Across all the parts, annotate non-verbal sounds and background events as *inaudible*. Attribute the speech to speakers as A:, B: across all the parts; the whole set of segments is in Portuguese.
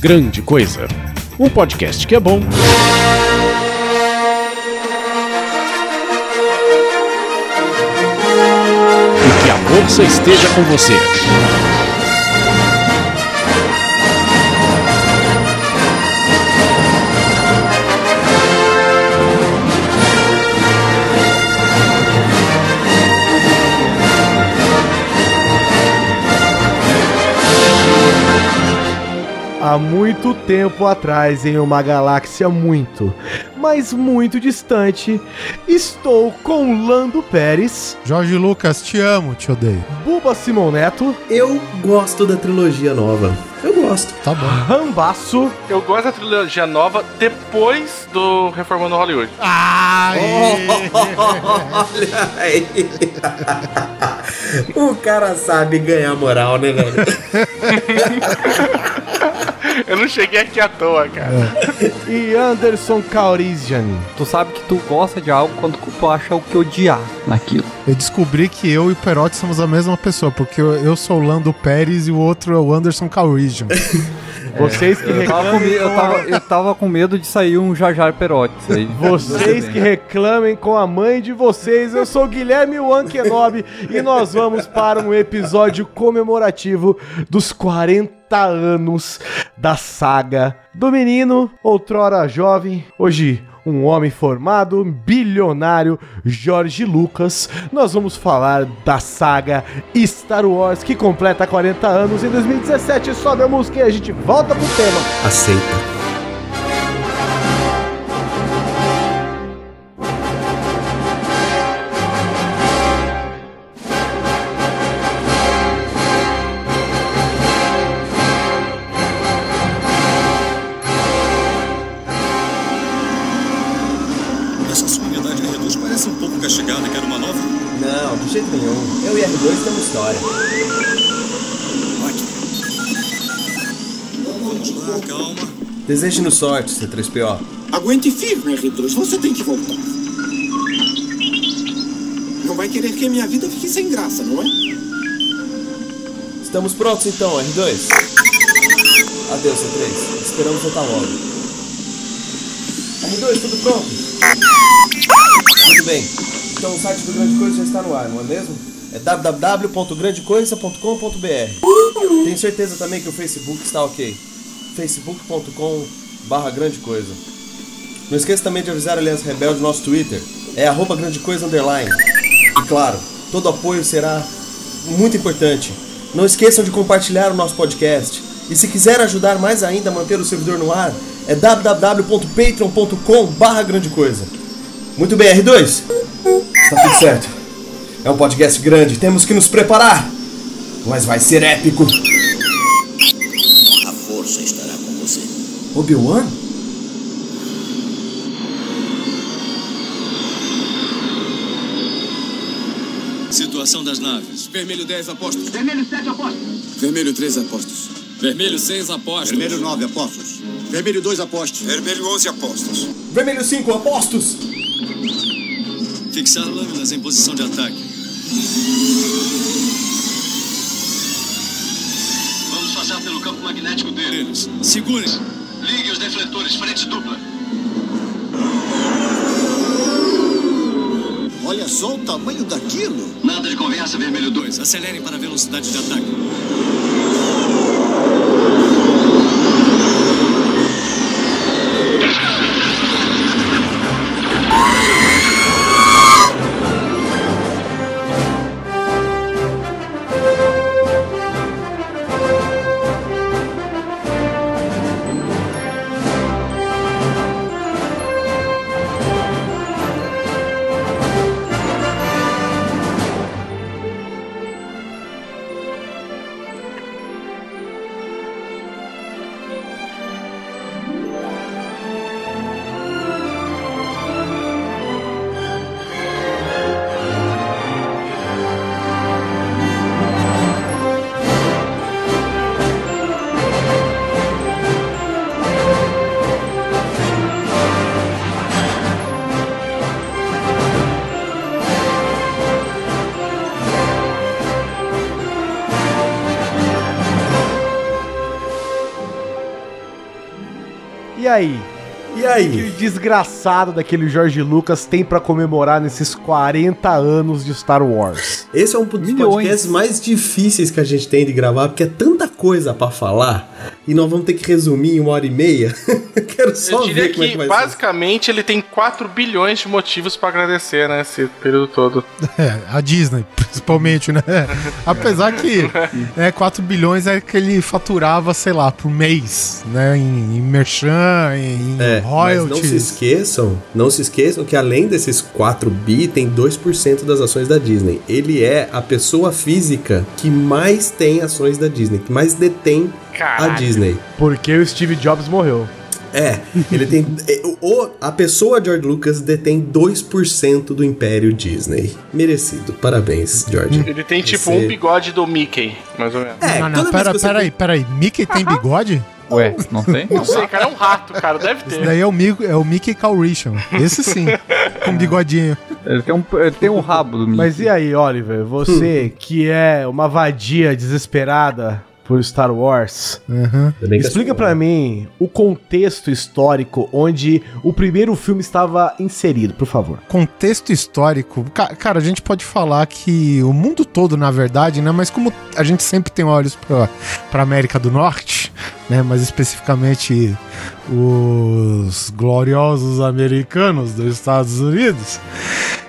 A: Grande Coisa. Um podcast que é bom. E que a força esteja com você.
B: Há muito tempo atrás, em uma galáxia muito, mas muito distante, estou com Lando Pérez,
C: Jorge Lucas, te amo, te odeio.
B: Buba Simon Neto,
D: Eu gosto da trilogia nova. Eu gosto.
C: Tá bom.
B: Rambaço,
E: Eu gosto da trilogia nova depois do Reformando Hollywood.
C: Ai! *laughs*
D: Olha aí. *laughs* o cara sabe ganhar moral, né, velho? *laughs* *laughs*
E: Eu não cheguei aqui à toa, cara.
B: e Anderson Caurizian.
F: Tu sabe que tu gosta de algo quando tu acha o que odiar naquilo.
C: Eu descobri que eu e o Perotti somos a mesma pessoa, porque eu, eu sou o Lando Pérez e o outro é o Anderson Calrissian. *laughs*
B: Vocês que
F: Eu tava, com, eu, tava, eu tava com medo de sair um Jar Jar Perotti. aí.
B: Vocês que reclamem com a mãe de vocês, eu sou Guilherme Wan Kenobi e nós vamos para um episódio comemorativo dos 40 anos da saga do menino, outrora jovem, hoje um homem formado, bilionário, Jorge Lucas. Nós vamos falar da saga Star Wars que completa 40 anos em 2017. Sobe a música e a gente volta pro tema.
D: Aceita. Deseje-nos sorte, C3PO.
G: Aguente firme, R2. Você tem que voltar. Não vai querer que minha vida fique sem graça, não é?
D: Estamos prontos então, R2. Adeus, C3. Esperamos voltar logo. R2, tudo pronto? Muito bem. Então o site do Grande Coisa já está no ar, não é mesmo? É www.grandecoisa.com.br Tenho certeza também que o Facebook está ok. facebook.com barra grande coisa. Não esqueça também de avisar a Aliança Rebelde no nosso Twitter. É arroba grande coisa underline. E claro, todo apoio será muito importante. Não esqueçam de compartilhar o nosso podcast. E se quiser ajudar mais ainda a manter o servidor no ar, é www.patreon.com barra grande coisa. Muito bem, R2. Está tudo certo. É um podcast grande, temos que nos preparar. Mas vai ser épico.
G: A força estará com você.
D: Obi-Wan?
H: Situação das naves.
G: Vermelho 10 apostos.
H: Vermelho 3 apostos. Vermelho 6 apostos.
G: Vermelho 9 apostos. Vermelho 2 apostos. Vermelho 11 apostos.
D: Vermelho 5, apostos.
H: Fixar lâminas em posição de ataque.
I: Vamos passar pelo campo magnético deles.
H: Segurem.
I: Ligue os defletores, frente dupla.
G: Olha só o tamanho daquilo.
I: Nada de conversa, vermelho 2.
H: 2. Acelerem para a velocidade de ataque.
B: Desgraçado daquele Jorge Lucas tem pra comemorar nesses 40 anos de Star Wars?
D: Esse é um dos
F: Milhões.
D: podcasts mais difíceis que a gente tem de gravar, porque é tanta coisa pra falar e nós vamos ter que resumir em uma hora e meia. *laughs* Quero só
E: Eu diria
D: ver como é
E: que,
D: que vai ser.
E: basicamente, ele tem 4 bilhões de motivos pra agradecer, né? Esse período todo. *laughs*
C: É, a Disney, principalmente, né? *laughs* Apesar que *laughs* é, 4 bilhões é que ele faturava, sei lá, por mês, né? Em, em merchan, em
D: É, mas não
C: royalties.
D: se esqueçam, não se esqueçam que além desses 4 bi, tem 2% das ações da Disney. Ele é a pessoa física que mais tem ações da Disney, que mais detém a
E: Caralho.
D: Disney.
B: Porque o Steve Jobs morreu.
D: É, ele tem. é, o, a pessoa George Lucas detém 2% do império Disney. Merecido. Parabéns, George.
E: Ele tem tipo
D: Você-
E: um bigode do Mickey, mais ou menos.
D: É,
C: não, não, pera,
D: que você
C: pera aí, pera aí. Mickey tem bigode?
F: Ué, não tem?
E: Não sei, cara, é um rato, cara, deve
C: Esse
E: ter.
C: daí é o, Mi- é o Mickey Calrissian. Esse sim, com *laughs* bigodinho.
F: Ele tem um, ele tem um rabo do Mickey.
B: Mas e aí, Oliver? Você que é uma vadia desesperada por Star Wars,
C: Uhum.
B: Explica pra mim o contexto histórico onde o primeiro filme estava inserido, por favor.
C: Contexto histórico. Ca- Cara, a gente pode falar que o mundo todo, na verdade, né? Mas como a gente sempre tem olhos pra, pra América do Norte, né? Mais especificamente os gloriosos americanos dos Estados Unidos.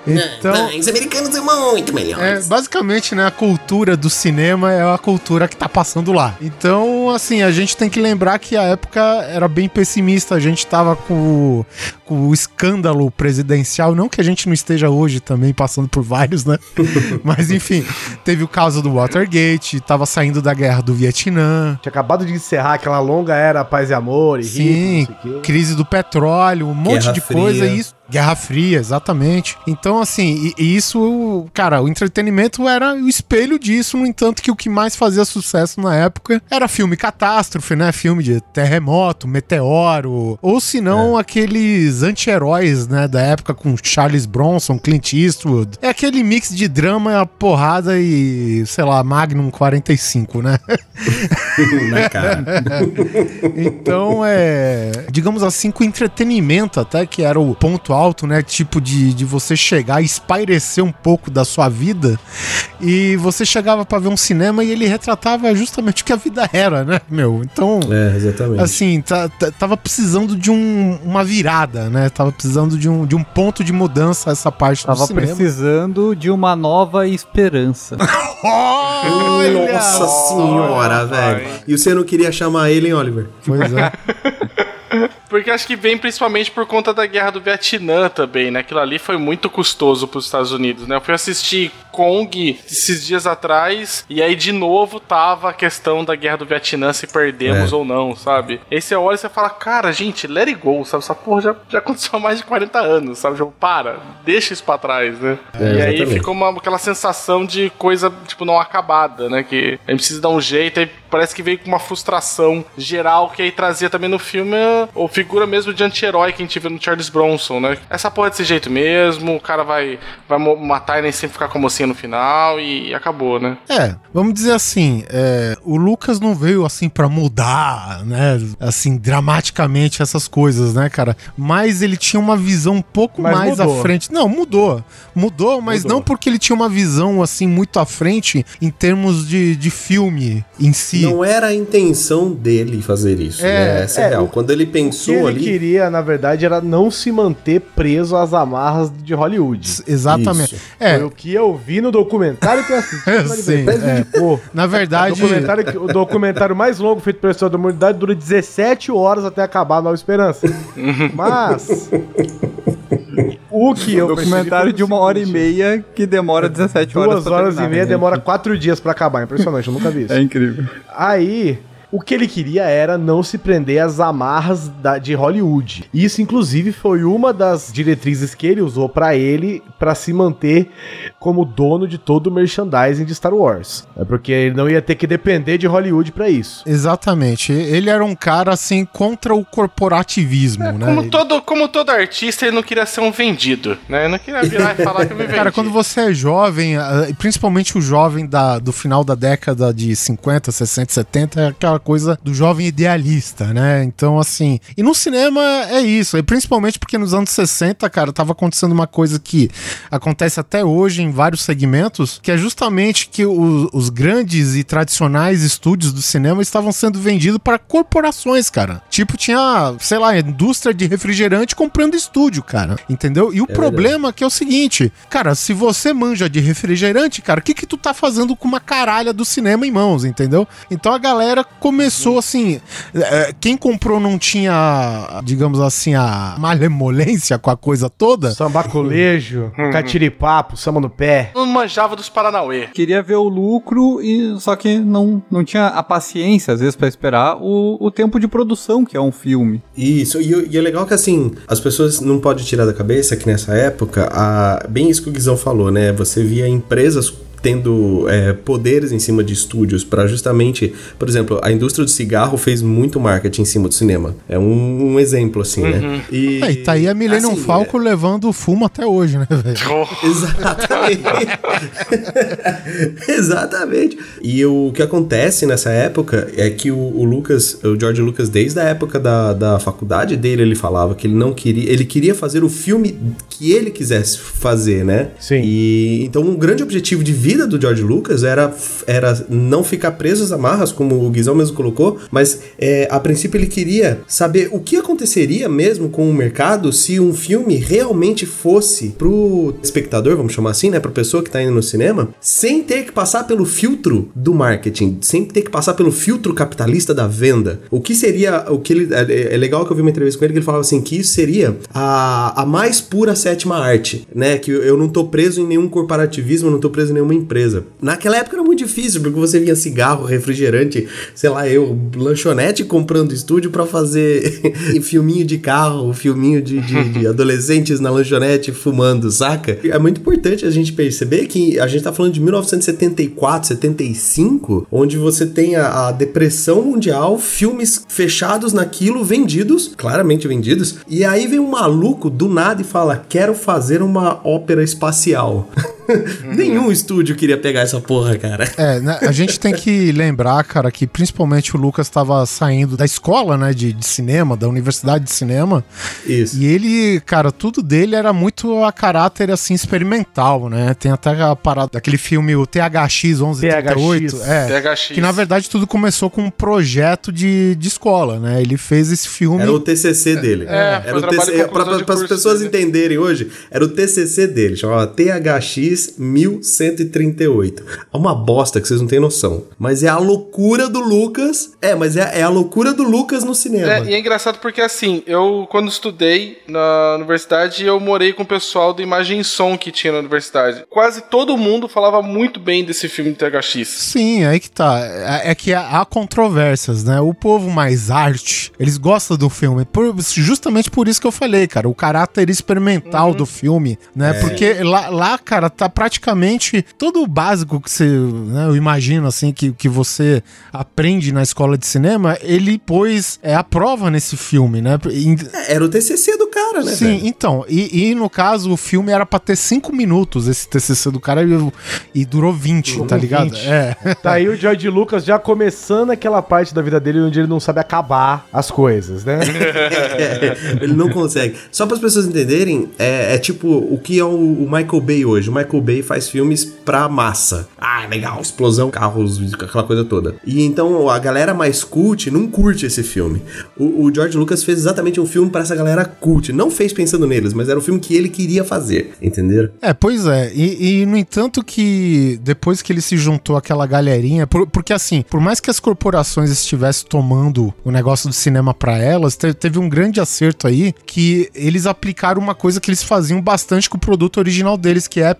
C: Então,
D: os americanos são muito
C: É,
D: melhores.
C: basicamente, né, a cultura do cinema é a cultura que tá passando lá. Então, assim, a gente tem que lembrar que a época era bem pessimista, a gente tava com, o- com o escândalo presidencial, não que a gente não esteja hoje também passando por vários, né? *laughs* Mas enfim, teve o caso do Watergate, tava saindo da guerra do Vietnã,
B: Tinha acabado de encerrar aquela longa era paz e amor e
C: Sim,
B: rico, não sei o quê.
C: crise do petróleo, um monte
D: Guerra
C: de coisa,
D: Fria.
C: e isso Guerra Fria, exatamente. Então, assim, e, e isso, cara, o entretenimento era o espelho disso, no entanto, que o que mais fazia sucesso na época era filme catástrofe, né? Filme de terremoto, meteoro, ou se não, aqueles anti-heróis, né, da época com Charles Bronson, Clint Eastwood. É aquele mix de drama, porrada e, sei lá, Magnum 45, né? *laughs*
D: Na cara. *laughs*
C: Então, é. Digamos assim, com entretenimento, até que era o ponto alto, né? Tipo de, de você chegar e espairecer um pouco da sua vida. E você chegava pra ver um cinema e ele retratava justamente o que a vida era, né, meu? Então.
D: É, exatamente.
C: Assim, tá- tá- tava precisando de um- uma virada, né? Tava precisando de um, de um ponto de mudança essa parte
F: Tava
C: do cinema.
F: precisando de uma nova esperança. *laughs*
C: Olha!
D: Nossa senhora, velho. E você não queria chamar ele, hein, Oliver?
C: Pois é. *laughs*
E: Porque acho que vem principalmente por conta da guerra do Vietnã também, né? Aquilo ali foi muito custoso pros Estados Unidos, né? Eu fui assistir Kong esses dias atrás e aí de novo tava a questão da guerra do Vietnã, se perdemos
D: É.
E: ou não, sabe? Aí você olha e você fala, cara, gente, let it go, sabe? Essa porra já, já aconteceu há mais de 40 anos, sabe? Tipo, para, deixa isso pra trás, né?
D: É,
E: e aí ficou uma, aquela sensação de coisa, tipo, não acabada, né? Que a gente precisa dar um jeito, aí parece que veio com uma frustração geral que aí trazia também no filme a, a figura mesmo de anti-herói que a gente vê no Charles Bronson, né? Essa porra é desse jeito mesmo, o cara vai, vai matar e nem sempre ficar com a mocinha no final e, acabou, né?
C: É, vamos dizer assim, é, o Lucas não veio assim pra mudar, né, assim, dramaticamente essas coisas, né, cara? Mas ele tinha uma visão um pouco
B: Mas
C: mais
B: mudou.
C: à frente. Não, mudou. Mudou, mas
B: Mudou.
C: não porque ele tinha uma visão assim muito à frente em termos de, de filme em si.
D: Não era a intenção dele fazer isso,
C: É,
D: né? Essa é,
B: é,
D: real.
B: o-
D: Quando ele
B: O que
D: pensou
B: ele
D: ali.
B: queria, na verdade, era não se manter preso às amarras de Hollywood.
C: Exatamente.
D: Isso.
C: É,
B: Foi o que eu vi no documentário que eu assisti. *laughs*
C: É, sim, é. na
B: O
C: verdade,
B: documentário, que- o documentário mais longo feito pela história da humanidade dura 17 horas até acabar a Nova Esperança. *laughs* Mas. O que eu percebi
F: Documentário de
B: o
F: uma hora e meia que demora 17 horas.
B: Duas horas
F: terminar,
B: e meia
F: né?
B: demora quatro dias pra acabar. Impressionante, eu nunca vi isso.
F: É incrível.
B: Aí, o que ele queria era não se prender às amarras da- de Hollywood. Isso, inclusive, foi uma das diretrizes que ele usou pra ele pra se manter como dono de todo o merchandising de Star Wars. É porque ele não ia ter que depender de Hollywood pra isso.
C: exatamente. Ele era um cara assim contra o corporativismo, né?
E: Como
C: Ele-
E: todo, como todo artista, ele não queria ser um vendido, né? Ele não queria virar e falar que eu me vendi.
C: Cara, quando você é jovem, ah, e principalmente o jovem da, do final da década de 50, 60, 70, é aquela aquela coisa do jovem idealista, né? Então, assim. E no cinema é isso. E principalmente porque nos anos 60, cara, tava acontecendo uma coisa que acontece até hoje em vários segmentos, que é justamente que o- os grandes e tradicionais estúdios do cinema estavam sendo vendidos para corporações, cara. Tipo, tinha, sei lá, indústria de refrigerante comprando estúdio, cara. Entendeu? E o problema é que é o seguinte, cara, se você manja de refrigerante, cara, o que que tu tá fazendo com uma caralha do cinema em mãos, entendeu? Então a galera começou assim, é, quem comprou não tinha, digamos assim, a malemolência com a coisa toda.
B: Sambacolejo, catiripapo, samba no pé.
E: Não manjava dos Paranauê.
F: Queria ver o lucro e só que não, não tinha a paciência às vezes pra esperar o, o tempo de produção que é um filme.
D: Isso, e, e é legal que assim, as pessoas não podem tirar da cabeça que nessa época, a, bem isso que o Guizão falou, né? Você via empresas tendo é, poderes em cima de estúdios para justamente, por exemplo, a indústria do cigarro fez muito marketing em cima do cinema. É um, um exemplo, assim, né? E,
C: É, e tá aí a Millennium
D: assim,
C: Falcon levando o fumo até hoje, né, velho? *laughs*
D: Exatamente. *laughs* Exatamente. E o que acontece nessa época é que o, o Lucas, o George Lucas, desde a época da, da faculdade dele, ele falava que ele não queria. Ele queria fazer o filme que ele quisesse fazer, né?
B: Sim.
D: E então um grande objetivo de vida do George Lucas era, era não ficar preso às amarras, como o Guizão mesmo colocou, mas é, a princípio ele queria saber o que aconteceria mesmo com o mercado se um filme realmente fosse pro espectador, vamos chamar assim, né, pra pessoa que tá indo no cinema, sem ter que passar pelo filtro do marketing, sem ter que passar pelo filtro capitalista da venda. O que seria, o que ele, é, é legal que eu vi uma entrevista com ele que ele falava assim, que isso seria a, a mais pura sétima arte, né, que eu, não tô preso em nenhum corporativismo, não tô preso em nenhuma empresa. Naquela época era muito difícil, porque você via cigarro, refrigerante, sei lá, eu, lanchonete comprando estúdio pra fazer *laughs* filminho de carro, filminho de, de, de *laughs* adolescentes na lanchonete fumando, saca? É muito importante a gente perceber que a gente tá falando de 1974, 75, onde você tem a, a depressão mundial, filmes fechados naquilo, vendidos, claramente vendidos, e aí vem um maluco do nada e fala: quero fazer uma ópera espacial. *laughs* *laughs* Nenhum estúdio queria pegar essa porra, cara.
C: É, né, a gente tem que lembrar, cara, que principalmente o Lucas estava saindo da escola, né, de, de cinema, da universidade de cinema,
D: Isso.
C: e ele, cara, tudo dele era muito a caráter, assim, experimental, né? Tem até a parada daquele filme, o THX 1138,
B: THX.
C: é,
E: THX.
C: que na verdade tudo começou com um projeto de, de escola, né? Ele fez esse filme...
D: Era o TCC dele.
E: É, foi
D: era
E: o
D: TCC, para as
E: curso
D: pessoas
E: dele.
D: entenderem hoje, era o TCC dele, chamava THX 1138. É uma bosta que vocês não têm noção. Mas é a loucura do Lucas. É, mas é, é a loucura do Lucas no cinema.
E: É, e é engraçado porque assim, eu quando estudei na universidade, eu morei com o pessoal do Imagem e Som que tinha na universidade. Quase todo mundo falava muito bem desse filme de THX.
C: Sim, aí que tá. É, é que há controvérsias, né? O povo mais arte, eles gostam do filme. Por- justamente por isso que eu falei, cara. O caráter experimental do filme, né? Porque lá, lá, cara, tá praticamente todo o básico que você, né? Eu imagino, assim, que, que você aprende na escola de cinema, ele pôs é, a prova nesse filme, né?
D: É, Era o TCC do cara, né?
C: Sim,
D: velho?
C: então, e, e no caso o filme era pra ter 5 minutos, esse TCC do cara, e, e durou 20, tá ligado?
B: 20.
C: É. *laughs*
B: Tá aí o George Lucas já começando aquela parte da vida dele onde ele não sabe acabar as coisas, né? *laughs*
D: Ele não consegue. Só para as pessoas entenderem, é, é tipo o que é o, o Michael Bay hoje. O Michael Bay faz filmes pra massa. Ah, legal, explosão, carros, aquela coisa toda. E então a galera mais cult não curte esse filme. O, o George Lucas fez exatamente um filme pra essa galera cult. Não fez pensando neles, mas era o filme que ele queria fazer, entenderam?
C: É, pois é. E, e, no entanto que depois que ele se juntou àquela galerinha, por- porque assim, por mais que as corporações estivessem tomando o negócio do cinema pra elas, te- teve um grande acerto aí que eles aplicaram uma coisa que eles faziam bastante com o produto original deles, que é a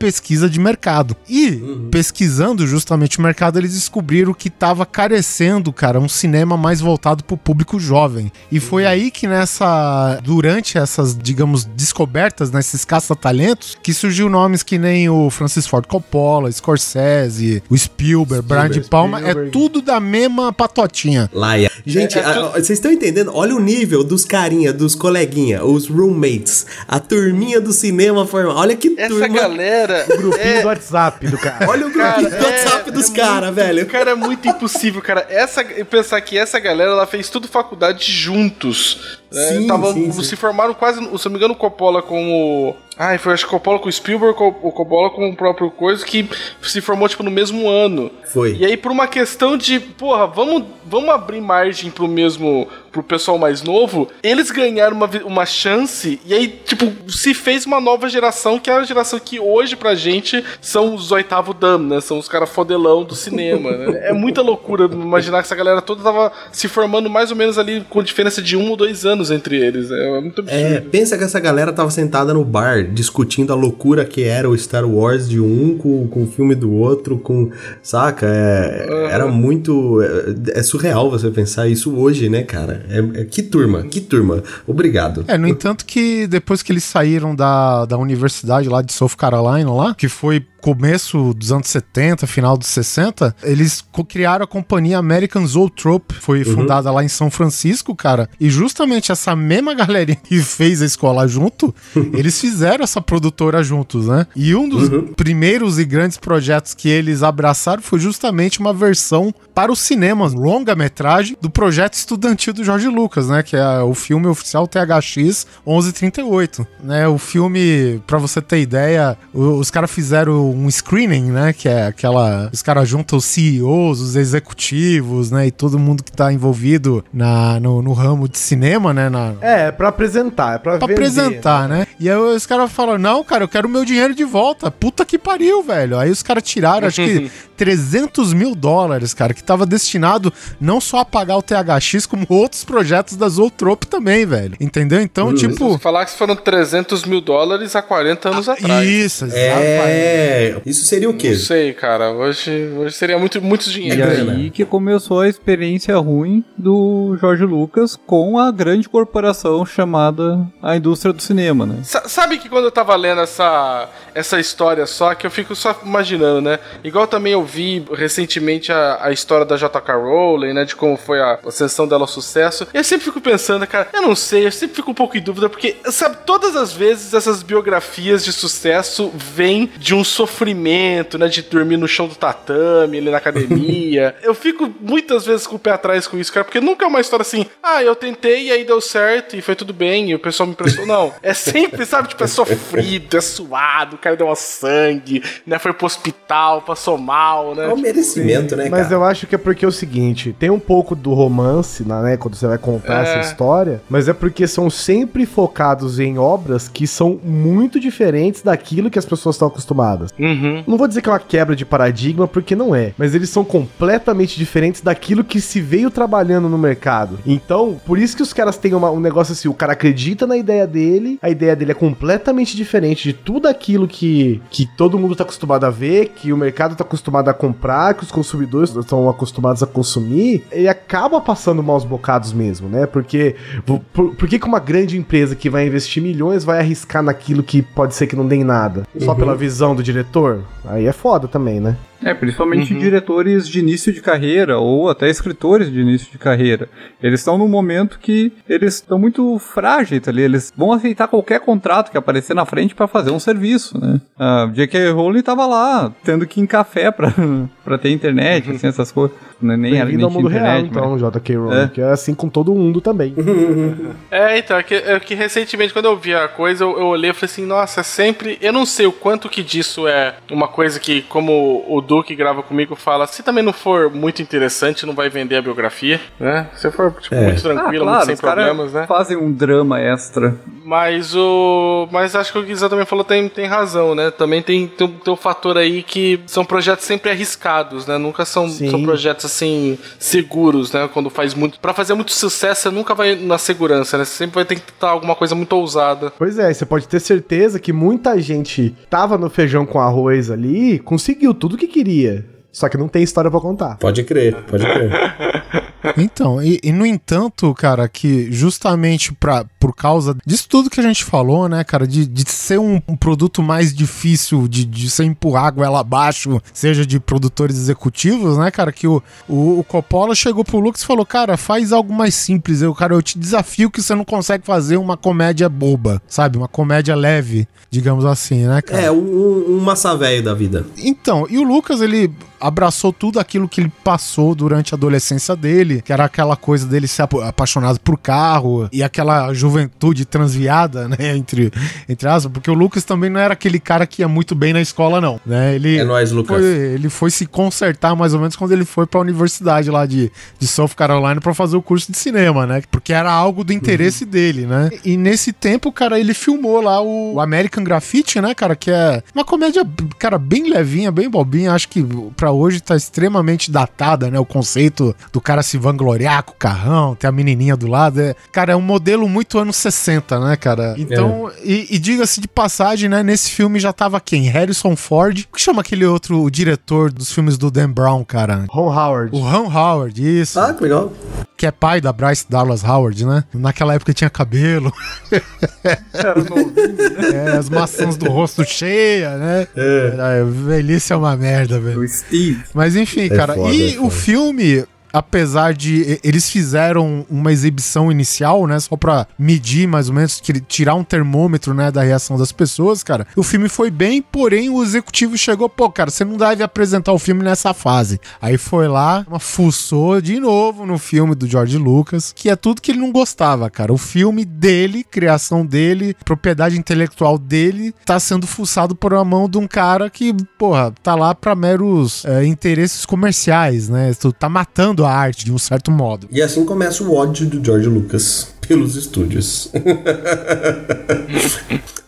C: de mercado. E pesquisando justamente o mercado, eles descobriram que tava carecendo, cara, um cinema mais voltado pro público jovem. E foi aí que nessa durante essas, digamos, descobertas nesses caça-talentos, que surgiu nomes que nem o Francis Ford Coppola, Scorsese, o Spielberg, Brian de Palma, é
B: Spielberg.
C: tudo da mesma patotinha.
D: Laia. Gente,
E: É, é
D: a- a- vocês estão entendendo? Olha o nível dos carinha, dos coleguinha, os roommates, a turminha do cinema formal. Olha que
E: Essa
D: turma.
E: galera
B: O grupinho do WhatsApp do cara.
D: Olha o grupinho do WhatsApp dos caras, velho.
E: Cara, é muito impossível, cara. Essa, pensar que essa galera ela fez tudo faculdade juntos. Né?
D: Sim,
E: Tavam-
D: sim, sim.
E: Se formaram quase, se não me engano, o Coppola com o. Ai, foi acho que Coppola com o Spielberg, o Coppola com o próprio coisa, que se formou, tipo, no mesmo ano.
D: Foi.
E: E aí, por uma questão de, porra, vamos, vamos abrir margem pro mesmo. pro pessoal mais novo, eles ganharam uma, uma chance, e aí, tipo, se fez uma nova geração, que é a geração que hoje, pra gente, são os oitavo dam, né? São os caras fodelão do cinema, né? É muita loucura imaginar que essa galera toda tava se formando mais ou menos ali com diferença de um ou dois anos entre eles. né? É muito absurdo.
D: É, pensa que essa galera tava sentada no bar discutindo a loucura que era o Star Wars de um com, com o filme do outro, com. Saca? É, Era muito. É, é surreal você pensar isso hoje, né, cara? É, é- que turma, que turma. Obrigado.
C: É, no entanto que depois que eles saíram da, da universidade lá de South Carolina lá, que foi começo dos anos 70, final dos 60, eles criaram a companhia American Zoetrope, foi fundada lá em São Francisco, cara, e justamente essa mesma galerinha que fez a escola junto, *laughs* eles fizeram essa produtora juntos, né? E um dos primeiros e grandes projetos que eles abraçaram foi justamente uma versão para os cinemas, longa-metragem do projeto estudantil do Jorge Lucas, né? Que é o filme oficial THX 1138, né? O filme, pra você ter ideia, o- os caras fizeram um screening, né? Que é aquela... Os caras juntam os CEOs, os executivos, né? E todo mundo que tá envolvido na, no, no ramo de cinema, né? Na,
B: É, pra apresentar, é pra,
C: pra
B: vender.
C: apresentar, né? E aí os caras falaram, não, cara, eu quero o meu dinheiro de volta. Puta que pariu, velho. Aí os caras tiraram, acho que *laughs* 300 mil dólares, cara, que tava destinado não só a pagar o THX, como outros projetos da Zootrope também, velho. Entendeu? Então, tipo...
E: Se falar que foram 300 mil dólares há 40 anos atrás.
C: Isso, exatamente.
D: É. Isso seria o quê?
E: Não sei, cara. Hoje, hoje seria muito, muito
F: E
E: dinheiro.
D: grana.
F: aí que começou a experiência ruim do Jorge Lucas com a grande corporação chamada a indústria do cinema, né?
E: Sa- Sabe que quando eu tava lendo essa, essa história só, que eu fico só imaginando, né? Igual também eu vi recentemente a, a história da J.K. Rowling, né? De como foi a ascensão dela ao sucesso. E eu sempre fico pensando, cara, eu não sei, eu sempre fico um pouco em dúvida, porque, sabe, todas as vezes essas biografias de sucesso vêm de um sofrimento, né? De dormir no chão do tatame, ali na academia. *laughs* eu fico muitas vezes com o pé atrás com isso, cara, porque nunca é uma história assim, ah, eu tentei e aí deu certo e foi tudo bem e o pessoal me emprestou. Não. É sempre, sabe, tipo, é sofrido, é suado, o cara deu uma sangue, né? Foi pro hospital, passou mal, né?
D: É um merecimento, né,
B: Mas
D: cara?
B: eu acho que é porque é o seguinte, tem um pouco do romance, né, quando você vai contar
E: É.
B: essa história, mas é porque são sempre focados em obras que são muito diferentes daquilo que as pessoas estão acostumadas.
E: Uhum.
B: Não vou dizer que é uma quebra de paradigma, porque não é, mas eles são completamente diferentes daquilo que se veio trabalhando no mercado. Então, por isso que os caras têm uma- um negócio assim, o cara acredita na ideia dele, a ideia dele é completamente diferente de tudo aquilo que, que todo mundo tá acostumado a ver, que o mercado tá acostumado a comprar, que os consumidores estão acostumados a consumir, ele acaba passando maus bocados mesmo, né? Porque por, por que, que uma grande empresa que vai investir milhões vai arriscar naquilo que pode ser que não dê em nada? Só pela visão do diretor? Aí é foda também, né?
F: É, principalmente diretores de início de carreira ou até escritores de início de carreira. Eles estão num momento que eles estão muito frágeis ali, eles vão aceitar qualquer contrato que aparecer na frente para fazer um serviço, né? A J.K. Rowling tava lá, tendo que ir em café pra, *laughs* pra ter internet, assim, essas coisas. Nem era nem
B: Bem-vindo ao
F: tinha
B: mundo real,
F: internet, mas-
B: então, J.K. Rowling,
F: É.
B: que é assim com todo mundo também. *laughs*
E: É, então, é que, é que recentemente, quando eu vi a coisa, eu, eu olhei e falei assim, nossa, é sempre. Eu não sei o quanto que disso é uma coisa que, como o Duque grava comigo, fala, se também não for muito interessante, não vai vender a biografia, né? Se for, tipo,
D: É.
E: muito
F: Ah,
E: tranquilo,
F: claro,
E: muito sem problemas, né?
F: fazem um drama extra.
E: Mas o. Mas acho que o Guizão também falou tem, tem razão, né? Também tem, tem, um- tem um fator aí que são projetos sempre arriscados, né? Nunca são,
B: Sim.
E: são projetos assim seguros, né? Quando faz muito. Pra fazer muito sucesso, você nunca vai na segurança, né? Você sempre vai ter que tentar alguma coisa muito ousada.
B: Pois é, você pode ter certeza que muita gente tava no feijão com arroz ali, conseguiu tudo que queria queria. Só que não tem história pra contar.
D: Pode crer, pode crer. *laughs*
C: Então, e, e no entanto, cara, que justamente pra, por causa disso tudo que a gente falou, né, cara, de, de ser um, um produto mais difícil, de, de você empurrar a goela abaixo, seja de produtores executivos, né, cara, que o, o, o Coppola chegou pro Lucas e falou, cara, faz algo mais simples, eu, cara, eu te desafio que você não consegue fazer uma comédia boba, sabe, uma comédia leve, digamos assim, né, cara.
D: É, um, um massa velho da vida.
C: Então, e o Lucas, ele abraçou tudo aquilo que ele passou durante a adolescência dele, que era aquela coisa dele ser ap- apaixonado por carro e aquela juventude transviada, *laughs* né, entre, entre aspas, porque o Lucas também não era aquele cara que ia muito bem na escola, não, né, ele...
D: É nóis, Lucas.
C: Foi, ele foi se consertar mais ou menos quando ele foi pra universidade lá de, de South Carolina pra fazer o curso de cinema, né? Porque era algo do interesse dele, né? E nesse tempo, cara, ele filmou lá o American Graffiti, né, cara? Que é uma comédia, cara, bem levinha, bem bobinha. Acho que pra hoje tá extremamente datada, né? O conceito do cara se vangloriar com o carrão, ter a menininha do lado. É, cara, é um modelo muito anos 60, né, cara? Então, e, e diga-se de passagem, né? Nesse filme já tava quem? Harrison Ford. O que chama aquele outro diretor dos filmes do Dan Brown, cara?
B: Ron Howard.
C: O Ron Howard, isso.
D: Ah, que legal.
C: Que é pai da Bryce Dallas Howard, né? Naquela época tinha cabelo. *laughs*
F: Era novinho, né?
C: É, as maçãs do rosto cheia, né? É. velhice é uma merda, velho.
F: O Steve.
C: Mas enfim, cara.
D: foda,
C: e
D: é
C: o filme. Apesar de eles fizeram uma exibição inicial, né, só pra medir mais ou menos, tirar um termômetro, né, da reação das pessoas, cara. O filme foi bem, porém o executivo chegou, pô, cara, você não deve apresentar o filme nessa fase. Aí foi lá, uma fuçou de novo no filme do George Lucas, que é tudo que ele não gostava, cara. O filme dele, criação dele, propriedade intelectual dele, tá sendo fuçado por uma mão de um cara que, porra, tá lá pra meros é, interesses comerciais, né? Tá matando a arte de um certo modo.
D: E assim começa o ódio do George Lucas pelos estúdios. *laughs*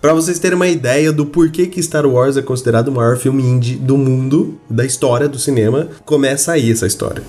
D: Pra vocês terem uma ideia do porquê que Star Wars é considerado o maior filme indie do mundo, da história do cinema, começa aí essa história.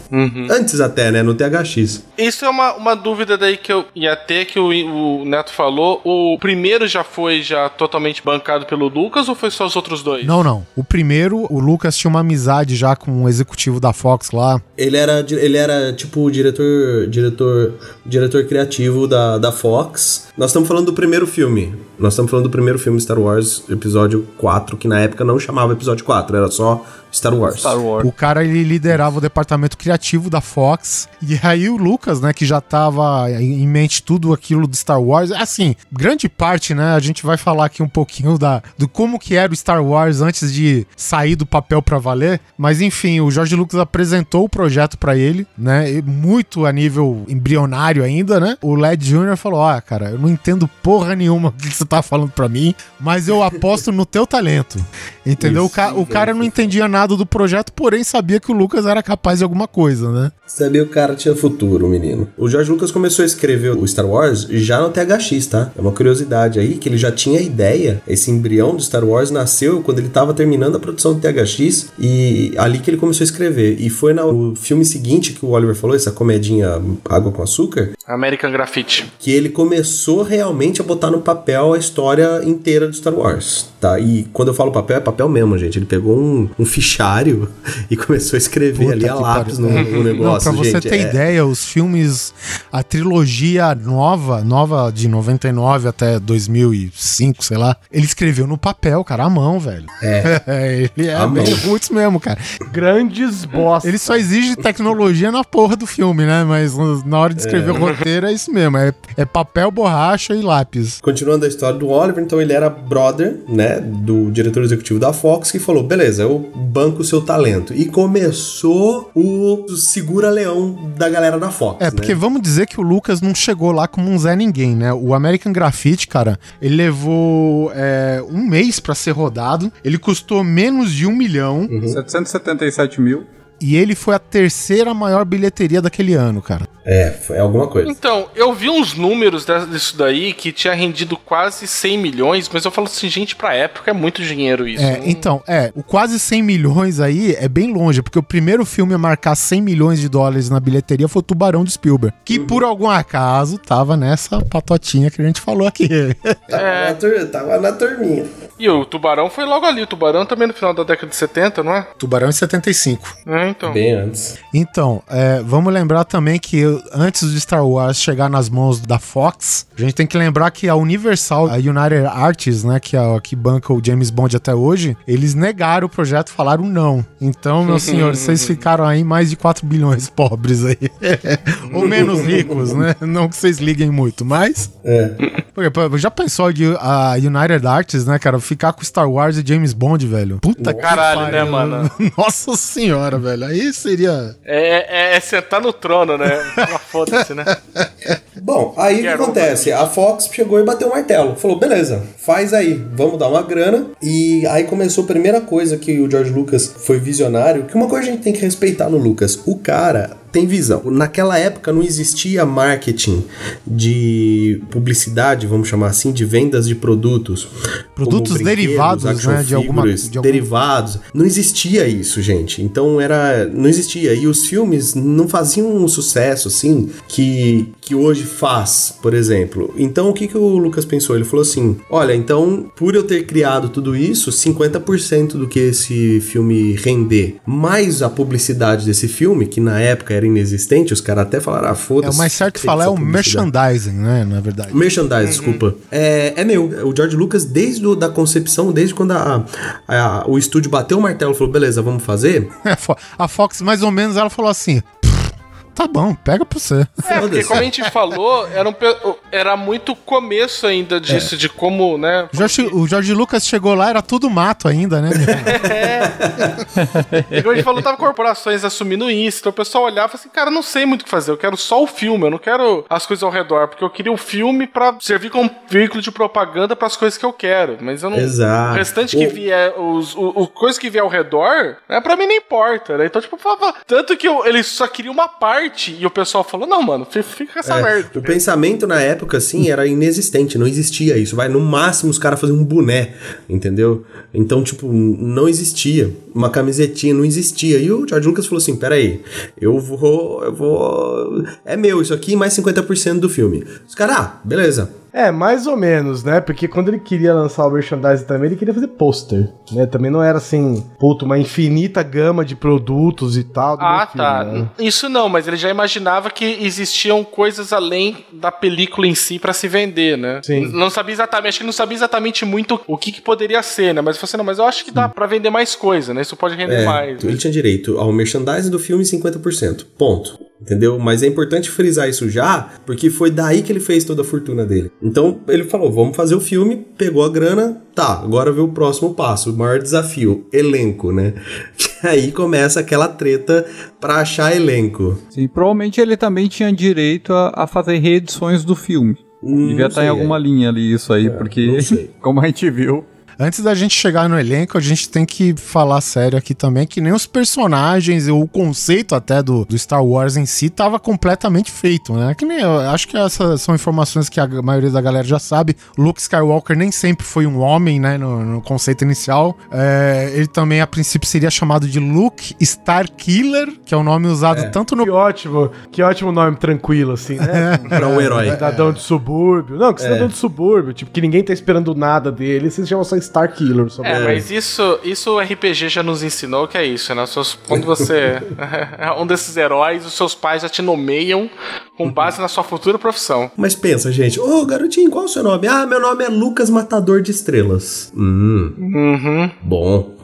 D: Antes até, né, no THX.
E: Isso é uma, uma dúvida daí que eu ia ter, que o, o Neto falou. O primeiro já foi já totalmente bancado pelo Lucas ou foi só os outros dois?
C: Não, não. O primeiro, o Lucas tinha uma amizade já com um executivo da Fox lá.
D: Ele era, ele era tipo o diretor, diretor, diretor criativo da, da Fox. Nós estamos falando do primeiro filme. Nós estamos falando do primeiro filme Star Wars, episódio 4, que na época não chamava episódio 4, era só Star Wars.
F: Star Wars.
C: O cara ele liderava o departamento criativo da Fox. E aí o Lucas, né, que já tava em mente tudo aquilo do Star Wars. Assim, grande parte, né, a gente vai falar aqui um pouquinho da do como que era o Star Wars antes de sair do papel pra valer, mas enfim, o George Lucas apresentou o projeto pra ele, né, muito a nível embrionário ainda, né? O Led Jr. falou: "Ah, cara, eu não entendo porra nenhuma o que você tá falando pra mim, mas eu aposto no teu talento". Entendeu? o, ca- o cara não entendia nada do projeto, porém sabia que o Lucas era capaz de alguma coisa, né?
D: Sabia que o cara tinha futuro, o menino. O George Lucas começou a escrever o Star Wars já no THX, tá? É uma curiosidade aí que ele já tinha ideia. Esse embrião do Star Wars nasceu quando ele tava terminando a produção do THX e ali que ele começou a escrever. E foi no filme seguinte que o Oliver falou, essa comedinha Água com Açúcar,
E: American Graffiti.
D: que ele começou realmente a botar no papel a história inteira do Star Wars, tá? E quando eu falo papel, é papel mesmo, gente. Ele pegou um, um fichário *laughs* e começou a escrever
C: Puta
D: ali a lápis no, no negócio, *laughs*
C: Não, pra você
D: gente.
C: ter
D: é-
C: ideia, os filmes, a trilogia nova, nova de 99 até 2005, sei lá, ele escreveu no papel, cara, à mão, velho.
D: É. *laughs*
C: ele é
D: À
C: bem
D: mão.
C: roots mesmo, cara.
B: Grandes bosta.
C: Ele só exige tecnologia na porra do filme, né? Mas na hora de escrever o roteiro é isso mesmo, é, é papel, borracha e lápis.
D: Continuando a história do Oliver, então ele era brother, né, do diretor executivo da Fox, que falou: beleza, eu banco o seu talento. E começou o segura-leão da galera da Fox.
C: É, porque
D: né?
C: vamos dizer que o Lucas não chegou lá como um Zé Ninguém, né? O American Graffiti, cara, ele levou é, um mês pra ser rodado. Ele custou menos de um milhão.
D: Uhum.
F: 777 mil.
C: E ele foi a terceira maior bilheteria daquele ano, cara.
D: É, foi alguma coisa.
E: Então, eu vi uns números disso daí que tinha rendido quase 100 milhões, mas eu falo assim, gente, pra época é muito dinheiro isso.
C: É,
E: Não-
C: então, é, o quase 100 milhões aí é bem longe, porque o primeiro filme a marcar 100 milhões de dólares na bilheteria foi o Tubarão de Spielberg, que por algum acaso tava nessa patotinha que a gente falou aqui.
D: Tava, na, tur- tava na turminha.
E: E o Tubarão foi logo ali. O Tubarão também no final da década de 70, não é?
C: Tubarão em 75.
E: É, então.
D: Bem antes.
C: Então, é, vamos lembrar também que antes de Star Wars chegar nas mãos da Fox, a gente tem que lembrar que a Universal, a United Artists, né, que, é, a, que banca o James Bond até hoje, eles negaram o projeto, falaram não. Então, meus *laughs* senhores, vocês ficaram aí mais de 4 bilhões *laughs* pobres aí. *laughs* Ou menos ricos, né? Não que vocês liguem muito, mas...
D: É.
C: Porque, já pensou de a United Artists, né, cara, ficar com Star Wars e James Bond, velho? Puta que
E: Caralho, né,
C: pariu.
E: mano? *laughs*
C: Nossa senhora, velho. Aí seria...
E: É, é, é sentar no trono, né? Foda-se, né? *laughs*
D: Bom, aí o que acontece? A Fox chegou e bateu o martelo. Falou, beleza, faz aí, vamos dar uma grana. E aí começou a primeira coisa que o George Lucas foi visionário, que uma coisa a gente tem que respeitar no Lucas. O cara tem visão. Naquela época não existia marketing de publicidade, vamos chamar assim, de vendas de produtos.
C: Produtos derivados, né, de alguma-
D: figures,
C: de algum-
D: derivados. Não existia isso, gente. Então era, não existia. E os filmes não faziam um sucesso assim que que hoje faz, por exemplo. Então o que que o Lucas pensou? Ele falou assim: "Olha, então por eu ter criado tudo isso, 50% do que esse filme render, mais a publicidade desse filme, que na época era inexistente, os caras até falaram: "Ah,
C: É,
D: foda-se".
C: o mais certo falar é o merchandising, né, na verdade.
D: Merchandise, desculpa. É, é meu. O George Lucas, desde o, da concepção, desde quando a- a- o estúdio bateu o martelo e falou: beleza, vamos fazer. *laughs*
C: É, A Fox, mais ou menos, ela falou assim: "Pff, tá bom, pega pra você.
E: É, porque como a gente falou, era, um era muito começo ainda disso, de como, né?
C: O Jorge, o Jorge Lucas chegou lá, era tudo mato ainda, né? meu?
E: Como a gente falou, tava corporações assumindo isso, então o pessoal olhava e falava assim, cara, eu não sei muito o que fazer, eu quero só o filme, eu não quero as coisas ao redor, porque eu queria o filme pra servir como veículo de propaganda pras coisas que eu quero, mas eu não...
D: Exato.
E: O restante que vier, os, o, o coisa que vier ao redor, né, pra mim não importa, né? Então, tipo, falava, tanto que eu, ele só queria uma parte, e o pessoal falou, não, mano, fi- fica com essa
D: É,
E: merda.
D: o pensamento na época, assim, era inexistente, não existia isso. Vai, no máximo os caras faziam um boné, entendeu? Então, tipo, não existia. Uma camisetinha, não existia. E o George Lucas falou assim: peraí, eu vou. Eu vou. É meu isso aqui, mais 50% do filme. Os caras, ah, beleza.
B: É, mais ou menos, né? Porque quando ele queria lançar o merchandising também, ele queria fazer pôster, né? Também não era assim, puto, uma infinita gama de produtos e tal. do
E: Ah,
B: filme,
E: tá.
B: né?
E: Isso não, mas ele já imaginava que existiam coisas além da película em si pra se vender, né?
B: Sim.
E: Não sabia exatamente, acho que não sabia exatamente muito o que, que poderia ser, né? Mas você não, mas eu acho que dá pra vender mais coisa, né? Isso pode render
D: É,
E: mais.
D: ele tinha direito ao merchandising do filme 50%. Ponto. Entendeu? Mas é importante frisar isso já, porque foi daí que ele fez toda a fortuna dele. Então ele falou: vamos fazer o filme, pegou a grana, tá, agora vê o próximo passo, o maior desafio, elenco, né? *laughs* Que aí começa aquela treta pra achar elenco.
F: Sim, provavelmente ele também tinha direito a, a fazer reedições do filme.
D: Hum,
F: Devia estar em
D: sei,
F: alguma
D: é.
F: linha ali isso aí,
D: não
F: porque, *laughs* como a gente viu,
C: Antes da gente chegar no elenco, a gente tem que falar sério aqui também que nem os personagens, ou o conceito até do, do Star Wars em si, tava completamente feito, né? Que nem, eu acho que essas são informações que a maioria da galera já sabe. Luke Skywalker nem sempre foi um homem, né? No, no conceito inicial. É, ele também, a princípio, seria chamado de Luke Starkiller, que é o nome usado tanto no
B: Que ótimo, que ótimo nome tranquilo, assim, né? *laughs*
D: Pra um herói.
B: Cidadão de subúrbio. Não, que cidadão de subúrbio, tipo, que ninguém tá esperando nada dele, vocês chamam só Star Killer. Só
E: É, mas isso, isso o RPG já nos ensinou que é isso, né? Seus- quando você é *laughs* um desses heróis, os seus pais já te nomeiam com base na sua futura profissão.
D: Mas pensa, gente, ô garotinho, qual é o seu nome? Ah, meu nome é Lucas Matador de Estrelas. Hum,
E: Uhum.
D: bom.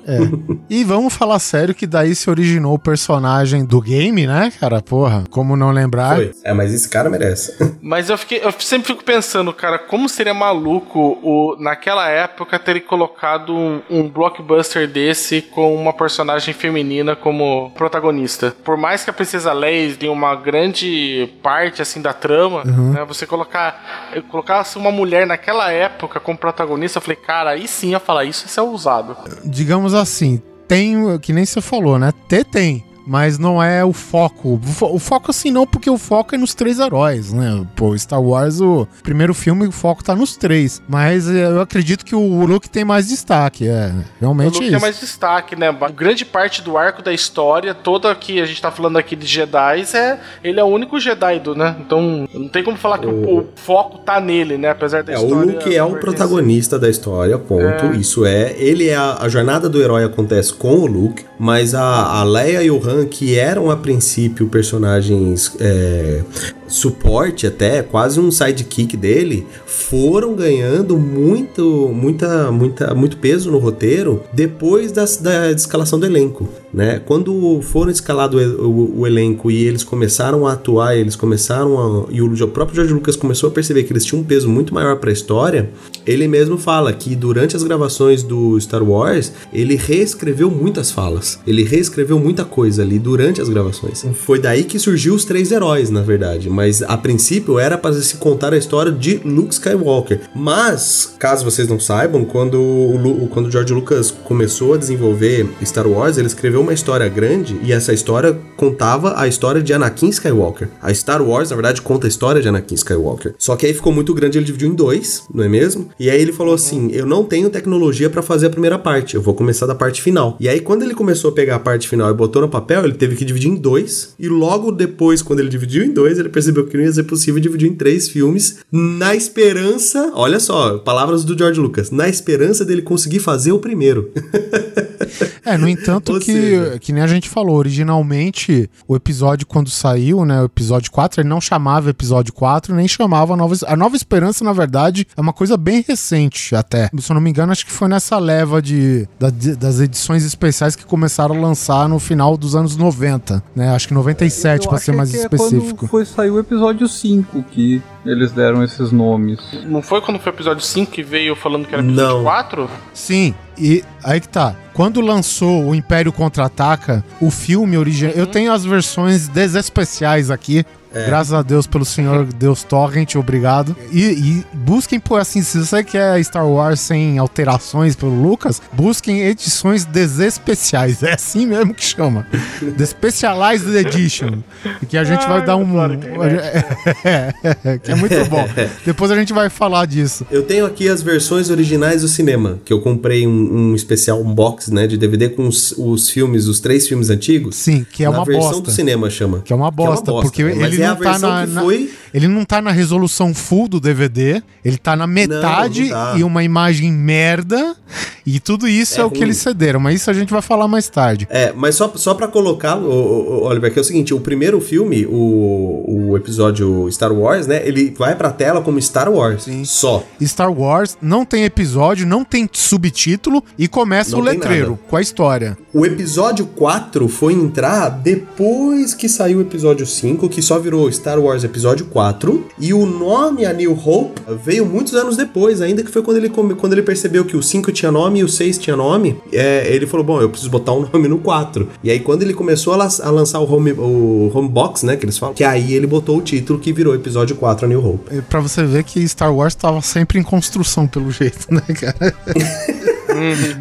C: E vamos falar sério que daí se originou o personagem do game, né, cara? Porra, como não lembrar?
D: Foi. É, mas esse cara merece. *laughs*
E: Mas eu, fiquei, eu sempre fico pensando, cara, como seria maluco o, naquela época ter colocado um, um blockbuster desse com uma personagem feminina como protagonista. Por mais que a Princesa Leia tenha uma grande parte assim da trama, né, você colocar colocasse uma mulher naquela época como protagonista, eu falei, cara, aí sim ia falar isso, isso é ousado.
C: digamos assim, tem, que nem você falou, né? Ter tem. Mas não é o foco. O, fo- o foco assim não, porque o foco é nos três heróis, né? Pô, Star Wars, o primeiro filme, o foco tá nos três. Mas é, eu acredito que o Luke tem mais destaque, é.
E: O
C: Realmente
E: Luke
C: é
E: tem
C: isso.
E: mais destaque, né? Grande parte do arco da história, toda que a gente tá falando aqui de Jedi, é, ele é o único Jedi do, né? Então não tem como falar que o, o foco tá nele, né? Apesar da
D: É, o
E: história.
D: Luke é o protagonista da história, ponto. Isso é. Ele é a, a jornada do herói acontece com o Luke, mas a, a Leia e o Han, que eram a princípio personagens é, suporte até, quase um sidekick dele, foram ganhando muito, muita, muita, muito peso no roteiro depois das, da escalação do elenco. Né? Quando foram escalado o, o- o elenco e eles começaram a atuar, eles começaram a. E o próprio George Lucas começou a perceber que eles tinham um peso muito maior para a história. Ele mesmo fala que durante as gravações do Star Wars, ele reescreveu muitas falas. Ele reescreveu muita coisa ali durante as gravações. Foi daí que surgiu os três heróis, na verdade. Mas a princípio era para se contar a história de Luke Skywalker. Mas, caso vocês não saibam, quando o, Lu- quando o George Lucas começou a desenvolver Star Wars, ele escreveu uma história grande e essa história contava a história de Anakin Skywalker. A Star Wars, na verdade, conta a história de Anakin Skywalker. Só que aí ficou muito grande, ele dividiu em dois, não é mesmo? E aí ele falou assim: eu não tenho tecnologia pra fazer a primeira parte, eu vou começar da parte final. E aí quando ele começou a pegar a parte final e botou no papel, ele teve que dividir em dois. E logo depois, quando ele dividiu em dois, ele percebeu que não ia ser possível dividir em três filmes, na esperança, olha só, palavras do George Lucas, na esperança dele conseguir fazer o primeiro. *laughs*
C: É, no entanto, *laughs*
D: Ou
C: que,
D: seja-
C: que nem a gente falou, originalmente o episódio, quando saiu, né, o episódio 4, ele não chamava episódio 4, nem chamava a Nova, a Nova Esperança, na verdade, é uma coisa bem recente até. Se eu não me engano, acho que foi nessa leva de, da- de- das edições especiais que começaram a lançar no final dos anos 90, né, acho que 97,
F: Eu
C: pra
F: acho
C: ser mais
F: que é
C: específico.
F: quando foi sair o episódio 5 que eles deram esses nomes.
E: Não foi quando foi o episódio 5 que veio falando que era episódio
D: Não.
E: 4?
C: Sim, e aí que tá. Quando lançou o Império Contra-Ataca, o filme original. Eu tenho as versões desespeciais aqui. Graças a Deus pelo senhor Deus Torrent, obrigado. E, e busquem por assim, se você quer Star Wars sem alterações pelo Lucas, busquem edições desespeciais. É assim mesmo que chama. The Specialized Edition. Que a gente vai dar um. *laughs* É, que é muito bom. Depois a gente vai falar disso.
D: Eu tenho aqui as versões originais do cinema, que eu comprei um, um especial, um box, né, de DVD com os, os filmes, os três filmes antigos.
C: Sim, que é uma
D: versão
C: bosta.
D: do cinema chama.
C: Que é uma bosta, porque
D: né? Mas
C: ele não tá na,
D: foi
C: ele não tá na resolução full do DVD, ele tá na metade
D: não tá.
C: e uma imagem merda, e tudo isso é,
D: É
C: o que eles cederam, mas isso a gente vai falar mais tarde.
D: É, mas só, só pra colocar, ô, ô, Oliver, que é o seguinte, o primeiro filme, o, o episódio Star Wars, né, ele vai pra tela como Star Wars,
C: Sim.
D: só.
C: Star Wars não tem episódio, não tem subtítulo e começa
D: Não
C: o letreiro
D: nada.
C: com a história.
D: O episódio 4 foi entrar depois que saiu o episódio 5, que só virou Star Wars Episódio 4. E o nome A New Hope veio muitos anos depois, ainda que foi quando ele, quando ele percebeu que o 5 tinha nome e o 6 tinha nome. é, ele falou: Bom, eu preciso botar um *laughs* nome no 4. E aí, quando ele começou a, a lançar o home, o home Box, né, que eles falam, que aí ele botou o título que virou Episódio 4 A New Hope.
C: É Pra você ver que Star Wars tava sempre em construção, pelo jeito, né, cara? *laughs*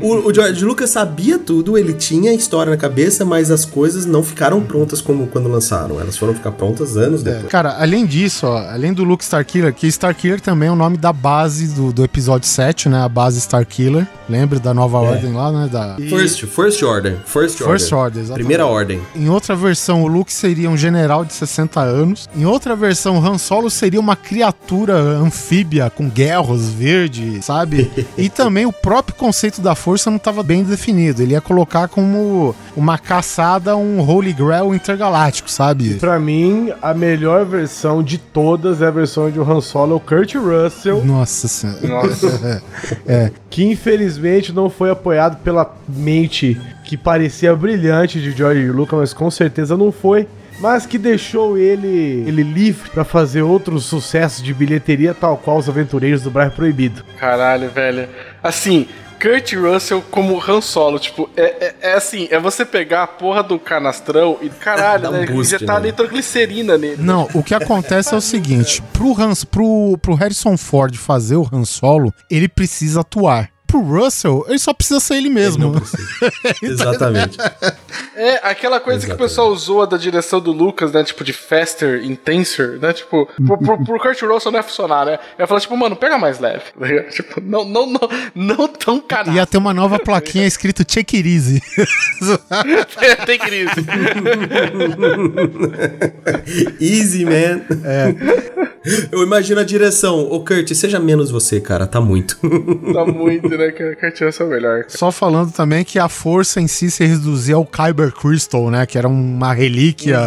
D: O, o George Lucas sabia tudo, ele tinha a história na cabeça, mas as coisas não ficaram prontas como quando lançaram. Elas foram ficar prontas anos depois.
C: Cara, além disso, ó, além do Luke Starkiller, que Starkiller também é o nome da base do, do episódio 7, né? A base Starkiller. Lembra da nova ordem lá, né? Da...
D: First, first Order. First Order.
C: First Order, exatamente.
D: Primeira Ordem.
C: Em outra versão, o Luke seria um general de 60 anos. Em outra versão, Han Solo seria uma criatura anfíbia com guerras verde, sabe? *laughs* e também o próprio conceito da força não estava bem definido. Ele ia colocar como uma caçada, um Holy Grail intergaláctico, sabe?
B: Pra mim, a melhor versão de todas é a versão de Han Solo, é o Kurt Russell,
C: Nossa senhora.
E: Nossa. *laughs*
B: que infelizmente não foi apoiado pela mente que parecia brilhante de George Lucas, mas com certeza não foi. Mas que deixou ele, ele livre pra fazer outros sucessos de bilheteria, tal qual os Aventureiros do Bairro Proibido.
E: Caralho, velho. Assim, Kurt Russell como Han Solo, tipo, é, é, é assim, é você pegar a porra do canastrão e, caralho,
D: um
E: né,
D: boost,
E: injetar
D: né?
E: nitroglicerina nele.
C: Não, o que acontece é o seguinte: pro, Hans, pro, pro Harrison Ford fazer o Han Solo, ele precisa atuar. Pro Russell, ele só precisa ser ele mesmo. *laughs*
D: Exatamente.
E: É, aquela coisa que o pessoal usou da direção do Lucas, né? Tipo, de faster, intenser, né? Tipo, pro, pro, pro Kurt Russell não ia funcionar, né? Ia falar, tipo, mano, pega mais leve. tá? Tipo, não, não, não, não tão canal.
C: Ia ter uma nova plaquinha escrito Check It Easy. *laughs*
E: Tem crise. *laughs*
D: Easy, man. Eu imagino a direção. Ô, Kurt, seja menos você, cara. Tá muito.
E: Tá muito, né? Que a Russell é o melhor.
C: Só falando também que a força em si se reduzia ao Kyber Crystal, né? Que era uma relíquia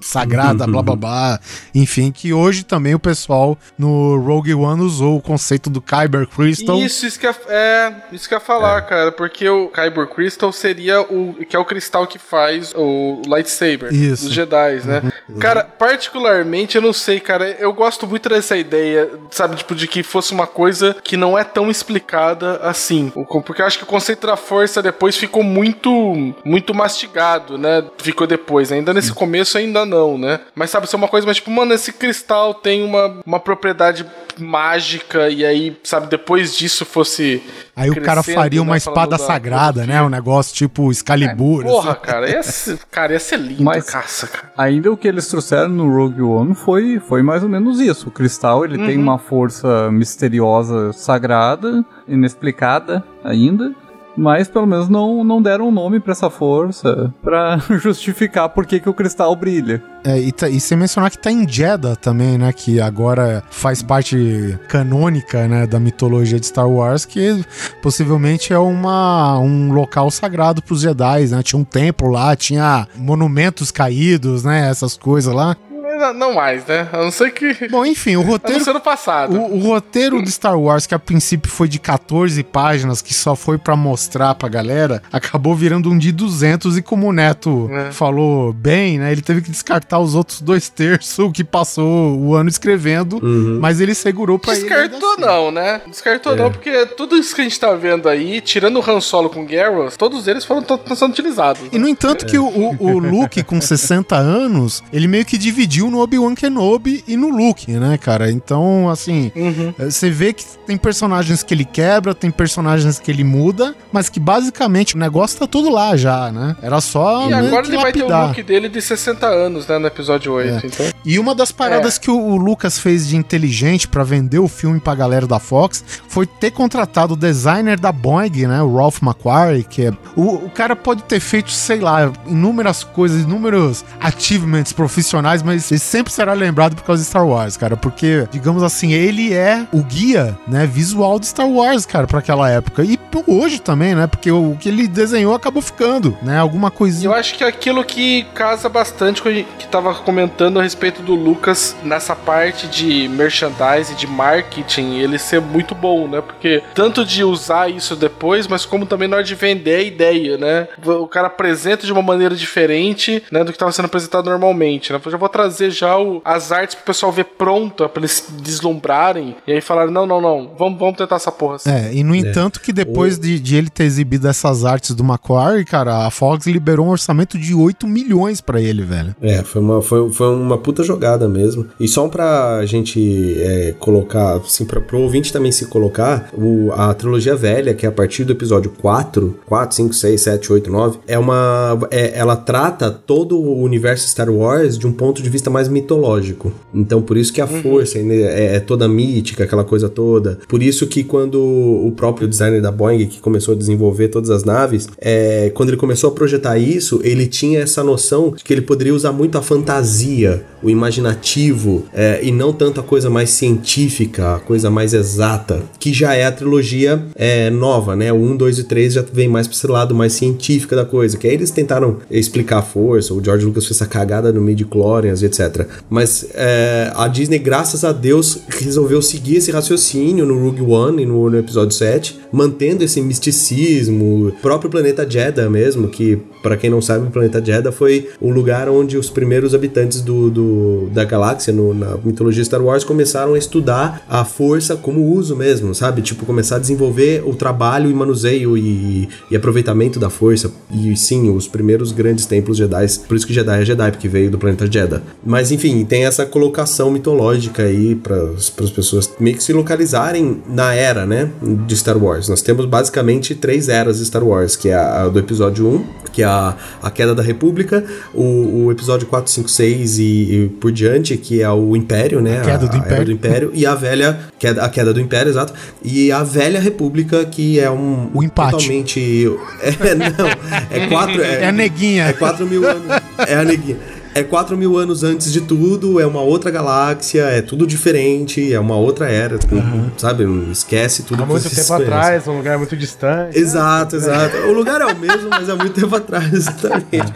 C: sagrada, blá blá blá. Enfim, que hoje também o pessoal no Rogue One usou o conceito do Kyber Crystal.
E: Isso, isso que é, é, isso que eu ia falar, cara, porque o Kyber Crystal seria o que é o cristal que faz o lightsaber
C: Isso.
E: dos Jedi, né? Cara, particularmente eu não sei, cara, eu gosto muito dessa ideia, sabe, tipo de que fosse uma coisa que não é tão explicada assim, O- porque eu acho que o conceito da força depois ficou muito muito mastigado, né? Ficou depois, ainda nesse começo ainda não, né? Mas sabe, ser uma coisa mais tipo, mano, esse cristal tem uma, uma propriedade mágica e aí, sabe, depois disso fosse
C: Aí o cara faria uma
E: né,
C: espada
E: falando da
C: sagrada, né? Um negócio tipo Excalibur.
E: Porra,
C: assim.
E: cara, ia ser, cara, ia ser lindo,
F: Mas-
E: caça, cara.
F: Ainda o que eles trouxeram no Rogue One foi, foi mais ou menos isso. O cristal ele tem uma força misteriosa, sagrada, inexplicada ainda. Mas pelo menos não, não deram um nome pra essa força pra *laughs* justificar por que, que o cristal brilha.
C: É, e, tá- e sem mencionar que tá em Jeddah também, né? Que agora faz parte canônica, né? Da mitologia de Star Wars, que possivelmente é uma, um local sagrado pros Jedi, né? Tinha um templo lá, tinha monumentos caídos, né? Essas coisas lá.
E: Não, não mais, né? A não ser que.
C: Bom, enfim, o *laughs*
E: não
C: roteiro
E: ser no passado.
C: O, o roteiro de Star Wars, que a princípio foi de 14 páginas, que só foi pra mostrar pra galera, acabou virando um de 200 e como o Neto
E: É.
C: falou bem, né, ele teve que descartar os outros dois terços que passou o ano escrevendo, mas ele segurou pra ele.
E: Descartou
C: assim.
E: não, né? Descartou não, porque tudo isso que a gente tá vendo aí, tirando o Han Solo com o Garrus, todos eles foram sendo utilizados.
C: E no entanto que o, o, o Luke com 60 anos, ele meio que dividiu no Obi-Wan Kenobi e no Luke, né, cara? Então, assim,
E: Uhum.
C: eh, você vê que tem personagens que ele quebra, tem personagens que ele muda, mas que basicamente o negócio tá tudo lá já, né? Era só
E: E agora ele vai ter o look dele de 60 anos, né? No episódio 8. Então.
C: E uma das paradas
E: É.
C: que o, o Lucas fez de inteligente pra vender o filme pra galera da Fox foi ter contratado o designer da Boeing, né, o Ralph McQuarrie, que é o, o cara pode ter feito, sei lá, inúmeras coisas, inúmeros achievements profissionais, mas sempre será lembrado por causa de Star Wars, cara, porque digamos assim, ele é o guia, né, visual de Star Wars, cara, pra aquela época e hoje também, né, porque o, o que ele desenhou acabou ficando, né, alguma coisinha
E: eu acho que aquilo que casa bastante com gente que tava comentando a respeito do Lucas nessa parte de merchandising, de marketing, ele ser muito bom, né? Porque tanto de usar isso depois, mas como também na hora de vender a ideia, né? O cara apresenta de uma maneira diferente, né, do que estava sendo apresentado normalmente, né? Eu já vou trazer já o- as artes pro pessoal ver pronta, pra eles se deslumbrarem, e aí falar não, não, não, vamos, vamos tentar essa porra assim.
C: É, e no entanto que depois de, de ele ter exibido essas artes do Macquarie, cara, a Fox liberou um orçamento de 8 milhões pra ele, velho.
D: É, foi uma, foi, foi uma puta jogada mesmo. E só pra gente é, colocar, assim, pra, pro ouvinte também se colocar, o, a trilogia velha, que é a partir do episódio 4, 4, 5, 6, 7, 8, 9, é uma. é- ela trata todo o universo Star Wars de um ponto de vista mais mitológico. Então, por isso que a força né, é, é toda mítica, aquela coisa toda. Por isso que quando o próprio designer da Boeing, que começou a desenvolver todas as naves, é, quando ele começou a projetar isso, ele tinha essa noção de que ele poderia usar muito a fantasia, o imaginativo, é, e não tanto a coisa mais científica, a coisa mais exata, que já é a trilogia é, nova, né? O 1, 2 e 3 já vem mais pra esse lado mais científica da coisa, que aí eles tentaram explicar a força, o George Lucas fez essa cagada no midi-chlorians, etc. Mas é, a Disney, graças a Deus, resolveu seguir esse raciocínio no Rogue One e no, no episódio 7, mantendo esse misticismo, o próprio planeta Jeddah mesmo, que, para quem não sabe, o planeta Jeddah foi o lugar onde os primeiros habitantes do, do- da galáxia, no- na mitologia Star Wars, começaram a estudar a força como uso mesmo, sabe? Tipo, começar a desenvolver o trabalho e manuseio e, e aproveitamento da força. E sim, os primeiros grandes templos Jedi. Por isso que Jedi é Jedi, porque veio do planeta Jeddah. Mas enfim, tem essa colocação mitológica aí para as pessoas meio que se localizarem na era, né? De Star Wars. Wars. Nós temos basicamente três eras de Star Wars, que é a, a do episódio 1, que é a, a Queda da República, o, o episódio 4, 5, 6 e, e por diante, que é o Império, né?
C: A queda do
D: Era
C: Império.
D: do Império, e a velha, queda, a queda do Império, exato, e a velha República, que é um...
C: O empate.
D: Totalmente... *laughs* É, não, é quatro... *laughs*
C: É a neguinha.
D: É 4 mil anos. É a neguinha. É 4 mil anos antes de tudo, é uma outra galáxia, é tudo diferente, é uma outra era, tudo, sabe? Esquece tudo
B: Há muito tempo atrás, um lugar muito distante.
D: Exato, exato. O lugar é o mesmo, mas há muito tempo atrás, *laughs* exatamente.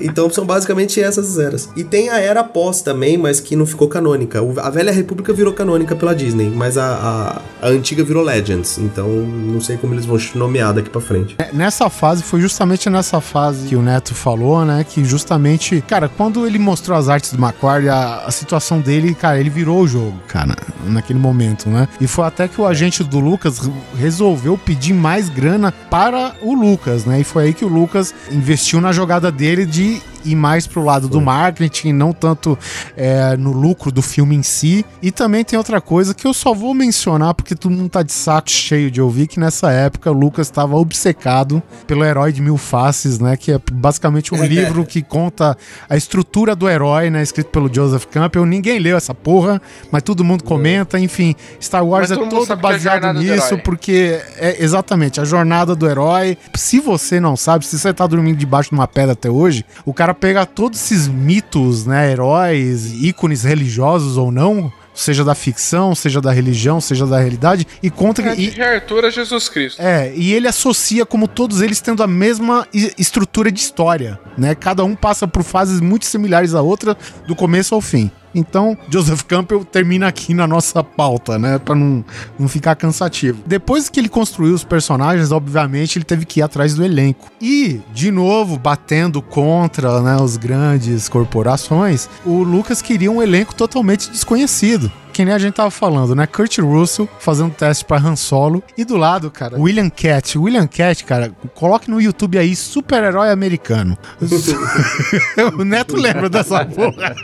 D: Então são basicamente essas eras. E tem a era pós também, mas que não ficou canônica. A Velha República virou canônica pela Disney, mas a, a, a antiga virou Legends. Então não sei como eles vão nomear daqui pra frente.
C: É, Nessa fase, foi justamente nessa fase que o Neto falou, né? Que justamente, cara, quando ele mostrou as artes do Macquarie, a, a situação dele, cara, ele virou o jogo, cara, naquele momento, né? E foi até que o agente do Lucas re- resolveu pedir mais grana para o Lucas, né? E foi aí que o Lucas investiu na jogada dele de ir mais pro lado do marketing, não tanto é, no lucro do filme em si. E também tem outra coisa que eu só vou mencionar porque todo mundo tá de saco cheio de ouvir que nessa época o Lucas estava obcecado pelo herói de mil faces, né? Que é basicamente um livro que conta a estrutura do herói, né? Escrito pelo Joseph Campbell. Ninguém leu essa porra, mas todo mundo comenta. Enfim, Star Wars
E: Mas
C: é
E: todo é
C: baseado
E: do
C: nisso porque é exatamente a jornada do herói. Se você não sabe, se você tá dormindo debaixo de uma pedra até hoje, o cara pega todos esses mitos, né, heróis, ícones religiosos ou não, seja da ficção, seja da religião, seja da realidade, e conta
E: É
C: que.
E: de
C: e-
E: Arthur a Jesus Cristo.
C: é, e ele associa como todos eles tendo a mesma estrutura de história, né? Cada um passa por fases muito similares à outra, do começo ao fim. Então, Joseph Campbell termina aqui na nossa pauta, né? Pra não, não ficar cansativo. Depois que ele construiu os personagens, obviamente, ele teve que ir atrás do elenco. E, de novo, batendo contra né, os grandes corporações, o Lucas queria um elenco totalmente desconhecido que nem a gente tava falando, né? Kurt Russell fazendo teste pra Han Solo. E do lado, cara, William Cat. William Cat, cara, coloque no YouTube aí super-herói americano. *laughs* o Neto lembra dessa porra.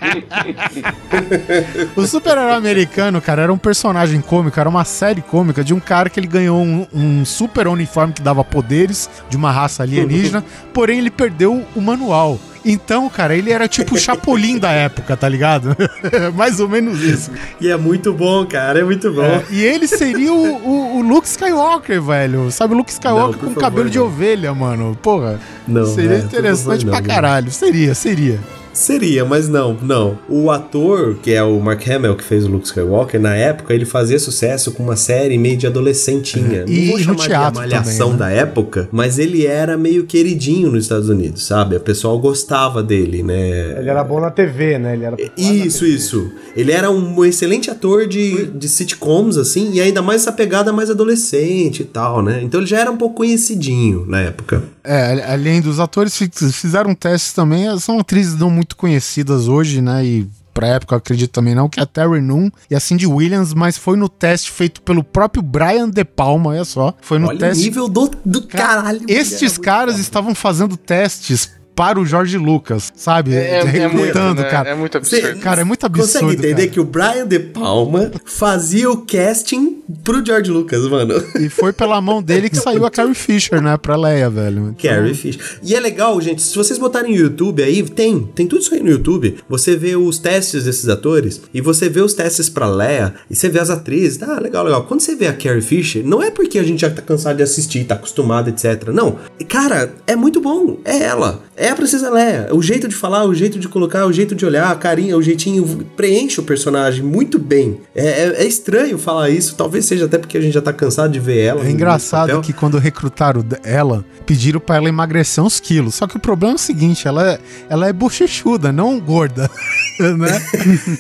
C: *laughs* o super-herói americano, cara, era um personagem cômico, era uma série cômica de um cara que ele ganhou um, um super uniforme que dava poderes de uma raça alienígena, porém ele perdeu o manual. Então, cara, ele era tipo o Chapolin da época, tá ligado? *laughs* Mais ou menos isso.
D: E é muito bom, cara, é muito bom.
C: É, e ele seria o, o- o Luke Skywalker, velho. Sabe, o Luke Skywalker
D: Não,
C: com
D: favor,
C: cabelo de
D: não.
C: ovelha, mano. Porra.
D: Não,
C: seria
D: é,
C: interessante
D: favor,
C: pra
D: não,
C: caralho. Seria, seria.
D: Seria, mas não, não. O ator, que é o Mark Hamill, que fez o Luke Skywalker, na época ele fazia sucesso com uma série meio de adolescentinha.
C: E
D: não vou
C: no
D: chamar de
C: teatro
D: a malhação
C: também, né?
D: da época, mas ele era meio queridinho nos Estados Unidos, sabe? O pessoal gostava dele, né?
B: Ele era bom na TV, né? Ele era
D: Isso, isso. Ele era um excelente ator de, de sitcoms, assim, e ainda mais essa pegada mais adolescente e tal, né? Então ele já era um pouco conhecidinho na época.
C: É, além dos atores, fi- fizeram testes também. São atrizes não muito conhecidas hoje, né? E pra época eu acredito também não, que é a Terry Noon e a Cindy Williams, mas foi no teste feito pelo próprio Brian De Palma, olha só. Foi no
D: Olha
C: teste.
D: o nível do, do caralho.
C: Estes caras estavam fazendo testes para o George Lucas, sabe?
E: É, é, é muito, né?
C: cara.
E: É muito absurdo.
C: Cara, é muito absurdo.
D: Consegue entender
C: cara.
D: que o Brian De Palma fazia o casting pro George Lucas, mano.
C: E foi pela mão dele que saiu a Carrie Fisher, né? Pra Leia, velho. Então,
D: Carrie Fisher. E é legal, gente, se vocês botarem no YouTube aí, tem, tem tudo isso aí no YouTube. Você vê os testes desses atores e você vê os testes pra Leia e você vê as atrizes, tá, legal, legal. Quando você vê a Carrie Fisher, não é porque a gente já tá cansado de assistir, tá acostumado, etc. Não. Cara, é muito bom. É ela. É a Princesa Leia. O jeito de falar, o jeito de colocar, o jeito de olhar, a carinha, o jeitinho preenche o personagem muito bem. É, é- é estranho falar isso, talvez seja até porque a gente já tá cansado de ver ela.
C: É engraçado que quando recrutaram ela, pediram pra ela emagrecer uns quilos. Só que o problema é o seguinte, ela é, ela é bochechuda, não gorda. *laughs* né?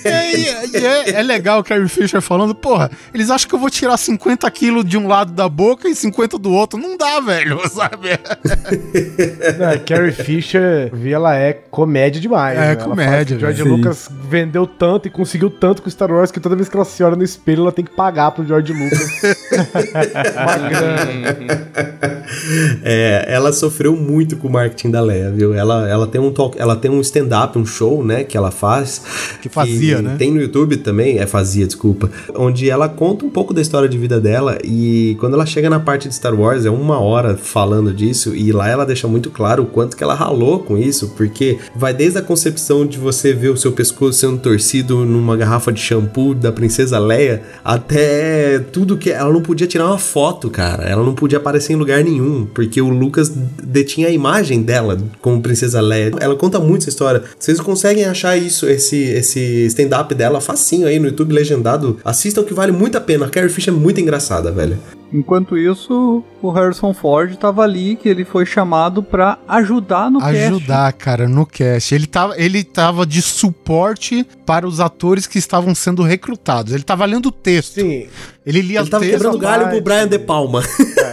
C: É, *laughs* e é, e é- é legal o Carrie Fisher falando, porra, eles acham que eu vou tirar 50 quilos de um lado da boca e 50 do outro. Não dá, velho, *laughs* sabe?
B: Não, é Carrie Fisher Vi, ela é comédia demais.
C: É,
B: né?
C: Comédia,
B: George
F: velho.
B: Lucas vendeu tanto e conseguiu tanto com Star Wars que toda vez que ela se olha no espelho, ela tem que pagar pro George Lucas. *laughs* Uma grana.
D: É, ela sofreu muito com o marketing da Leia, viu? Ela, ela tem um talk, ela tem um stand-up, um show, né, que ela faz.
C: Que fazia, né?
D: Tem no YouTube também, é fazia, desculpa. Onde ela conta um pouco da história de vida dela e quando ela chega na parte de Star Wars, é uma hora falando disso e lá ela deixa muito claro o quanto que ela ralou com isso, porque vai desde a concepção de você ver o seu pescoço sendo torcido numa garrafa de shampoo da princesa Leia até tudo que ela não podia tirar uma foto, cara. Ela não podia aparecer em lugar nenhum, porque o Lucas detinha a imagem dela como princesa Leia. Ela conta muito essa história. Vocês conseguem achar isso, esse esse stand-up dela facinho aí no YouTube legendado. Assistam que vale muito a pena. A Carrie Fisher é muito engraçada, velho.
F: Enquanto isso, o Harrison Ford tava ali, que ele foi chamado pra ajudar no cast.
C: Ajudar, cara, no cast. Ele tava, ele tava de suporte para os atores que estavam sendo recrutados. Ele tava lendo o texto.
B: Sim,
C: Ele lia
D: Ele tava quebrando galho pro Brian De Palma.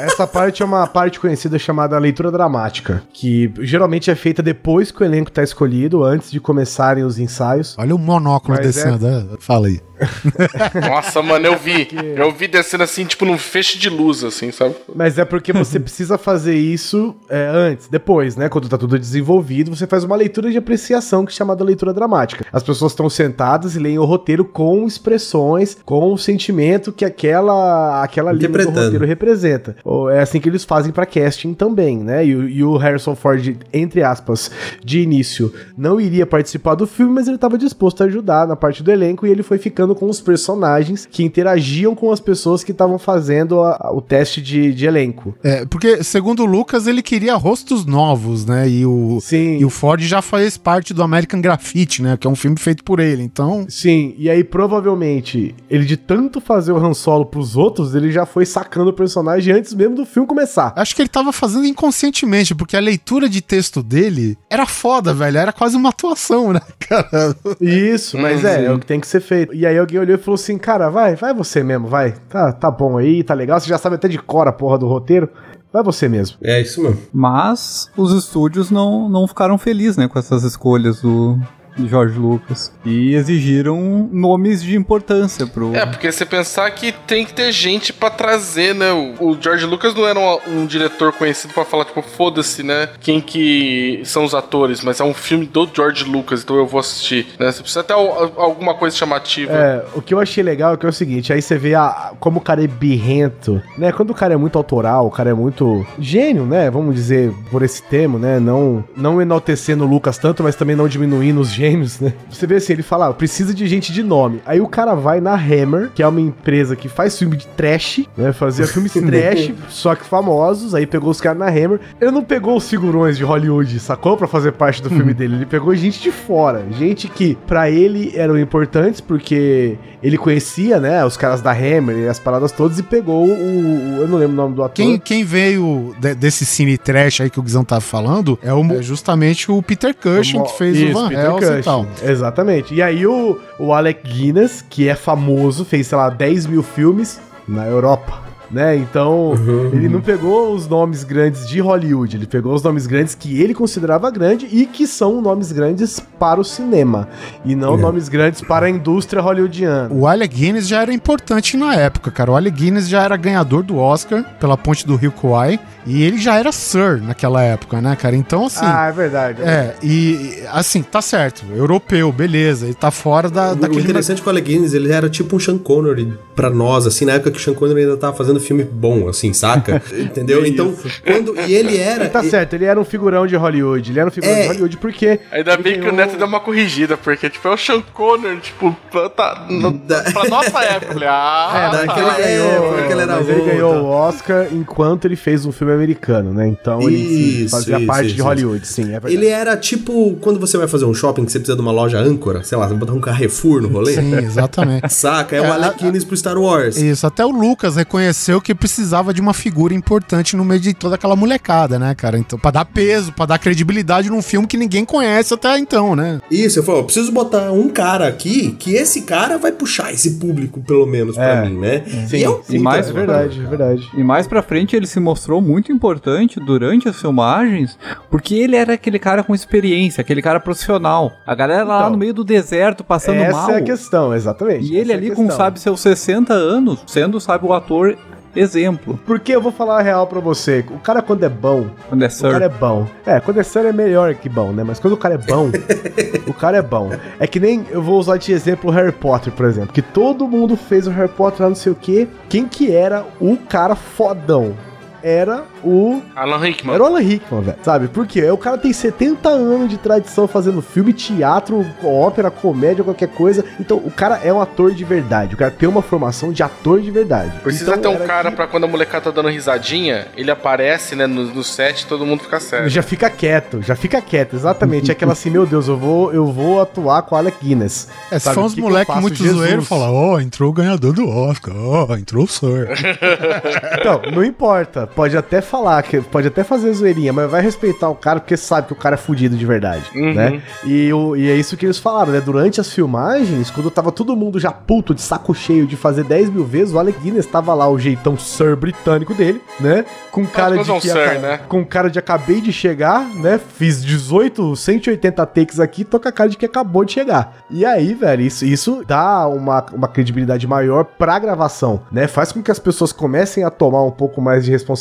B: essa parte é uma parte conhecida chamada leitura dramática, que geralmente é feita depois que o elenco tá escolhido, antes de começarem os ensaios.
C: Olha o monóculo
B: Mas
C: descendo. é, Fala aí. *laughs*
E: Nossa, mano, eu vi. Eu vi descendo assim, tipo, num feixe de luz, assim, sabe?
B: Mas é porque você *laughs* precisa fazer isso é, antes, depois, né? Quando tá tudo desenvolvido, você faz uma leitura de apreciação que é chamada leitura dramática. As pessoas estão sentadas e leem o roteiro com expressões, com o sentimento que aquela, aquela linha do
D: Interpretando.
B: roteiro representa. Ou É assim que eles fazem pra casting também, né? E, o- e o Harrison Ford, entre aspas, de início, não iria participar do filme, mas ele estava disposto a ajudar na parte do elenco e ele foi ficando com os personagens que interagiam com as pessoas que estavam fazendo a- a- o teste de, de elenco.
C: É, porque, segundo o Lucas, ele queria rostos novos, né? E o,
B: Sim.
C: e o Ford já faz parte do American Graffiti, né? Que é um filme feito por ele. Então,
B: Sim, e aí provavelmente ele de tanto fazer o Han Solo pros outros, ele já foi sacando o personagem antes mesmo do filme começar.
C: acho que ele tava fazendo inconscientemente, porque a leitura de texto dele era foda, velho. Era quase uma atuação, né, *laughs* cara?
B: Isso, mas é, é o que tem que ser feito. E aí alguém olhou e falou assim, cara, vai, vai você mesmo, vai. Tá, tá bom aí, tá legal, você já sabe até de cor a porra do roteiro. Vai você mesmo.
D: É isso mesmo.
F: Mas os estúdios não, não ficaram felizes né, com essas escolhas do de George Lucas. E exigiram nomes de importância pro.
E: É, porque você pensar que tem que ter gente pra trazer, né? O, George Lucas não era um, um diretor conhecido pra falar, tipo, foda-se, né? Quem que são os atores, mas é um filme do George Lucas, então eu vou assistir, né? Você precisa ter al- alguma coisa chamativa.
B: É, o que eu achei legal é que é o seguinte, aí você vê a, como o cara é birrento, né? Quando o cara é muito autoral, o cara é muito gênio, né? Vamos dizer por esse termo, né? Não, não enaltecendo o Lucas tanto, mas também não diminuindo os gênios, né? Você vê assim, ele fala, ah, precisa de gente de nome. Aí o cara vai na Hammer, que é uma empresa que faz filme de trash, né? Fazia filmes *laughs* trash, só que famosos. Aí pegou os caras na Hammer. Ele não pegou os figurões de Hollywood, sacou? Pra fazer parte do filme *laughs* dele. Ele pegou gente de fora. Gente que pra ele eram importantes, porque ele conhecia, né? Os caras da Hammer e as paradas todas. E pegou o. o- eu não lembro o nome do ator.
C: Quem, quem veio de- desse cine trash aí que o Guizão tava falando é, o- é justamente o Peter Cushing, que fez o Van Helsing e
B: Cushing.
C: tal.
B: Exatamente. E aí o, o Alec Guinness, que é famoso, fez, sei lá, 10 mil filmes na Europa. Né? Então, ele não pegou os nomes grandes de Hollywood, ele pegou os nomes grandes que ele considerava grande e que são nomes grandes para o cinema, e não nomes grandes para a indústria hollywoodiana.
C: O Alec Guinness já era importante na época, cara. O Alec Guinness já era ganhador do Oscar pela Ponte do Rio Kwai e ele já era Sir naquela época, né, cara? Então, assim.
B: ah, é verdade.
C: É, e assim, tá certo. Europeu, beleza. Ele tá fora da,
D: O
C: daquele.
D: interessante com o Alec Guinness, ele era tipo um Sean Connery pra nós, assim, na época que o Sean Connery ainda tava fazendo filme bom, assim, saca? *laughs* Entendeu? Então, quando. E ele era.
B: Ele tá certo, ele era um figurão de Hollywood, ele era um figurão
D: É.
B: de Hollywood porque...
E: Ainda
B: ele
E: bem que o Neto deu uma corrigida, porque, tipo, é o Sean Connery, tipo, tá, no,
D: Da-
E: pra nossa *laughs* época. Falei, ah,
B: É,
E: tá.
B: daquele
D: é,
B: ganhou,
D: porque ele era
B: mas ele
D: avô,
B: ganhou
D: tá.
B: o Oscar enquanto ele fez um filme americano, né? Então ele
D: Isso,
B: fazia
D: isso,
B: parte
D: isso,
B: de Hollywood, sim, é.
D: Ele era tipo quando você vai fazer um shopping que você precisa de uma loja âncora, sei lá, você vai botar um Carrefour no rolê.
C: Sim, exatamente. *laughs*
D: Saca? É,
C: É,
D: o Alec Guinness pro Star Wars.
C: Isso, até o Lucas reconheceu que precisava de uma figura importante no meio de toda aquela molecada, né, cara? Então, pra dar peso, pra dar credibilidade num filme que ninguém conhece até então, né?
D: Isso, eu falo, eu preciso botar um cara aqui que esse cara vai puxar esse público, pelo menos, pra
B: É.
D: mim, né?
B: Sim,
D: e é um
B: sim,
F: mais-
B: é verdade, é verdade.
F: E mais pra frente ele se mostrou muito muito importante durante as filmagens, porque ele era aquele cara com experiência, aquele cara profissional. A galera lá
B: Então,
F: no meio do deserto, passando
B: Essa
F: mal.
B: é a questão, exatamente.
F: E ele
B: Essa é
F: ali com, sabe, seus 60 anos, sendo, sabe, o ator exemplo.
B: Porque eu vou falar a real pra você. O cara, quando é bom,
F: Quando é
B: o cara
F: Sir.
B: é bom. É, quando é Sir é melhor que bom, né? Mas quando o cara é bom, *laughs* o cara é bom. É que nem eu vou usar de exemplo o Harry Potter, por exemplo. Que todo mundo fez o Harry Potter lá, não sei o quê. Quem que era o cara fodão? Era o.
E: Alan Rickman.
B: Era o Alan Rickman, velho. Sabe? Por quê? O cara tem 70 anos de tradição fazendo filme, teatro, ópera, comédia, qualquer coisa. Então, o cara é um ator de verdade. O cara tem uma formação de ator de verdade.
E: Precisa
B: Então,
E: ter um cara
B: que-
E: pra quando a molecada tá dando risadinha, ele aparece, né, no, no set e todo mundo fica sério.
B: Já fica quieto, já fica quieto, exatamente. É aquela assim, meu Deus, eu vou, eu vou atuar com a Alec Guinness.
C: É, se for
B: o
C: uns
B: que que eu
C: moleque
B: faço?
C: muito
B: Jesus.
C: zoeiro, fala, ó, entrou o ganhador do Oscar, ó, entrou o Sir. *laughs*
B: Então, não importa. Pode até falar, que pode até fazer zoeirinha, mas vai respeitar o cara porque sabe que o cara é fudido de verdade,
E: Uhum.
B: né? E, o, e é isso que eles falaram, né? Durante as filmagens, quando tava todo mundo já puto, de saco cheio de fazer 10 mil vezes, o Alec Guinness tava lá, o jeitão Sir britânico dele, né? Com cara de que
E: Sir, né?
B: com cara de acabei de chegar, né? Fiz 18, 180 takes aqui, tô com a cara de que acabou de chegar. E aí, velho, isso, isso dá uma, uma credibilidade maior pra gravação, né? Faz com que as pessoas comecem a tomar um pouco mais de responsabilidade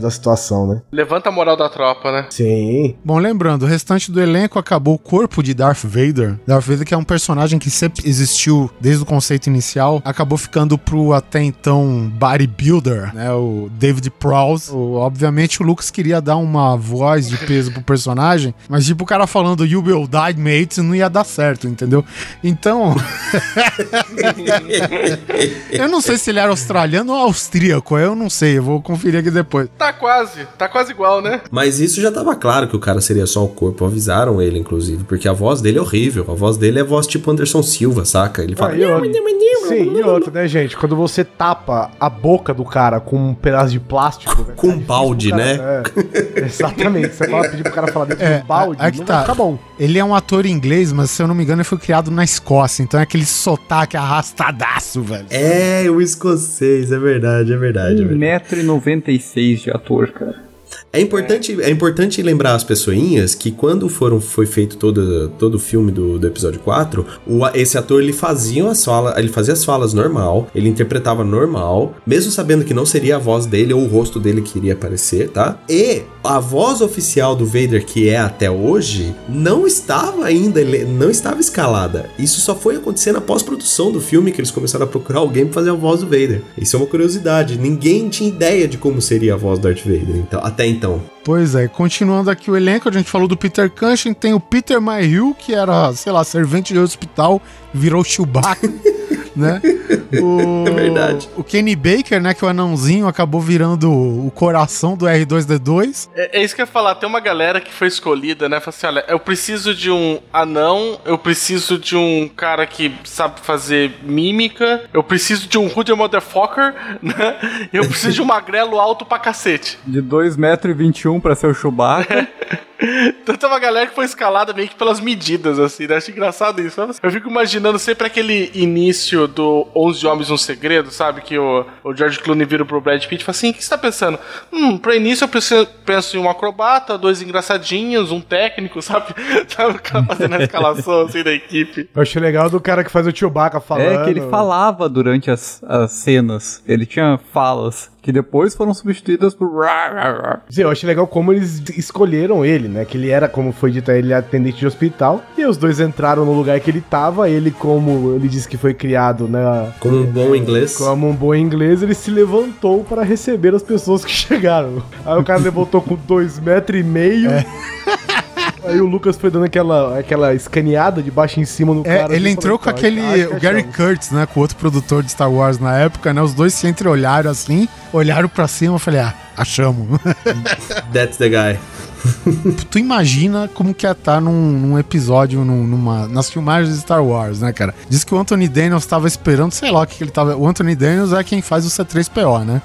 B: da situação, né?
E: Levanta a moral da tropa, né?
B: Sim.
C: Bom, lembrando, o restante do elenco acabou o corpo de Darth Vader. Darth Vader, que é um personagem que sempre existiu desde o conceito inicial, acabou ficando pro até então bodybuilder, né? O David Prowse. O- obviamente o Lucas queria dar uma voz de peso pro personagem, mas tipo o cara falando You will die, mate, não ia dar certo, entendeu? Então. *laughs* eu não sei se ele era australiano ou austríaco, eu não sei, eu vou conferir aqui depois.
E: Tá quase, tá quase igual, né?
D: Mas isso já tava claro que o cara seria só o corpo. Avisaram ele, inclusive. Porque a voz dele é horrível. A voz dele é voz tipo Anderson Silva, saca? Ele fala.
B: Ah, e Sim, e outra, né, gente? Quando você tapa a boca do cara com um pedaço de plástico. velho,
D: Com um
B: difícil
D: balde,
B: cara- É, exatamente. Você fala pedir pro cara falar dentro de um balde,
C: aí que
B: não
C: tá.
B: vai ficar bom.
C: Ele é um ator inglês, mas se eu não me engano, ele foi criado na Escócia. Então é aquele sotaque arrastadaço, velho.
D: É, o escocês, é verdade, é verdade. É, verdade.
F: 1,96m de ator, cara.
D: É importante, é importante lembrar as pessoinhas que quando foram, foi feito todo, todo o filme do, do episódio 4, o, esse ator ele fazia as falas, ele fazia as falas normal, ele interpretava normal, mesmo sabendo que não seria a voz dele ou o rosto dele que iria aparecer, tá? E a voz oficial do Vader, que é até hoje, não estava ainda, não estava escalada. Isso só foi acontecer na pós-produção do filme que eles começaram a procurar alguém pra fazer a voz do Vader. Isso é uma curiosidade. Ninguém tinha ideia de como seria a voz do Darth Vader, então, até então então.
C: Pois é, continuando aqui o elenco, a gente falou do Peter Cushing, tem o Peter Mayhew, que era, sei lá, servente de hospital, virou Chewbacca, *laughs* né? O,
D: É verdade.
C: O Kenny Baker, né, que é o anãozinho, acabou virando o coração do R2-D2.
E: É, é isso que eu ia falar, tem uma galera que foi escolhida, né? Fala assim, olha, eu preciso de um anão, eu preciso de um cara que sabe fazer mímica, eu preciso de um hoodie motherfucker, *laughs* né? Eu preciso de um magrelo alto pra cacete.
F: De 2,21m pra ser o Chewbacca. *laughs*
E: Então tem uma galera que foi escalada meio que pelas medidas, assim, né? Acho engraçado isso. Eu fico imaginando sempre aquele início do 11 Homens um Segredo, sabe? Que o, o George Clooney vira pro Brad Pitt e fala assim: o que você tá pensando? Hum, pra início eu preciso, penso em um acrobata, dois engraçadinhos, um técnico, *laughs* sabe? Sabe o cara fazendo a escalação assim da equipe.
B: Eu achei legal do cara que faz o Chewbacca falando.
F: É que ele falava durante as, as cenas. Ele tinha falas que depois foram substituídas por.
B: Eu achei legal como eles escolheram ele, né? Que ele era, como foi dito, ele é atendente de hospital. E os dois entraram no lugar que ele tava. Ele, como ele disse que foi criado, né?
D: Como um bom inglês.
B: Como um bom inglês, ele se levantou para receber as pessoas que *laughs* chegaram. Aí o cara levantou com dois metros e meio. *laughs* Aí o Lucas foi dando aquela, aquela escaneada de baixo em cima no
C: É,
B: cara.
C: ele
B: assim,
C: entrou com aquele.
B: "Acho que
C: O Gary
B: achamos."
C: Kurtz, né? Com outro produtor de Star Wars na época, né? Os dois se entreolharam assim, olharam pra cima e falei, ah, achamos. *laughs*
D: That's the guy. *laughs*
C: tu imagina como que ia estar num, num episódio, num- numa, nas filmagens de Star Wars, né, cara? Diz que o Anthony Daniels tava esperando, sei lá o que, que ele tava. O Anthony Daniels é quem faz o C3PO, né?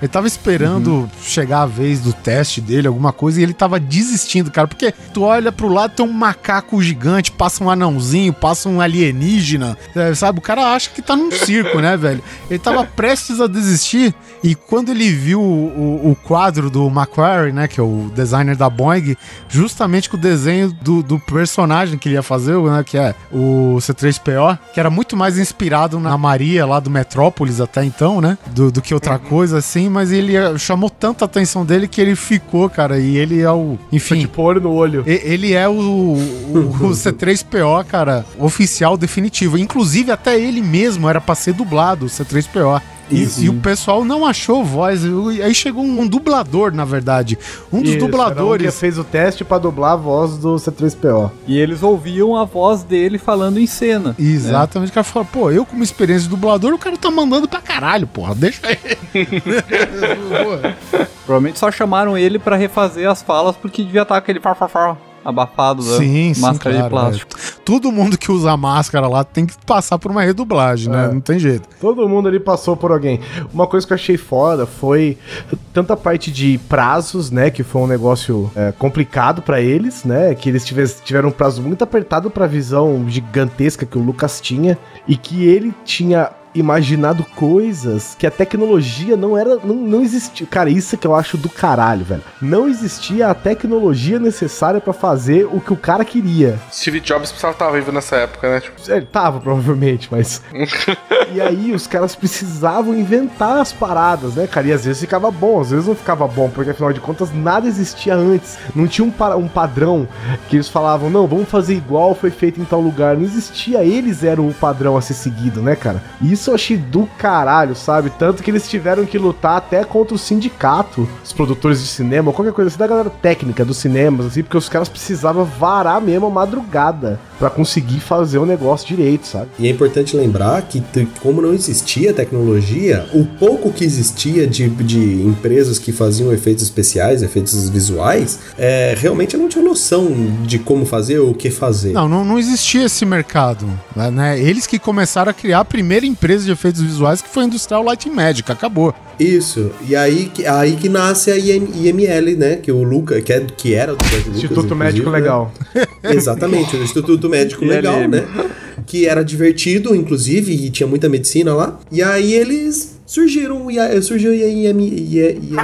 C: Ele tava esperando chegar a vez do teste dele, alguma coisa, e ele tava desistindo, cara. Porque tu olha pro lado, tem um macaco gigante, passa um anãozinho, passa um alienígena, é, sabe? O cara acha que tá num circo, né, velho? Ele tava prestes a desistir. E quando ele viu o, o, o quadro do Macquarie, né, que é o designer da Boeing, justamente com o desenho do, do personagem que ele ia fazer, né, que é o C3PO, que era muito mais inspirado na Maria lá do Metrópolis até então, né, do, do que outra coisa assim, mas ele eh, chamou tanta atenção dele que ele ficou, cara, e ele é o,
B: Foi
C: enfim,
B: tipo olho no olho.
C: Ele é o, o, o *laughs* C3PO, cara, oficial definitivo. Inclusive, até ele mesmo era pra ser dublado, o C3PO. E, e o pessoal não achou voz. E Aí chegou um, um dublador, na verdade. Um dos
B: Isso, era um que
C: dubladores.
B: fez o teste pra dublar a voz do C3PO.
F: E eles ouviam a voz dele falando em cena.
C: Exatamente, o cara falou, pô, eu como experiência de dublador, o cara tá mandando pra caralho, porra, deixa ele. *laughs*
F: Provavelmente só chamaram ele pra refazer as falas porque devia estar aquele farfafá abafado da
C: Sim, sim,
F: máscara
C: claro,
F: de plástico.
C: é. Todo mundo que usa máscara lá tem que passar por uma redublagem, né?
B: É.
C: Não tem jeito.
B: Todo mundo ali passou por alguém. Uma coisa que eu achei foda foi tanta parte de prazos, né? Que foi um negócio é, complicado pra eles, né? Que eles tiveram um prazo muito apertado pra visão gigantesca que o Lucas tinha. E que ele tinha imaginado coisas que a tecnologia não era. Não, não existia. Cara, isso é que eu acho do caralho, velho. Não existia a tecnologia necessária pra fazer o que o cara queria.
E: Steve Jobs precisava estar vivo nessa época, né? Tipo,
B: Ele tava, provavelmente, mas. *laughs* e aí os caras precisavam inventar as paradas, né, cara? E às vezes ficava bom, às vezes não ficava bom, porque afinal de contas nada existia antes. Não tinha um, pa- um padrão que eles falavam, não, vamos fazer igual foi feito em tal lugar. Não existia, eles eram o padrão a ser seguido, né, cara? E isso eu achei do caralho, sabe? Tanto que eles tiveram que lutar até contra o sindicato, os produtores de cinema, qualquer coisa assim, da galera técnica dos cinemas, assim, porque os caras precisavam varar mesmo a madrugada pra conseguir fazer o negócio direito, sabe?
D: E é importante lembrar que, como não existia tecnologia, o pouco que existia de, de empresas que faziam efeitos especiais, efeitos visuais, é, realmente não tinha noção de como fazer ou o que fazer.
C: Não, não, não existia esse mercado. Né? Eles que começaram a criar a primeira empresa de efeitos visuais, que foi a Industrial Light and Magic. Acabou.
D: Isso. E aí, que- aí que nasce a IM- IML, né? Que o Luca, que, é, que era do Lucas,
B: Instituto
D: inclusive,
B: Médico
D: né?
B: Legal. *laughs*
D: Exatamente, o Instituto Médico Legal, né? Que era divertido, inclusive, e tinha muita medicina lá. E aí eles surgiram, surgiu a IM, IML.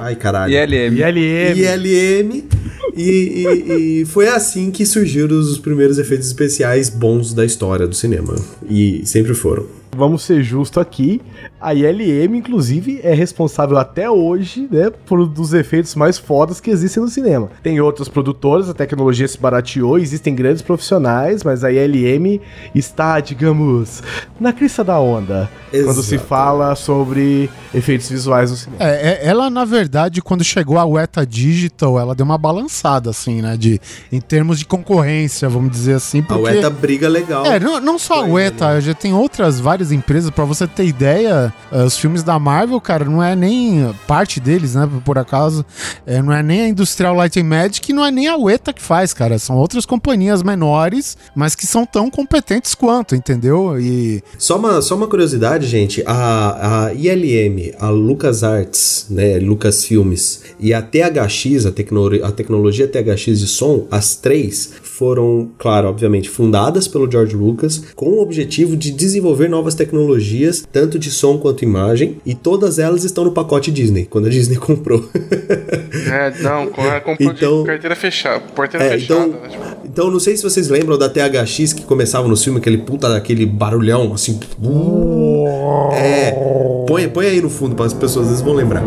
D: Ai, caralho.
F: ILM.
B: ILM.
D: ILM. E, e- e foi assim que surgiram os primeiros efeitos especiais bons da história do cinema. E sempre foram.
B: Vamos ser justos aqui. A ILM, inclusive, é responsável até hoje, né, por um dos efeitos mais fodas que existem no cinema. Tem outras produtoras, a tecnologia se barateou, existem grandes profissionais, mas a ILM está, digamos, na crista da onda. Quando se
D: Exato.
B: fala sobre efeitos visuais no cinema.
C: É, é- ela, na verdade, quando chegou a Weta Digital, ela deu uma balançada, assim, né? De, em termos de concorrência, vamos dizer assim.
D: A
C: Porque...
D: UETA briga legal.
C: É, não, não só a Weta, já tem outras várias empresas, pra você ter ideia, eh, os filmes da Marvel, cara, não é nem parte deles, né, por acaso, eh, não é nem a Industrial Light and Magic, não é nem a Weta que faz, cara, são outras companhias menores, mas que são tão competentes quanto, entendeu? E
D: Só uma, só uma curiosidade, gente. A, a ILM, a LucasArts, né, Lucasfilmes e a THX, a, tecno, a tecnologia THX de som, as três foram, claro, obviamente, fundadas pelo George Lucas com o objetivo de desenvolver novas tecnologias, tanto de som quanto imagem, e todas elas estão no pacote Disney, quando a Disney *laughs* comprou.
E: é, não, com- comprou
D: Então-
E: de carteira fechada. Porteira
D: É,
E: fechada,
D: então,
E: né? Tipo,
D: então, não sei se vocês lembram da THX que começava no filme, aquele puta daquele barulhão, assim. uh, é. Põe, põe aí no fundo para as pessoas, às vezes vão lembrar.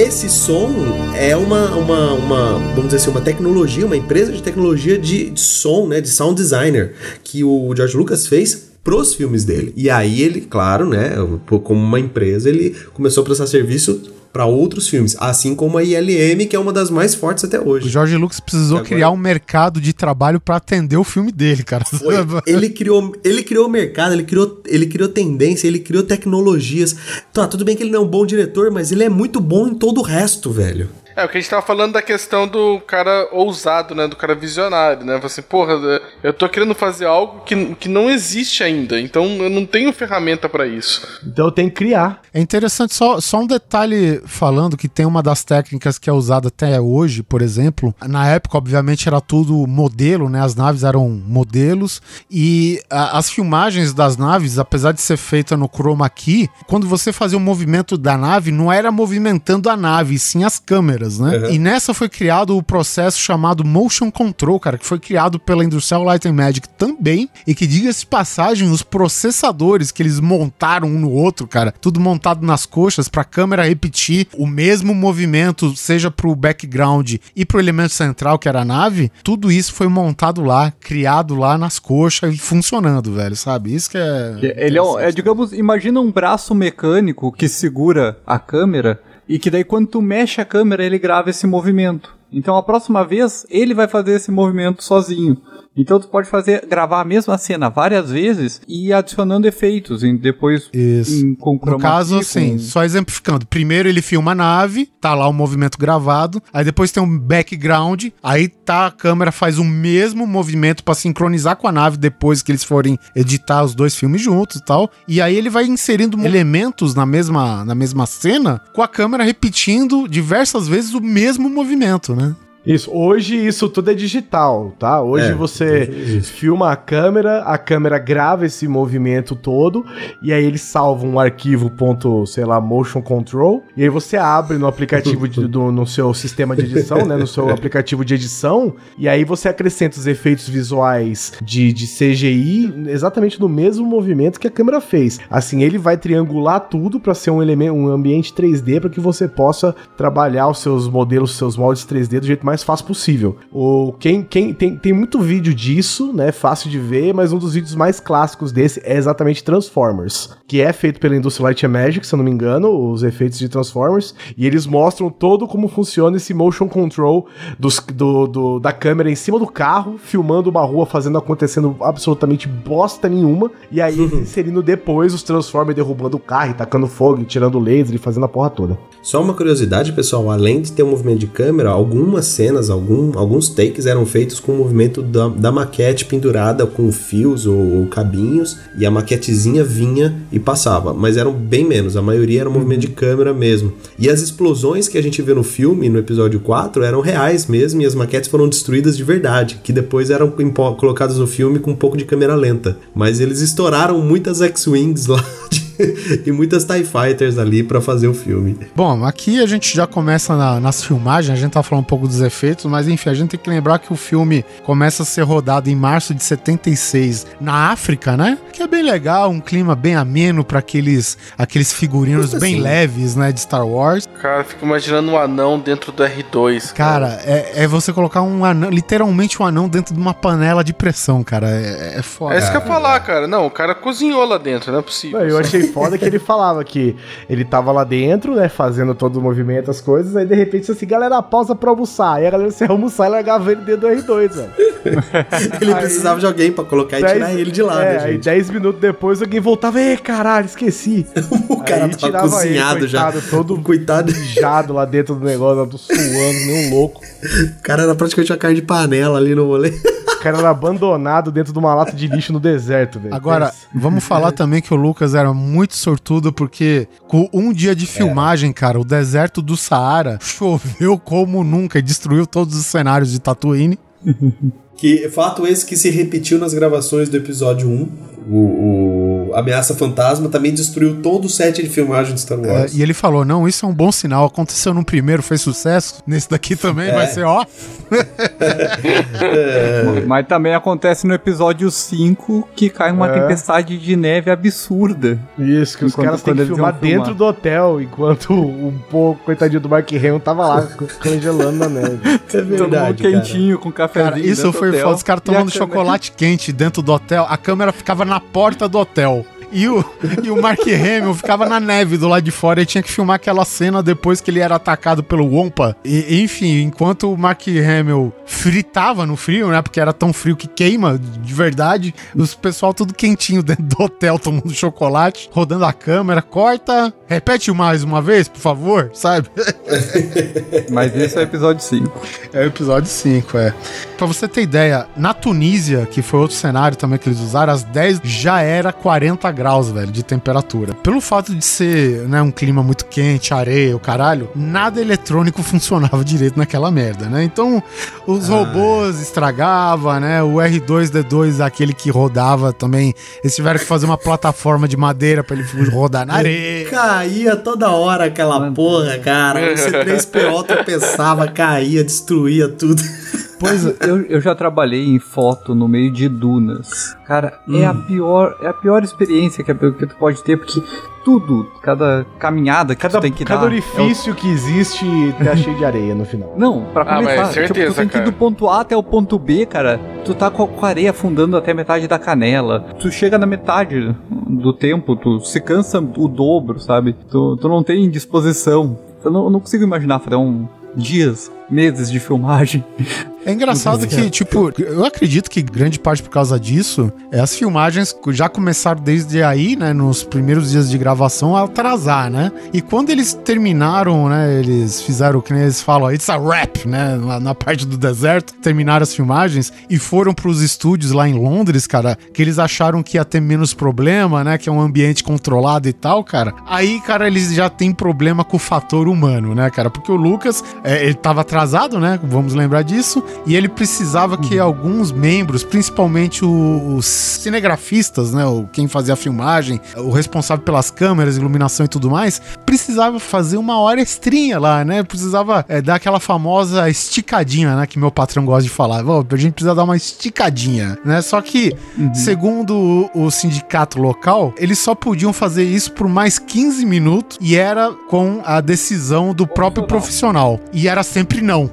D: Esse som é uma, uma, uma, vamos dizer assim, uma tecnologia, uma empresa de tecnologia de, de som, né, de sound designer, que o George Lucas fez pros filmes dele. E aí ele, claro, né, como uma empresa, ele começou a prestar serviço para outros filmes, assim como a ILM, que é uma das mais fortes até
C: o
D: hoje.
C: George Lucas precisou
D: Agora-
C: criar um mercado de trabalho pra atender o filme dele, cara.
D: Foi. *laughs* Ele criou, ele criou mercado, ele criou, ele criou tendência, ele criou tecnologias. Tá, tudo bem que ele não é um bom diretor, mas ele é muito bom em todo o resto, velho.
E: É, o que a gente tava falando da questão do cara ousado, né? Do cara visionário, né? Assim, porra, eu tô querendo fazer algo que, que não existe ainda, então eu não tenho ferramenta para isso.
B: Então eu tenho que criar.
C: É interessante, só, só um detalhe falando que tem uma das técnicas que é usada até hoje, por exemplo. Na época, obviamente, era tudo modelo, né? As naves eram modelos e a, as filmagens das naves, apesar de ser feita no chroma key, quando você fazia o movimento da nave, não era movimentando a nave, sim as câmeras, né? Uhum. E nessa foi criado o processo chamado Motion Control, cara, que foi criado pela Industrial Light and Magic também e que, diga-se passagem, os processadores que eles montaram um no outro, cara, tudo montado nas coxas para a câmera repetir o mesmo movimento, seja pro background e pro elemento central, que era a nave, tudo isso foi montado lá, criado lá nas coxas e funcionando, velho, sabe? Isso que é.
F: Ele é, é, digamos, imagina um braço mecânico que segura a câmera e que daí quando tu mexe a câmera ele grava esse movimento. Então a próxima vez ele vai fazer esse movimento sozinho. Então tu pode fazer gravar a mesma cena várias vezes e ir adicionando efeitos e depois
C: Isso. Em, com No caso, assim, só exemplificando. Primeiro ele filma a nave, tá lá o movimento gravado, aí depois tem um background, aí tá a câmera faz o mesmo movimento para sincronizar com a nave depois que eles forem editar os dois filmes juntos e tal. E aí ele vai inserindo elementos na mesma na mesma cena com a câmera repetindo diversas vezes o mesmo movimento, né?
B: Isso, hoje isso tudo é digital, tá? Hoje é, você filma a câmera, a câmera grava esse movimento todo e aí ele salva um arquivo ponto, sei lá, motion control e aí você abre no aplicativo de, do, no seu sistema de edição, né, no seu *laughs* aplicativo de edição e aí você acrescenta os efeitos visuais de, de CGI exatamente no mesmo movimento que a câmera fez. Assim, ele vai triangular tudo para ser um elemento, um ambiente 3D para que você possa trabalhar os seus modelos, os seus moldes 3D do jeito mais mais fácil possível. O, quem, quem tem, tem muito vídeo disso, né? Fácil de ver, mas um dos vídeos mais clássicos desse é exatamente Transformers, que é feito pela Industrial Light and Magic, se eu não me engano, os efeitos de Transformers, e eles mostram todo como funciona esse motion control dos, do, do, da câmera em cima do carro, filmando uma rua, fazendo acontecendo absolutamente bosta nenhuma, e aí *laughs* inserindo depois os Transformers derrubando o carro, tacando fogo, tirando laser e fazendo a porra toda.
D: Só uma curiosidade, pessoal, além de ter um movimento de câmera, algumas cenas, algum, alguns takes eram feitos com o movimento da, da maquete pendurada com fios ou, ou, cabinhos, e a maquetezinha vinha e passava, mas eram bem menos, a maioria era movimento de câmera mesmo. E as explosões que a gente vê no filme, no episódio 4, eram reais mesmo, e as maquetes foram destruídas de verdade, que depois eram colocadas no filme com um pouco de câmera lenta. Mas eles estouraram muitas X-Wings *laughs* lá de *laughs* e muitas TIE Fighters ali para fazer o filme.
C: Bom, aqui a gente já começa na, nas filmagens, a gente tá falando um pouco dos efeitos, mas enfim, a gente tem que lembrar que o filme começa a ser rodado em março de 76 na África, né? Que é bem legal, um clima bem ameno para aqueles, aqueles figurinos bem assim. leves, né, de Star Wars.
E: Cara, fico imaginando um anão dentro do R2.
C: Cara, cara é, é, você colocar um anão, literalmente um anão dentro de uma panela de pressão, cara. É, é foda.
E: É isso que eu ia falar, cara. Não, o cara cozinhou lá dentro, não é possível.
B: eu achei foda que ele falava que ele tava lá dentro, né, fazendo todo o movimento, as coisas, aí de repente assim, galera, pausa pra almoçar. Aí a galera se almoçar e largava ele dentro do R2, velho. *laughs*
D: ele aí, precisava de alguém pra colocar e tirar ele de lá,
B: é, né, gente? Aí 10 minutos depois alguém voltava, ei, caralho, esqueci. *laughs*
D: o cara aí, tava cozinhado ele, coitado,
B: já. Todo *laughs* coitado mijado lá dentro do negócio, suando, nem um louco.
D: O cara era praticamente uma carne de panela ali no rolê.
B: O cara era abandonado dentro de uma lata de lixo no deserto, velho.
C: Agora, vamos falar também que o Lucas era muito sortudo, porque com um dia de filmagem, é. cara, o deserto do Saara *laughs* choveu como nunca e destruiu todos os cenários de Tatooine. *laughs*
D: que fato esse que se repetiu nas gravações do episódio 1 o, o, Ameaça Fantasma também destruiu todo o set de filmagem de Star Wars.
C: É, e ele falou: não, isso é um bom sinal. Aconteceu no primeiro, fez sucesso. Nesse daqui também é. vai ser ó. *laughs*
F: é. Mas também acontece no episódio 5 que cai uma é. tempestade de neve absurda.
B: Isso, que os caras têm que filmar dentro filmar. do hotel, enquanto o *laughs* pouco coitadinho do Mark Hamill tava lá *laughs* congelando na neve.
F: É verdade. Todo quentinho, com cafezinho.
C: Cara, isso foi foda. Os caras tomando chocolate quente dentro do hotel. A câmera ficava na porta do hotel. E o, e o Mark *laughs* Hamill ficava na neve do lado de fora e tinha que filmar aquela cena depois que ele era atacado pelo Wompa. E, enfim, enquanto o Mark Hamill fritava no frio, né? Porque era tão frio que queima de verdade. Os pessoal tudo quentinho dentro do hotel tomando chocolate, rodando a câmera. Corta, repete mais uma vez, por favor, sabe? *laughs*
F: Mas esse é o episódio 5.
C: É o episódio 5, é. Pra você ter ideia, na Tunísia, que foi outro cenário também que eles usaram, às 10 já era 40 graus, velho, de temperatura. Pelo fato de ser, né, um clima muito quente, areia, o caralho, nada eletrônico *laughs* funcionava direito naquela merda, né? Então, os robôs estragavam, né? O R2D2, aquele que rodava também, eles tiveram que fazer uma plataforma de madeira pra ele rodar na areia.
D: Caía toda hora aquela porra, cara. O C3PO tropeçava, caía, destruía tudo. *laughs*
F: Pois eu, eu já trabalhei em foto no meio de dunas. Cara, é a pior, é a pior experiência que, a- que tu pode ter, porque tudo, cada caminhada que
B: Cada,
F: tu tem que
B: cada
F: dar. é o-
B: orifício que existe tá cheio de areia no final.
F: Não, pra
E: Ah,
F: começar,
E: mas certeza,
F: tipo, tu tem que ir do ponto A até o ponto B, cara. Tu tá com a com a areia afundando até metade da canela. Tu chega na metade do tempo, tu se cansa o dobro, sabe? Tu, tu não tem disposição. Eu não, eu não consigo imaginar fazer um dias, meses de filmagem.
C: É engraçado que, tipo, eu acredito que grande parte por causa disso, é, as filmagens já começaram desde aí, né, nos primeiros dias de gravação, a atrasar, né? E quando eles terminaram, né, eles fizeram o que eles falam, it's a wrap, né, na, na parte do deserto, terminaram as filmagens e foram pros estúdios lá em Londres, cara, que eles acharam que ia ter menos problema, né, que é um ambiente controlado e tal, cara. Aí, cara, eles já têm problema com o fator humano, né, cara? Porque o Lucas, é, ele tava atrasado, né, vamos lembrar disso, e ele precisava que alguns membros, principalmente o- os cinegrafistas, né, o, quem fazia a filmagem, o responsável pelas câmeras, iluminação e tudo mais, precisava fazer uma hora extrinha lá, né, precisava é, dar aquela famosa esticadinha, né, que meu patrão gosta de falar, "Ô, a gente precisa dar uma esticadinha, né, só que, segundo o, o sindicato local, eles só podiam fazer isso por mais 15 minutos e era com a decisão do próprio profissional, e era sempre não.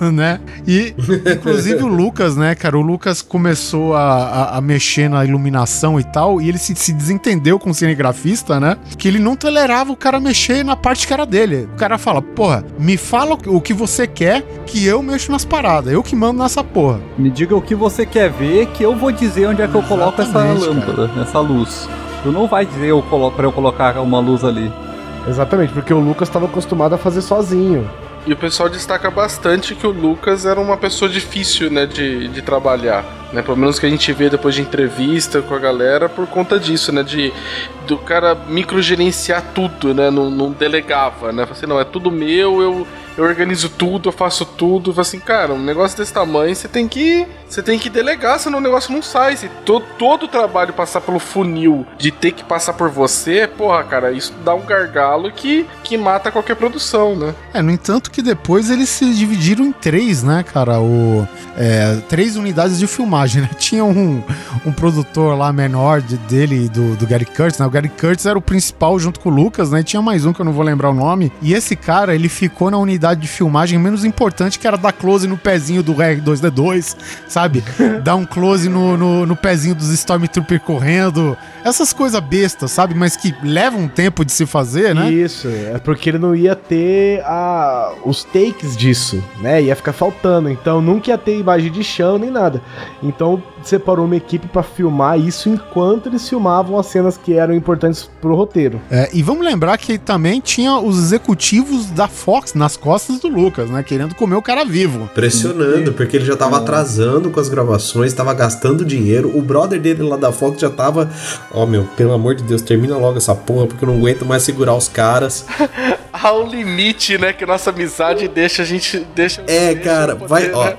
C: *laughs* né? E, inclusive, o *laughs* Lucas, né, cara? O Lucas começou a, a, a mexer na iluminação e tal, e ele se, se desentendeu com o cinegrafista, né? Que ele não tolerava o cara mexer na parte que era dele. O cara fala, porra, me fala o que você quer que eu mexo nas paradas, eu que mando nessa porra.
F: Me diga o que você quer ver, que eu vou dizer onde é que eu coloco essa lâmpada, essa luz. Tu não vai dizer eu colo pra eu colocar uma luz ali.
B: Exatamente, porque o Lucas estava acostumado a fazer sozinho.
E: E o pessoal destaca bastante que o Lucas era uma pessoa difícil, né, de, de trabalhar, né? Pelo menos que a gente vê depois de entrevista com a galera por conta disso, né? De do cara microgerenciar tudo, né? Não, não delegava, né? Falei assim, não, é tudo meu, eu, eu organizo tudo, eu faço tudo. Assim, cara, um negócio desse tamanho você tem que você tem que delegar, senão o negócio não sai. Se to, todo o trabalho passar pelo funil de ter que passar por você, porra, cara, isso dá um gargalo que, que mata qualquer produção, né?
C: É, no entanto que depois eles se dividiram em três, né, cara? O, é, três unidades de filmagem, *laughs* né? Tinha um, um produtor lá menor de- dele, do, do Gary Curtis, né? O Gary Curtis era o principal junto com o Lucas, né? E tinha mais um que eu não vou lembrar o nome. E esse cara, ele ficou na unidade de filmagem menos importante, que era dar close no pezinho do R2D2, sabe? *laughs* dar um close no, no, no pezinho dos Stormtrooper correndo. Essas coisas bestas, sabe? Mas que levam um tempo de se fazer, né?
B: Isso, é porque ele não ia ter a, os takes disso, né? Ia ficar faltando. Então nunca ia ter imagem de chão nem nada. Então separou uma equipe pra filmar isso enquanto eles filmavam as cenas que eram importantes pro roteiro.
C: É, e vamos lembrar que também tinha os executivos da Fox nas costas do Lucas, né? Querendo comer o cara vivo.
D: Pressionando, porque ele já tava atrasando com as gravações, tava gastando dinheiro. O brother dele lá da Fox já tava. Ó, meu, pelo amor de Deus, termina logo essa porra, porque eu não aguento mais segurar os caras. *laughs*
E: Há um limite, né, que nossa amizade deixa a gente. Deixa,
D: É,
E: deixa
D: cara,
E: poder,
D: vai, ó.
E: né?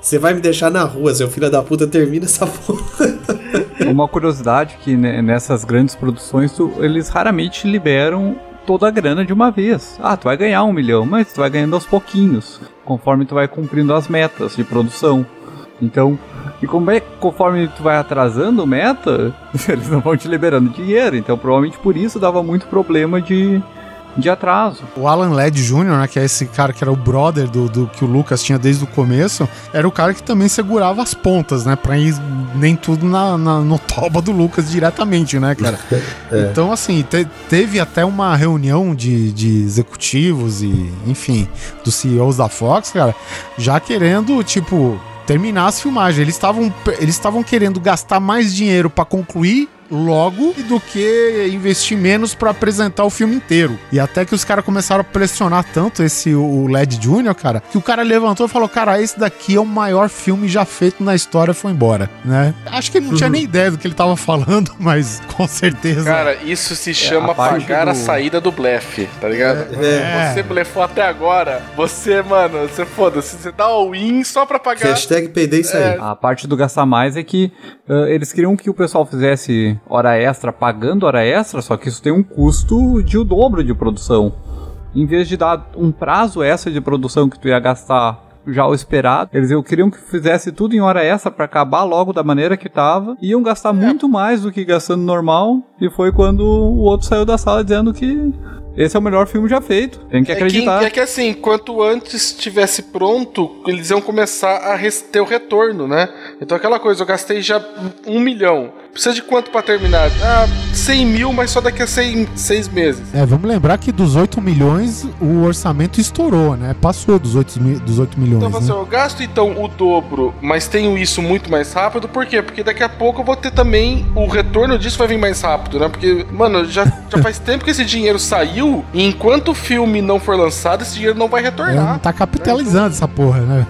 D: Você vai me deixar na rua, seu filho da puta, termina essa porra. *laughs*
F: Uma curiosidade que nessas grandes produções tu- eles raramente liberam toda a grana de uma vez. Ah, tu vai ganhar um milhão, mas tu vai ganhando aos pouquinhos, conforme tu vai cumprindo as metas de produção. Então, e como é conforme tu vai atrasando meta, *laughs* eles não vão te liberando dinheiro. Então, provavelmente por isso dava muito problema de, de atraso.
C: O Alan Led Jr., né, que é esse cara que era o brother do, do que o Lucas tinha desde o começo, era o cara que também segurava as pontas, né? Pra ir nem tudo na, na- no toba do Lucas diretamente, né, cara? *laughs* Então, assim, te- teve até uma reunião de, de executivos e, enfim, dos CEOs da Fox, cara, já querendo, tipo, terminar as filmagens. Eles estavam eles estavam querendo gastar mais dinheiro pra concluir logo do que investir menos pra apresentar o filme inteiro. E até que os caras começaram a pressionar tanto esse o Led Jr., cara, que o cara levantou e falou: "Cara, esse daqui é o maior filme já feito na história", foi embora, né? Acho que ele não tinha nem ideia do que ele tava falando, *laughs* mas com certeza.
E: Cara, isso se chama
F: a parte
E: pagar a
F: do-
E: saída do blefe, tá ligado?
C: É.
E: Você blefou até agora. Você, mano, você foda-se. Você dá all in só pra pagar.
D: Hashtag peidei isso aí.
F: A parte do gastar mais é que ah, eles queriam que o pessoal fizesse hora extra pagando hora extra, só que isso tem um custo de o dobro de produção. Em vez de dar um prazo extra de produção que tu ia gastar já o esperado, eles eu queriam que fizesse tudo em hora extra pra acabar logo da maneira que tava. Iam gastar muito mais do que gastando normal. E foi quando o outro saiu da sala dizendo que esse é o melhor filme já feito. Tem que
E: É que,
F: acreditar.
E: é que assim, quanto antes estivesse pronto, eles iam começar a ter o retorno, né? Então aquela coisa, eu gastei já um milhão. Precisa de quanto pra terminar? Ah, 100 mil, mas só daqui a seis, seis meses.
C: É, vamos lembrar que dos 8 milhões o orçamento estourou, né? Passou dos 8, mi- dos 8 milhões.
E: Então, assim,
C: né?
E: eu gasto então o dobro, mas tenho isso muito mais rápido, por quê? Porque daqui a pouco eu vou ter também o retorno disso vai vir mais rápido, né? Porque, mano, já, já *laughs* faz tempo que esse dinheiro saiu e enquanto o filme não for lançado, esse dinheiro não vai
C: É, não
E: retornar.
C: tá capitalizando essa porra, né?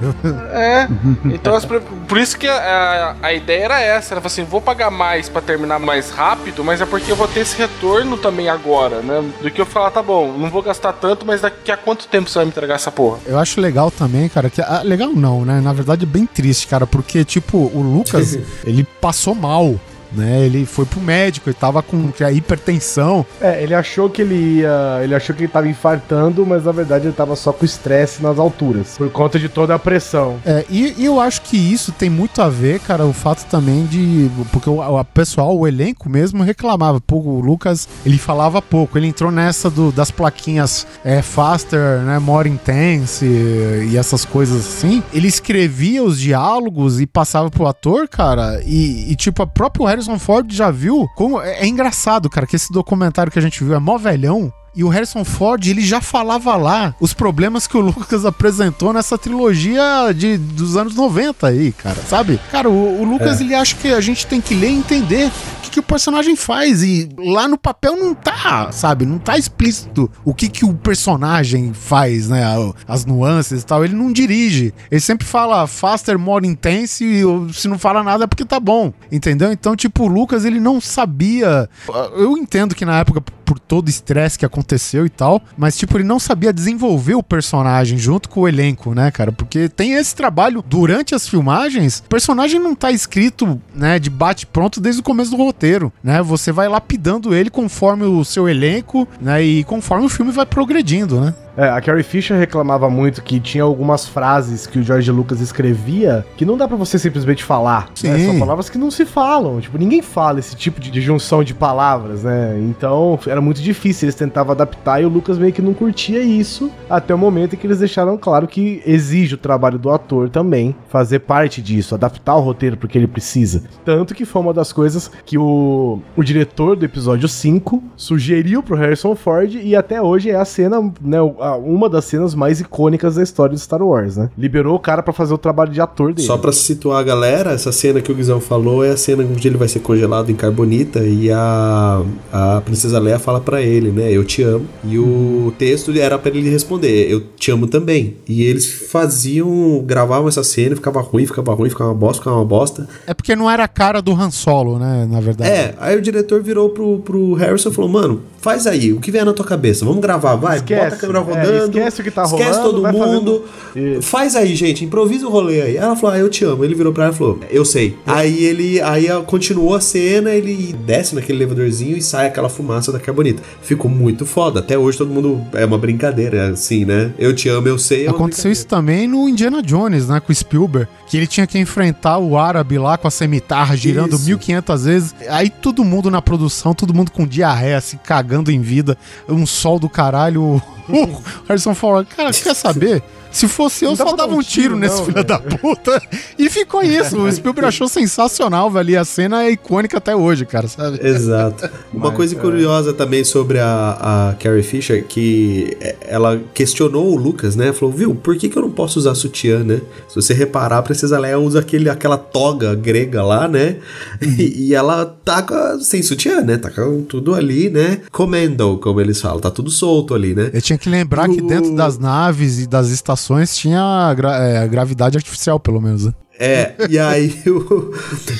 E: É, *laughs* então as por isso que a, a, a ideia era essa, era assim, vou pagar mais pra terminar mais rápido, mas é porque eu vou ter esse retorno também agora, né? Do que eu falar, tá bom, não vou gastar tanto, mas daqui a quanto tempo você vai me entregar essa porra?
C: Eu acho legal também, cara, que. ah, legal não, né? Na verdade é bem triste, cara, porque, tipo, o Lucas, *laughs* ele passou mal. Né, ele foi pro médico, ele tava com a hipertensão.
B: É, ele achou que ele ia. Ele achou que ele tava infartando, mas na verdade ele tava só com estresse nas alturas. Por conta de toda a pressão.
C: É, e, e eu acho que isso tem muito a ver, cara, o fato também de. Porque o, o pessoal, o elenco mesmo reclamava. Pô, o Lucas, ele falava pouco. Ele entrou nessa do- das plaquinhas é, faster, né? More intense e, e essas coisas assim. Ele escrevia os diálogos e passava pro ator, cara. E, e, tipo, o próprio Harrison Ford já viu como. É, é engraçado, cara, que esse documentário que a gente viu é mó velhão. E o Harrison Ford, ele já falava lá os problemas que o Lucas apresentou nessa trilogia de, dos anos 90 aí, cara, sabe? Cara, o, o Lucas, ele acha que a gente tem que ler e entender o que, que o personagem faz. E lá no papel não tá, sabe? Não tá explícito o que, que o personagem faz, né? As nuances e tal. Ele não dirige. Ele sempre fala faster, more intense. E se não fala nada é porque tá bom, entendeu? Então, tipo, o Lucas, ele não sabia. Eu entendo que na época por todo o estresse que aconteceu e tal, mas tipo, ele não sabia desenvolver o personagem junto com o elenco, né, cara? Porque tem esse trabalho durante as filmagens, o personagem não tá escrito, né, de bate pronto desde o começo do roteiro, né? Você vai lapidando ele conforme o seu elenco, né, e conforme o filme vai progredindo, né?
B: É, a Carrie Fisher reclamava muito que tinha algumas frases que o George Lucas escrevia que não dá pra você simplesmente falar. né? São palavras que não se falam. Tipo, ninguém fala esse tipo de, de junção de palavras, né? Então era muito difícil. Eles tentavam adaptar e o Lucas meio que não curtia isso até o momento em que eles deixaram claro que exige o trabalho do ator também fazer parte disso, adaptar o roteiro porque ele precisa. Tanto que foi uma das coisas que o, o diretor do episódio 5 sugeriu pro Harrison Ford e até hoje é a cena, né, o- uma das cenas mais icônicas da história de Star Wars, né? Liberou o cara pra fazer o trabalho de ator dele.
D: Só pra situar a galera, essa cena que o Guizão falou é a cena onde ele vai ser congelado em carbonita e a, a princesa Leia fala pra ele, né? Eu te amo. E o texto era pra ele responder, eu te amo também. E eles faziam, gravavam essa cena, ficava ruim, ficava ruim, ficava uma bosta, ficava uma bosta.
C: É porque não era a cara do Han Solo, né, na verdade.
D: É, aí o diretor virou pro, pro Harrison e falou: Mano, faz aí, o que vier na tua cabeça, vamos gravar, vai,
B: Esquece.
D: bota a câmera rodando.
B: esquece o que tá
D: Esquece
B: rolando,
D: todo
B: vai
D: mundo.
B: Isso.
D: Faz aí, gente, improvisa o rolê aí. Ela falou, ah, eu te amo. Ele virou pra ela e falou, eu sei. Aí ele, aí continuou a cena, ele desce naquele elevadorzinho e sai aquela fumaça da carbonita. Ficou muito foda. Até hoje todo mundo, é uma brincadeira, assim, né? Eu te amo, eu sei. é
C: Aconteceu isso também no Indiana Jones, né, com o Spielberg, que ele tinha que enfrentar o árabe lá com a cemitarra girando
D: Isso.
C: 1500 vezes. Aí todo mundo na produção, todo mundo com diarreia, se cagando em vida, um sol do caralho. O Harrison falou: Cara, quer saber? Se fosse eu, só dava um tiro
B: tiro,
C: nesse
B: não,
C: filho da puta. E ficou *laughs* isso. O Spielberg achou sensacional, velho. E a cena é icônica até hoje, cara, sabe?
D: Exato. *laughs* Uma
F: Mas,
D: coisa
F: é.
D: curiosa também sobre a, a Carrie Fisher, que é, ela questionou o Lucas, né? Falou, viu, por que, que eu não posso usar sutiã, né? Se você reparar, a Princesa Leia usa aquele, aquela toga grega lá, né? *laughs* E, e ela tá com- sem sutiã, né? Tá com tudo ali, né? Commando, como eles falam. Tá tudo solto ali, né?
C: Eu tinha que lembrar que dentro das naves e das estações tinha gra- é, gravidade artificial, pelo menos. né?
D: É, e aí o-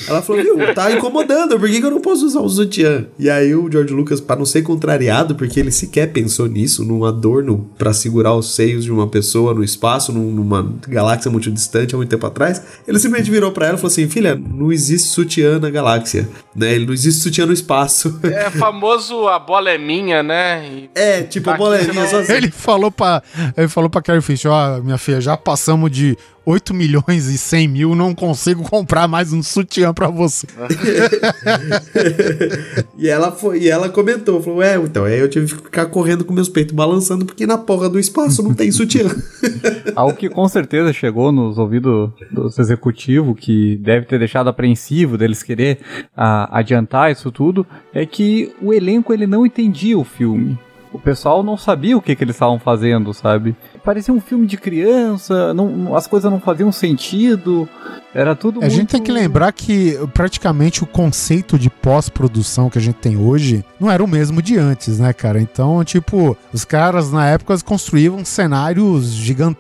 D: ela falou, viu, tá incomodando, por que, que eu não posso usar o sutiã? E aí o George Lucas, pra não ser contrariado, porque ele sequer pensou nisso, num adorno pra segurar os seios de uma pessoa no espaço, num- numa galáxia muito distante há muito tempo atrás, ele simplesmente virou pra ela e falou assim, filha, não existe sutiã na galáxia, né? Ele não existe sutiã no espaço.
E: É famoso a bola é minha, né? E
D: É, tipo, a bola é minha
E: não-.
C: Ele falou pra, ele falou pra Carrie Fisher, ó, minha filha, já passamos de 8 milhões e 100 mil, não consigo comprar mais um sutiã pra você. *laughs*
D: e ela foi, e ela comentou, falou, é, então, aí eu tive que ficar correndo com meus peitos balançando, porque na porra do espaço não tem sutiã. *laughs*
F: Algo que com certeza chegou nos ouvidos dos executivos, que deve ter deixado apreensivo deles querer ah, adiantar isso tudo, é que o elenco ele não entendia o filme. O pessoal não sabia o que, que eles estavam fazendo, sabe? Parecia um filme de criança, não, as coisas não faziam sentido, era tudo
C: A gente
F: muito-
C: tem que lembrar que praticamente o conceito de pós-produção que a gente tem hoje não era o mesmo de antes, né, cara? Então, tipo, os caras na época construíam cenários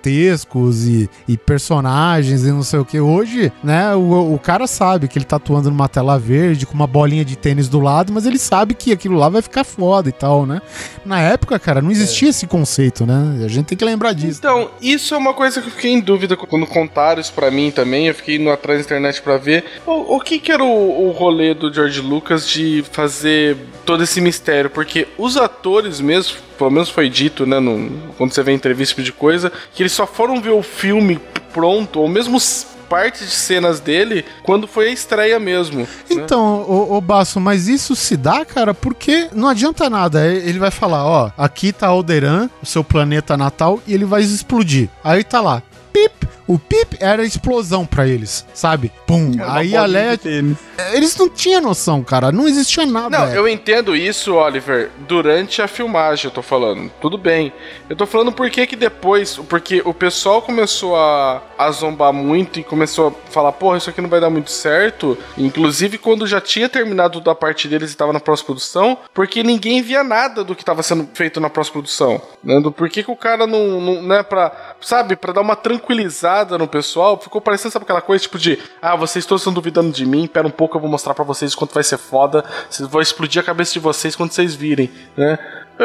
C: gigantescos e, e personagens e não sei o que. Hoje, né, o, o cara sabe que ele tá atuando numa tela verde com uma bolinha de tênis do lado, mas ele sabe que aquilo lá vai ficar foda e tal, né? Na época, cara, não existia esse conceito, né? A gente tem que lembrar
E: Então, isso é uma coisa que eu fiquei em dúvida quando contaram isso pra mim também. Eu fiquei indo atrás da internet pra ver o, o que, que era o, o rolê do George Lucas de fazer todo esse mistério. Porque os atores mesmo, pelo menos foi dito, né, no- quando você vê entrevista tipo de coisa, que eles só foram ver o filme pronto, ou mesmo partes de cenas dele, quando foi a estreia mesmo. né?
C: Então, ô, ô Basso, mas isso se dá, cara, porque não adianta nada. Ele vai falar, ó, aqui tá Alderan, o seu planeta natal, e ele vai explodir. Aí tá lá, pip. O pip era explosão pra eles, sabe? Pum.
F: Uma
C: Aí a Leia. Eles não tinham noção, cara. Não existia nada.
E: Não, eu entendo isso, Oliver, durante a filmagem, eu tô falando. Tudo bem. Eu tô falando por que que depois, porque o pessoal começou a, a zombar muito e começou a falar, porra, isso aqui não vai dar muito certo. Inclusive quando já tinha terminado da parte deles e tava na pós-produção, porque ninguém via nada do que tava sendo feito na pós-produção. Né? Do por que que o cara não, não né, pra, sabe, pra dar uma tranquilizada no pessoal, ficou parecendo, sabe, aquela coisa tipo de, ah, vocês todos estão duvidando de mim, pera um pouco, eu vou mostrar pra vocês quanto vai ser foda, vão explodir a cabeça de vocês quando vocês virem, né?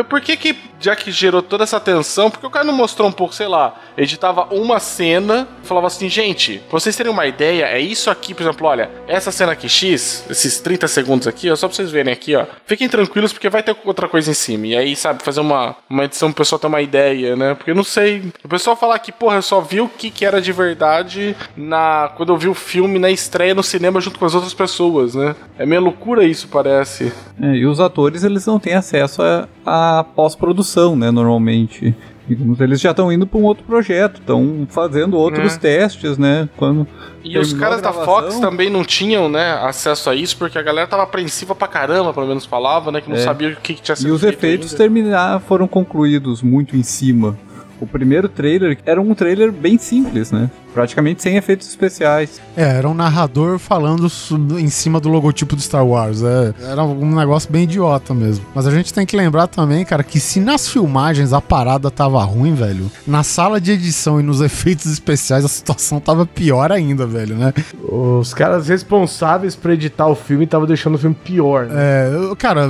E: Por que que, já que gerou toda essa tensão, por que o cara não mostrou um pouco, sei lá, editava uma cena, falava assim, gente, pra vocês terem uma ideia, é isso aqui, por exemplo, olha, essa cena aqui X, esses 30 segundos aqui, ó, só pra vocês verem aqui, ó, fiquem tranquilos porque vai ter outra coisa em cima, e aí, sabe, fazer uma, uma edição pro pessoal ter uma ideia, né, porque eu não sei, o pessoal falar que, porra, eu só vi o que que era de verdade na, quando eu vi o filme na estreia no cinema junto com as outras pessoas, né, é meio loucura isso, parece.
F: É, e os atores, eles não têm acesso a, a pós-produção, né, normalmente. Digamos, Eles já estão indo para um outro projeto, estão fazendo outros
E: É.
F: testes, né? Quando
E: E os caras
F: a
E: da
F: gravação-
E: Fox também não tinham, né, acesso a isso, porque a galera tava apreensiva pra caramba, pelo menos falava, né, que não
F: É.
E: sabia o que, que tinha sido
F: E os
E: feito
F: efeitos
E: ainda.
F: terminar, foram concluídos muito em cima. O primeiro trailer era um trailer bem simples, né? Praticamente sem efeitos especiais.
C: É, era um narrador falando em cima do logotipo do Star Wars. É, era um negócio bem idiota mesmo. Mas a gente tem que lembrar também, cara, que se nas filmagens a parada tava ruim, velho, na sala de edição e nos efeitos especiais a situação tava pior ainda, velho, né?
B: Os caras responsáveis pra editar o filme estavam deixando o filme pior, né?
C: É, cara,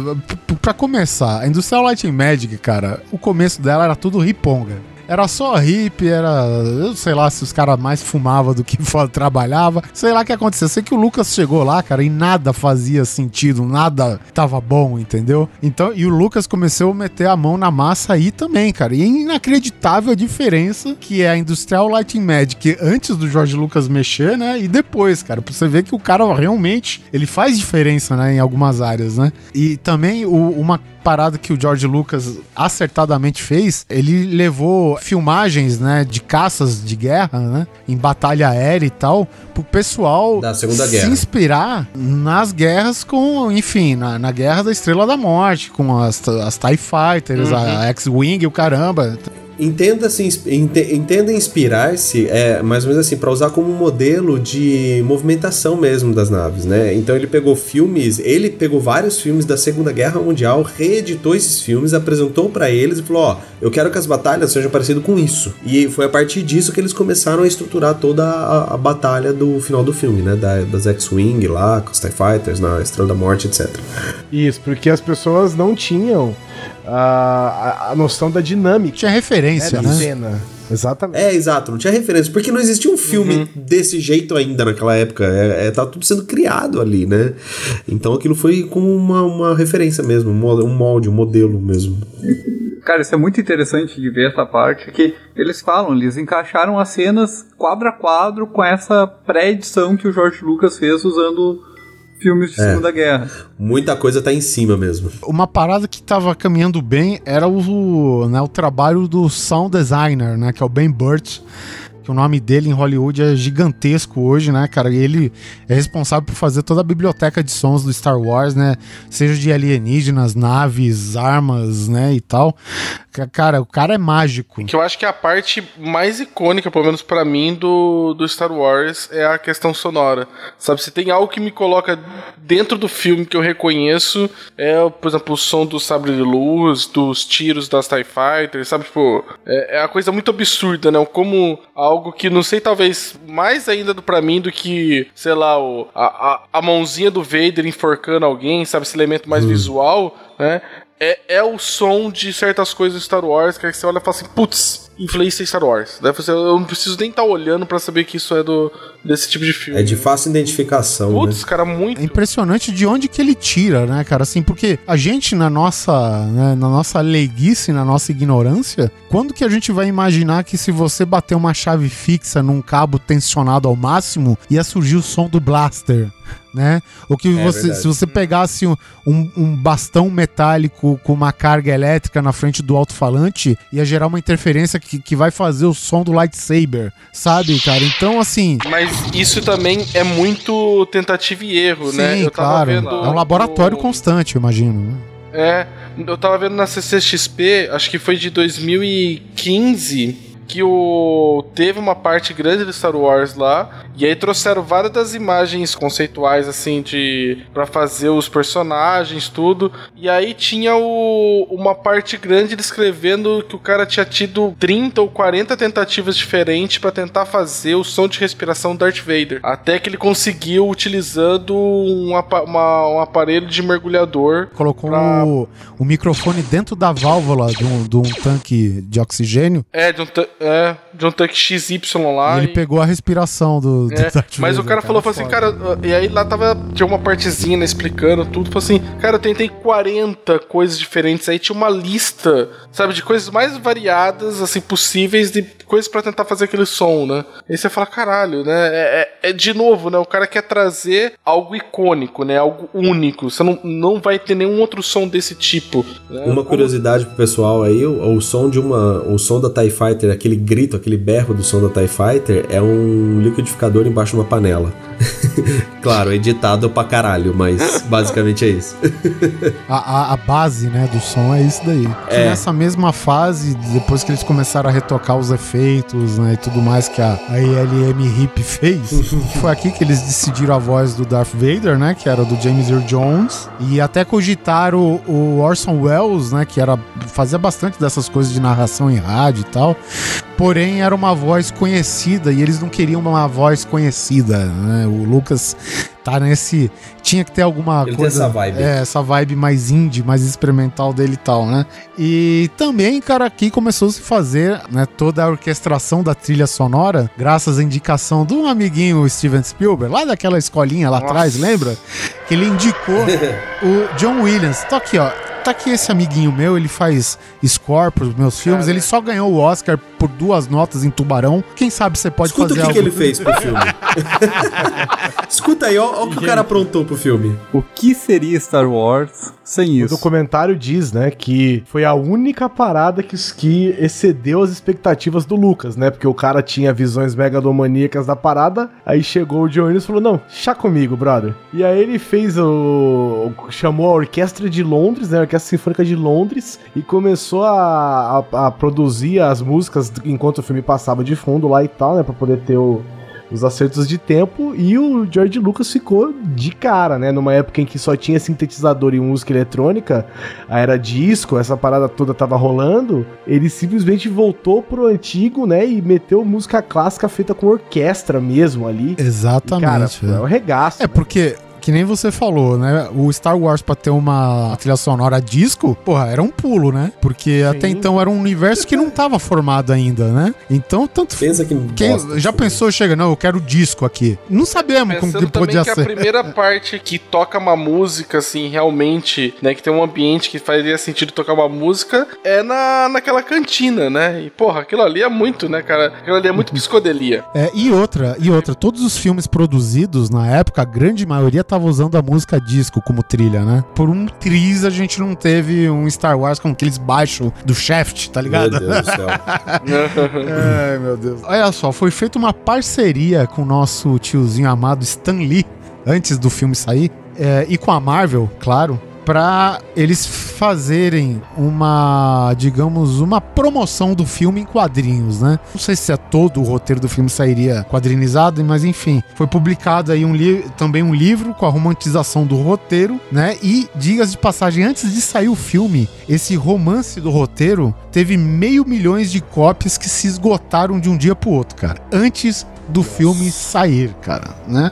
C: pra começar, a Industrial Light and Magic, cara, o começo dela era tudo riponga. Era só hippie, era. Eu sei lá se os caras mais fumavam do que *laughs* trabalhava. Sei lá o que aconteceu. Sei que o Lucas chegou lá, cara, e nada fazia sentido, nada tava bom, entendeu? Então, e o Lucas começou a meter a mão na massa aí também, cara. E é inacreditável a diferença que é a Industrial Light and Magic antes do George Lucas mexer, né? E depois, cara, pra você ver que o cara realmente ele faz diferença, né, em algumas áreas, né? E também o- uma parada que o George Lucas acertadamente fez, ele levou filmagens, né, de caças de guerra, né, em batalha aérea e tal, pro pessoal
D: Da Segunda
C: se
D: Guerra.
C: inspirar nas guerras com, enfim, na, na guerra da Estrela da Morte, com as, as TIE Fighters, a X-Wing e o caramba.
D: Entenda, assim, ente- entenda inspirar-se, é, mais ou menos assim, para usar como modelo de movimentação mesmo das naves, né? Então ele pegou filmes, ele pegou vários filmes da Segunda Guerra Mundial, reeditou esses filmes, apresentou para eles e falou: Ó, eu quero que as batalhas sejam parecidas com isso. E foi a partir disso que eles começaram a estruturar toda a, a batalha do final do filme, né? Da- das X-Wing lá, com os TIE Fighters, na Estrela da Morte, etc.
B: Isso, porque as pessoas não tinham a, a, noção da dinâmica
C: Tinha referência,
B: da
C: né?
B: cena. Exatamente.
D: É, exato, não tinha referência, porque não existia um filme desse jeito ainda naquela época. É, é, tava tudo sendo criado ali, né? Então aquilo foi como uma, uma referência mesmo, um mo- um molde, um modelo mesmo.
F: Cara, isso é muito interessante de ver essa parte, que eles falam, eles encaixaram as cenas quadro a quadro com essa pré-edição que o George Lucas fez usando filmes de
D: É.
F: Segunda Guerra.
D: Muita coisa tá em cima mesmo.
C: Uma parada que tava caminhando bem era o, né, o trabalho do sound designer, né, que é o Ben Burt, que o nome dele em Hollywood é gigantesco hoje, né, cara? E ele é responsável por fazer toda a biblioteca de sons do Star Wars, né? Seja de alienígenas, naves, armas, né, e tal. Ca- Cara, o cara é mágico.
E: Que eu acho que a parte mais icônica, pelo menos pra mim, do, do Star Wars é a questão sonora. Sabe, se tem algo que me coloca dentro do filme que eu reconheço, é, por exemplo, o som do sabre de luz, dos tiros das TIE Fighters, sabe? Tipo, é, é uma coisa muito absurda, né? Como algo que, não sei, talvez mais ainda do pra mim do que, sei lá, o, a, a, a mãozinha do Vader enforcando alguém, sabe? Esse elemento mais visual, né? É, é o som de certas coisas do Star Wars que aí você olha e fala assim, putz, influência Star Wars. Daí você, eu não preciso nem estar olhando pra saber que isso é do desse tipo de filme.
D: É de fácil identificação,
E: Putz,
D: né?
E: cara, muito.
C: É impressionante de onde que ele tira, né, cara? Assim, porque a gente, na nossa, né, na nossa leiguice, na nossa ignorância, quando que a gente vai imaginar que se você bater uma chave fixa num cabo tensionado ao máximo, ia surgir o som do blaster? Né? Ou que
D: É
C: você,
D: verdade.
C: se você pegasse um, um- um bastão metálico com uma carga elétrica na frente do alto-falante, ia gerar uma interferência que, que vai fazer o som do lightsaber, sabe, cara? Então, assim,
E: Mas isso também é muito tentativa e erro, né?
C: sim, claro. É um laboratório
E: o-
C: constante, eu imagino. né?
E: É, eu tava vendo na CCXP, acho que foi de 2015, que o teve uma parte grande de Star Wars lá, e aí trouxeram várias das imagens conceituais assim de para fazer os personagens, tudo. E aí tinha o, uma parte grande descrevendo que o cara tinha tido 30 ou 40 tentativas diferentes para tentar fazer o som de respiração do Darth Vader, até que ele conseguiu utilizando um, apa- uma- um aparelho de mergulhador
C: Colocou
E: Pra-
C: o, o microfone dentro da válvula de um, de um tanque de oxigênio.
E: É, de um, ta- é, de um tanque XY lá.
C: e ele
E: e-
C: pegou a respiração do, do
E: é,
C: Darth
E: mas o
C: Vader,
E: cara falou, falou assim, cara, e aí lá tava, tinha uma partezinha né, explicando tudo, falou assim, cara, eu tentei 40 coisas diferentes, aí tinha uma lista, sabe, de coisas mais variadas, assim, possíveis, de coisas pra tentar fazer aquele som, né? Aí você fala, caralho, né, é, é- é de novo, né, o cara quer trazer algo icônico, né, algo único, você não, não vai ter nenhum outro som desse tipo. né?
D: Uma curiosidade pro pessoal aí, o, o som de uma. O som da TIE Fighter, aquele grito, aquele berro do som da TIE Fighter, é um liquidificador embaixo de uma panela. *laughs* claro, editado pra caralho, mas *laughs* basicamente é isso. *laughs*
C: A, a, a base, né, do som é isso daí. Que
D: É.
C: nessa mesma fase, depois que eles começaram a retocar os efeitos, né, e tudo mais que a, a ILM Hip fez, foi aqui que eles decidiram a voz do Darth Vader, né, que era do James Earl Jones, e até cogitaram o, o Orson Welles, né, que era fazia bastante dessas coisas de narração em rádio e tal, porém era uma voz conhecida e eles não queriam uma voz conhecida, né? O Lucas tá nesse tinha que ter alguma
D: Ele
C: coisa
D: essa vibe.
C: é, essa vibe mais indie, mais experimental dele e tal, né? E também, cara, aqui começou a se fazer, né, toda a orquestração da trilha sonora, graças à indicação de um amiguinho Steven Spielberg, lá daquela escolinha lá
E: Nossa.
C: atrás, lembra? Que ele indicou *laughs* o John Williams. Tá aqui, ó. Tá aqui esse amiguinho meu, ele faz score pros meus filmes. Ele só ganhou o Oscar por duas notas em Tubarão. Quem sabe você pode
D: Escuta o
C: fazer
D: que,
C: algo.
D: que ele fez pro filme. *laughs* Escuta aí, ó, ó o que o cara aprontou pro filme.
F: O que seria Star Wars sem
B: O
F: isso?
B: documentário diz, né, que foi a única parada que, que excedeu as expectativas do Lucas, né? Porque o cara tinha visões megalomaníacas da parada, aí chegou o John Williams e falou: Não, chá comigo, brother. E aí ele fez o. chamou a Orquestra de Londres, né? A Orquestra Sinfônica de Londres, e começou a, a, a produzir as músicas enquanto o filme passava de fundo lá e tal, né? Pra poder ter o os acertos de tempo e o George Lucas ficou de cara, né? Numa época em que só tinha sintetizador e música eletrônica, a era disco, essa parada toda tava rolando, ele simplesmente voltou pro antigo, né? E meteu música clássica feita com orquestra mesmo ali. E,
C: Exatamente.
B: cara,
C: velho.
B: é um regaço.
C: É porque, que nem você falou, né? O Star Wars pra ter uma trilha sonora disco, porra, era um pulo, né? Porque até então era um universo que não tava formado ainda, né? Então, tanto.
D: Pensa que
C: Quem já pensou, chega, não, eu quero disco aqui. Não sabemos como
E: Pensando
C: que
E: também
C: podia
E: que a
C: ser.
E: primeira parte que toca uma música, assim, realmente, né? Que tem um ambiente que faria sentido tocar uma música, é na, naquela cantina, né? E, porra, aquilo ali é muito, né, cara? Aquilo ali é muito *laughs* psicodelia.
C: É, e outra, e outra, todos os filmes produzidos na época, a grande maioria tava usando a música disco como trilha, né? Por um triz a gente não teve um Star Wars com aqueles baixos do Shaft, tá
D: Meu
C: ligado?
D: Deus do céu. *laughs*
C: Ai, meu Deus. Olha só, foi feita uma parceria com o nosso tiozinho amado Stan Lee, antes do filme sair, é, e com a Marvel, claro, pra eles fazerem uma, digamos, uma promoção do filme em quadrinhos, né? Não sei se é todo o roteiro do filme sairia quadrinizado, mas enfim, foi publicado aí um também um livro com a romantização do roteiro, né? E digas de passagem, antes de sair o filme, esse romance do roteiro teve meio milhões de cópias que se esgotaram de um dia pro outro, cara. Antes do filme sair, cara, né?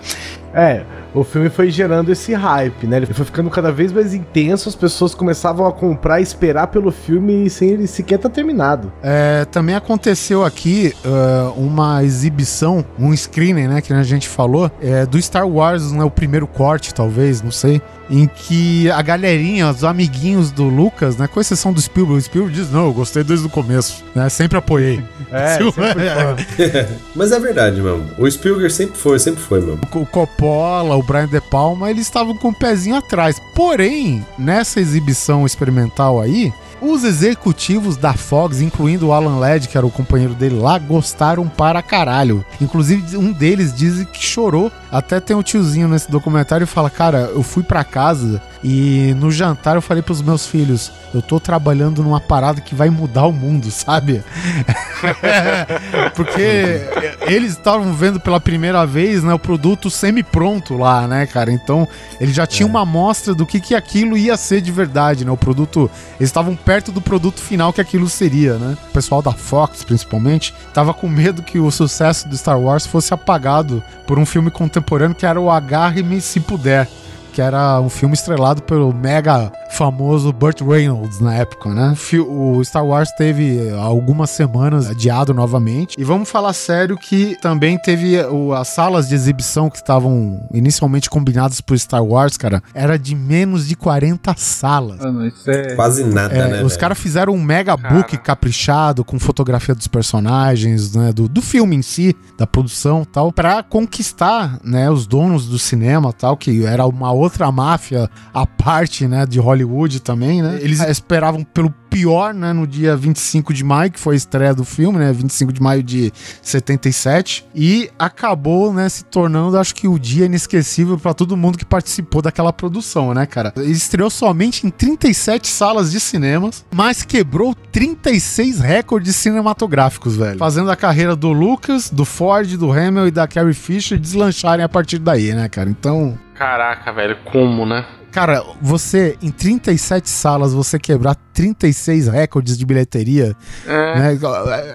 B: É, o filme foi gerando esse hype, né? Ele foi ficando cada vez mais intenso, as pessoas começavam a comprar e esperar pelo filme sem ele sequer estar terminado.
C: É, também aconteceu aqui ah, uma exibição, um screening, né, que a gente falou, é, do Star Wars, né, o primeiro corte, talvez, não sei, em que a galerinha, os amiguinhos do Lucas, né, com exceção do Spielberg, o Spielberg diz, não, eu gostei desde o começo, né, sempre apoiei.
B: É, *laughs* sempre foi fã. *laughs*
D: Mas é verdade mesmo. O Spielberg sempre foi, sempre foi mesmo.
C: o Coppola, o Brian De Palma, eles estavam com o pezinho atrás. Porém, nessa exibição experimental aí, os executivos da Fox, incluindo o Alan Ladd, que era o companheiro dele lá, gostaram para caralho. Inclusive, um deles diz que chorou. Até tem um tiozinho nesse documentário e fala: Cara, eu fui pra casa e no jantar eu falei pros meus filhos: Eu tô trabalhando numa parada que vai mudar o mundo, *laughs* sabe? Porque eles estavam vendo pela primeira vez, né, o produto semi-pronto lá, né, cara? Então, eles já tinham uma amostra do que, que aquilo ia ser de verdade, né? O produto, eles estavam perto do produto final que aquilo seria, né? O pessoal da Fox, principalmente, tava com medo que o sucesso do Star Wars fosse apagado por um filme contemporâneo que era o Agarre-me Se Puder. Que era um filme estrelado pelo mega famoso Burt Reynolds na época, né? O Star Wars teve algumas semanas adiado novamente. E vamos falar sério que também teve o- as salas de exibição que estavam inicialmente combinadas pro Star Wars, cara, era de menos de 40 salas.
F: Mano, isso é.
D: Quase nada,
C: É,
D: né?
C: os caras fizeram um mega book
E: Cara.
C: caprichado com fotografia dos personagens, né, do, do filme em si, da produção, tal, para conquistar, né, os donos do cinema, tal, que era uma outra máfia à parte, né, de Hollywood Hollywood também, né? Eles esperavam pelo pior, né, no dia 25 de maio, que foi a estreia do filme, né, 25 de maio de 77, e acabou, né, se tornando, acho que o dia inesquecível para todo mundo que participou daquela produção, né, cara? Ele estreou somente em 37 salas de cinemas, mas quebrou 36 recordes cinematográficos, velho, fazendo a carreira do Lucas, do Ford, do Hamill e da Carrie Fisher deslancharem a partir daí, né, cara? Então,
E: Caraca, velho, como, né?
C: Cara, você, em 37 salas, você quebrar 36 recordes de bilheteria.
E: É.
C: Né?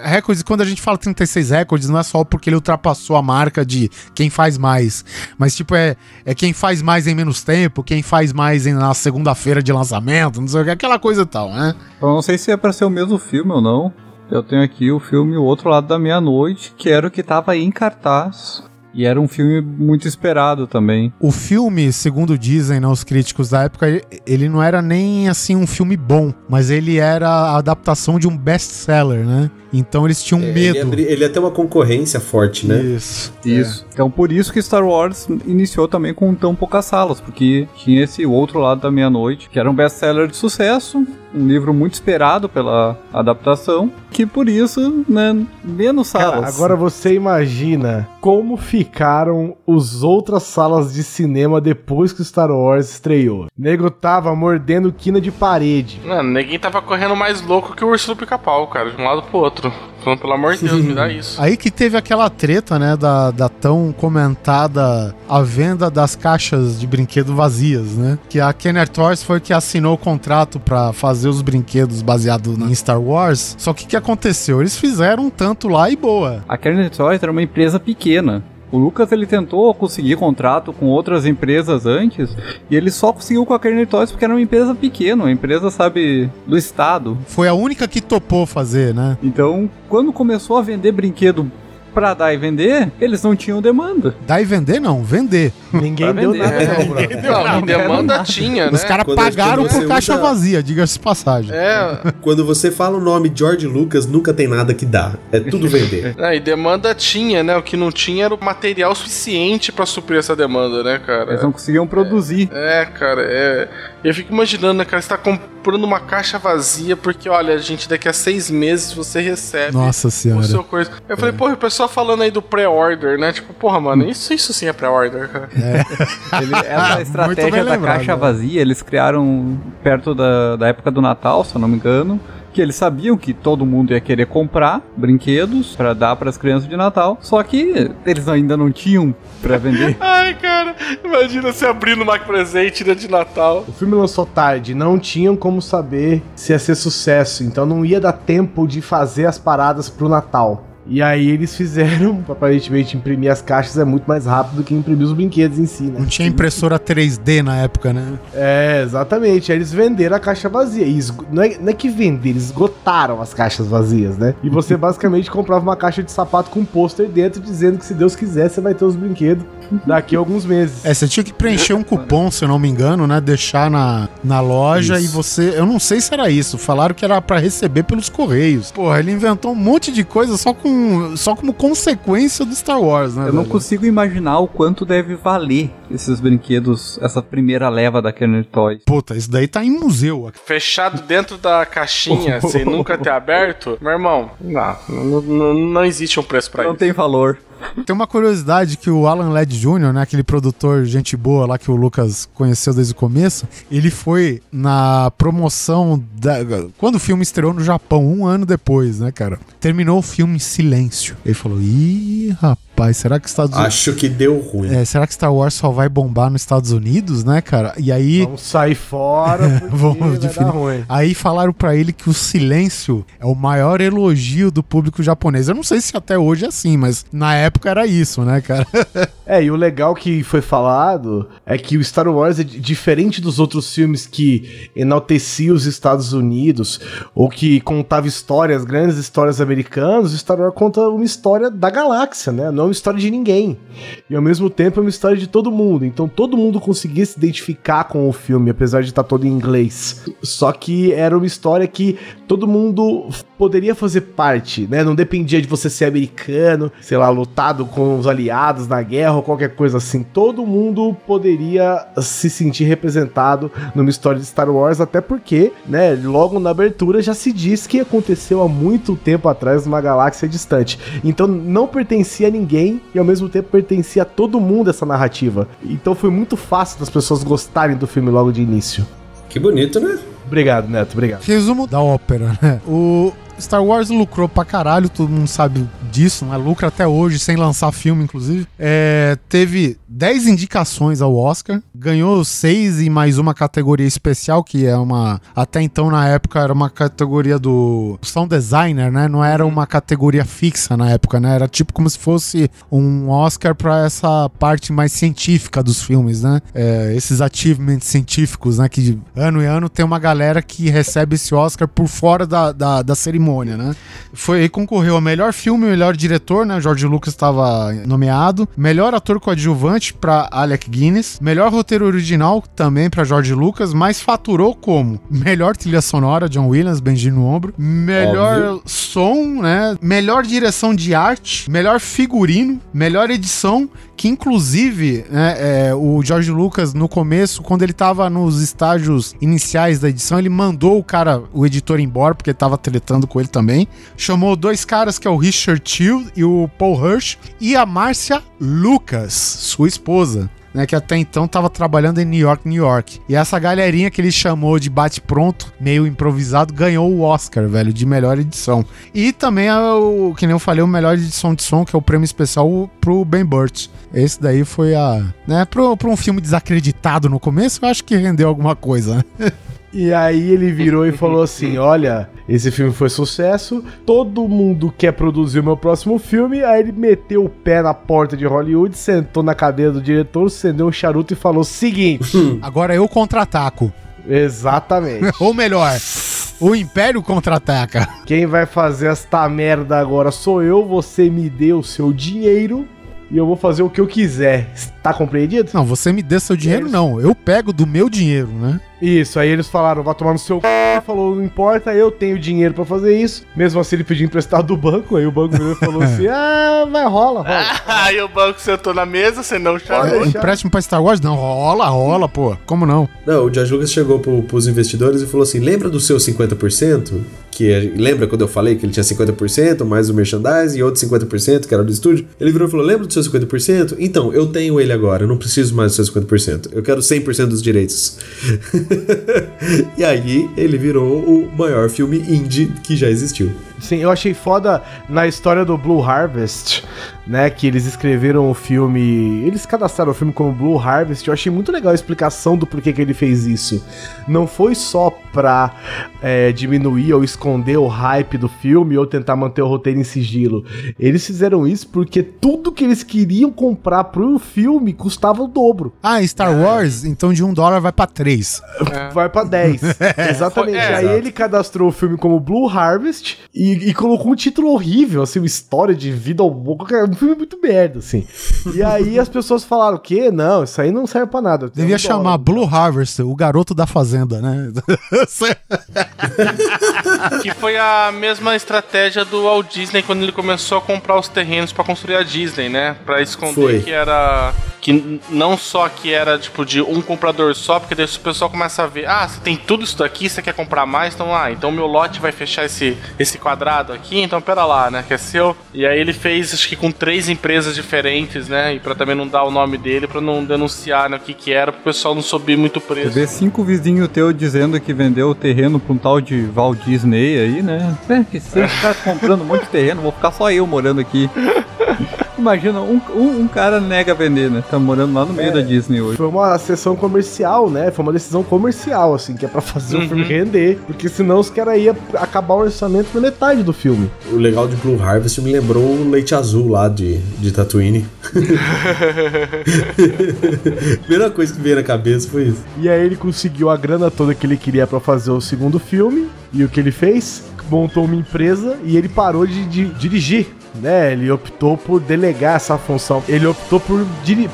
C: Recordes, quando a gente fala 36 recordes, não é só porque ele ultrapassou a marca de quem faz mais. Mas, tipo, é, é quem faz mais em menos tempo, quem faz mais em, na segunda-feira de lançamento, não sei o que, aquela coisa e tal, né?
F: Eu não sei se é pra ser o mesmo filme ou não. Eu tenho aqui o filme O Outro Lado da Meia-Noite, que era o que tava em cartaz. E era um filme muito esperado também.
C: O filme, segundo dizem né, os críticos da época, ele- ele não era nem assim um filme bom, mas ele era a adaptação de um best-seller, né? Então eles tinham
D: É, Ele
C: medo.
D: ele ia ter uma concorrência forte, né?
C: Isso.
F: Isso. Então por isso que Star Wars iniciou também com tão poucas salas, porque tinha esse outro lado da meia-noite, que era um best-seller de sucesso, um livro muito esperado pela adaptação, que por isso, né, menos salas.
B: Cara, agora você imagina como ficaram os outras salas de cinema depois que o Star Wars estreou. O nego tava mordendo quina de parede.
E: Mano, ninguém tava correndo mais louco que o urso do pica-pau, cara, de um lado pro outro. Falando, pelo amor de Deus, me dá isso.
C: Aí que teve aquela treta, né, da, da tão comentada a venda das caixas de brinquedo vazias, né? Que a Kenner Toys foi que assinou o contrato pra fazer os brinquedos baseados em Star Wars. Só que o que aconteceu? Eles fizeram um tanto lá e boa.
F: A Kernel Toys era uma empresa pequena. O Lucas ele tentou conseguir contrato com outras empresas antes e ele só conseguiu com a Kernel Toys porque era uma empresa pequena, uma empresa, sabe, do estado.
C: Foi a única que topou fazer, né?
F: Então, quando começou a vender brinquedo pra dar e vender, eles não tinham demanda.
C: Dar e vender, não, vender.
B: Ninguém deu nada,
E: É. *laughs*
B: não, brother.
E: Não, em demanda tinha, né?
C: Os caras pagaram por caixa
D: usa-
C: vazia, diga-se de passagem.
E: É,
D: Quando você fala o nome George Lucas, nunca tem nada que dá. É tudo vender. *laughs*
E: é, e demanda tinha, né? O que não tinha era o material suficiente pra suprir essa demanda, né, cara?
F: Eles não conseguiam produzir.
E: É, cara, é. Eu fico imaginando, né, cara? Você tá comprando uma caixa vazia porque, olha, gente, daqui a seis meses você recebe
C: Nossa
E: o
C: senhora.
E: seu coisa. Eu falei, porra, o pessoal falando aí do pré-order, né? Tipo, porra, mano, isso, isso sim é pré-order, cara.
F: Ele- essa
C: Muito
F: estratégia da
C: lembrado,
F: caixa
C: né?
F: vazia, eles criaram perto da, da época do Natal, se eu não me engano. Que eles sabiam que todo mundo ia querer comprar brinquedos pra dar pras crianças de Natal, só que eles ainda não tinham pra vender. *laughs*
E: Ai, cara, imagina você abrindo uma presente né, de Natal.
B: O filme lançou tarde, não tinham como saber se ia ser sucesso, então não ia dar tempo de fazer as paradas pro Natal. E aí eles fizeram, *laughs* aparentemente, imprimir as caixas é muito mais rápido do que imprimir os brinquedos em si, né?
C: Não tinha impressora 3D na época, né?
B: É, exatamente. Aí eles venderam a caixa vazia. E esgo- não, é, não é que venderam, eles esgotaram as caixas vazias, né? E você *laughs* basicamente comprava uma caixa de sapato com um pôster dentro, dizendo que se Deus quiser, você vai ter os brinquedos daqui a alguns meses.
C: É, você tinha que preencher um cupom, se eu não me engano, né? Deixar na, na loja
D: Isso.
C: e você. Eu não sei se era isso. Falaram que era pra receber pelos correios. Porra, ele inventou um monte de coisa só, com, só como consequência do Star Wars, né?
F: Eu não
C: velho?
F: consigo imaginar o quanto deve valer esses brinquedos, essa primeira leva da Kenner Toys.
C: Puta, isso daí tá em museu.
E: Fechado dentro da caixinha, sem *laughs* nunca ter aberto, meu irmão, não, não, não, não existe um preço pra
F: Não
E: isso.
F: tem valor.
C: Tem uma curiosidade que o Alan Led Jr., né, aquele produtor gente boa lá que o Lucas conheceu desde o começo, ele foi na promoção da, quando o filme estreou no Japão, um ano depois, né, cara? Terminou o filme em silêncio. Ele falou: "Ih, rapaz, será que Estados Unidos
D: Acho que deu ruim.
C: é, será que Star Wars só vai bombar nos Estados Unidos, né, cara? E aí
B: Vamos sair fora, *laughs*
C: Vamos
B: dar ruim.
C: Aí falaram pra ele que o silêncio é o maior elogio do público japonês. Eu não sei se até hoje é assim, mas na época era isso, né, cara? *laughs*
B: É, e o legal que foi falado é que o Star Wars é di- diferente dos outros filmes que enaltecia os Estados Unidos ou que contava histórias, grandes histórias americanas, o Star Wars conta uma história da galáxia, né? Não uma história de ninguém. E ao mesmo tempo é uma história de todo mundo. Então todo mundo conseguia se identificar com o filme, apesar de estar todo em inglês. Só que era uma história que todo mundo poderia fazer parte, né? Não dependia de você ser americano, sei lá, lutado com os aliados na guerra ou qualquer coisa assim. Todo mundo poderia se sentir representado numa história de Star Wars, até porque, né, logo na abertura já se diz que aconteceu há muito tempo atrás numa galáxia distante. Então não pertencia a ninguém e ao mesmo tempo pertencia a todo mundo essa narrativa. Então foi muito fácil das pessoas gostarem do filme logo de início.
D: Que bonito, né?
B: Obrigado, Neto, obrigado.
C: Resumo da ópera, né? O Star Wars lucrou pra caralho, todo mundo sabe disso, né? Lucra até hoje, sem lançar filme, inclusive. É, teve 10 indicações ao Oscar, ganhou 6 e mais uma categoria especial, que é uma. Até então, na época, era uma categoria do sound designer, né? Não era uma categoria fixa na época, né? Era tipo como se fosse um Oscar pra essa parte mais científica dos filmes, né? É, esses achievements científicos, né? Que ano em ano tem uma galera que recebe esse Oscar por fora da, da, da cerimônia, né? Foi aí concorreu a melhor filme, melhor diretor, né? George Lucas estava nomeado, melhor ator coadjuvante para Alec Guinness, melhor roteiro original também para George Lucas, mas faturou como melhor trilha sonora John Williams, Benji no ombro, melhor
D: Óbvio.
C: som, né? Melhor direção de arte, melhor figurino, melhor edição, que inclusive né, é, o George Lucas no começo, quando ele tava nos estágios iniciais da edição, ele mandou o cara, o editor embora porque tava tretando com ele também. Chamou dois caras que é o Richard Till e o Paul Hirsch e a Márcia Lucas, sua esposa né, que até então tava trabalhando em New York, New York. E essa galerinha que ele chamou de bate-pronto, meio improvisado, ganhou o Oscar, velho, de melhor edição. E também, é o, que nem eu falei, o melhor edição de som, que é o prêmio especial pro Ben Burt. Esse daí foi a. né, pro, pro um filme desacreditado no começo, eu acho que rendeu alguma coisa, né? *laughs*
B: E aí ele virou e falou *laughs* assim: Olha, esse filme foi sucesso, todo mundo quer produzir o meu próximo filme. Aí ele meteu o pé na porta de Hollywood, sentou na cadeira do diretor, acendeu um charuto e falou: Seguinte. *laughs*
C: Agora eu contra-ataco.
B: Exatamente. *laughs*
C: Ou melhor, o Império contra-ataca.
B: Quem vai fazer esta merda agora sou eu, você me deu o seu dinheiro e eu vou fazer o que eu quiser. Tá compreendido?
C: Não, você me dê seu dinheiro, não. Eu pego do meu dinheiro, né?
B: Isso, aí eles falaram, vai tomar no seu c... falou, não importa, eu tenho dinheiro pra fazer isso. Mesmo assim, ele pediu emprestado do banco, aí o banco virou e falou *laughs* assim, ah, vai, rola, rola. *laughs*
E: Aí o banco sentou na mesa, você não chamou.
C: Empréstimo pra Star Wars? Não, rola, rola, pô. Como não?
D: Não, o George Lucas chegou pro, pros investidores e falou assim: lembra do seu 50%? Que é- lembra quando eu falei que ele tinha 50% mais o merchandising e outro 50% que era do estúdio? Ele virou e falou: lembra do seu 50%? Então, eu tenho ele agora, eu não preciso mais do seu 50%. Eu quero 100% dos direitos. *laughs* *laughs* e aí ele virou o maior filme indie que já existiu.
B: Sim, eu achei foda na história do Blue Harvest, né? Que eles escreveram o filme. Eles cadastraram o filme como Blue Harvest. Eu achei muito legal a explicação do porquê que ele fez isso. Não foi só pra é, diminuir ou esconder o hype do filme ou tentar manter o roteiro em sigilo. Eles fizeram isso porque tudo que eles queriam comprar pro filme custava o dobro.
C: Ah, Star Wars, então de um dólar vai pra três. *laughs*
B: Vai pra 10. *laughs* Exatamente.
E: É,
B: Aí
D: exato.
B: ele cadastrou o filme como Blue Harvest e, e colocou um título horrível, assim, uma história de vida ao qualquer um filme muito merda, assim. E aí as pessoas falaram o quê? Não, isso aí não serve pra nada.
C: Devia
B: É um
C: chamar
B: dólar.
C: Blue Harvest, o garoto da fazenda, né? *laughs*
E: Que foi a mesma estratégia do Walt Disney quando ele começou a comprar os terrenos pra construir a Disney, né? Pra esconder
D: Foi.
E: que era. Que não só que era tipo de um comprador só, porque daí o pessoal começa a ver, ah, você tem tudo isso daqui, você quer comprar mais, então ah, então meu lote vai fechar esse, esse quadrado aqui, então pera lá, né? Que é seu. E aí ele fez, acho que com três empresas diferentes, né? E pra também não dar o nome dele, pra não denunciar né, o que que era, pro pessoal não subir muito o
F: Você
E: preço.
F: vê cinco vizinhos teus dizendo que vendeu o terreno pra um tal de Walt Disney aí, né? É, que se caras *laughs* comprando um monte de terreno, vou ficar só eu morando aqui. Imagina, um, um, um cara nega vender, né? Tá morando lá no meio da Disney hoje.
B: Foi uma sessão comercial, né? Foi uma decisão comercial, assim, que é pra fazer o filme render. Porque senão os caras iam acabar o orçamento na metade do filme.
D: O legal de Blue Harvest me lembrou o leite azul lá de, de Tatooine. *laughs* Primeira coisa que veio na cabeça foi isso.
B: E aí ele conseguiu a grana toda que ele queria pra fazer o segundo filme. E o que ele fez? Montou uma empresa e ele parou de, de dirigir né? Ele optou por delegar essa função. Ele optou por,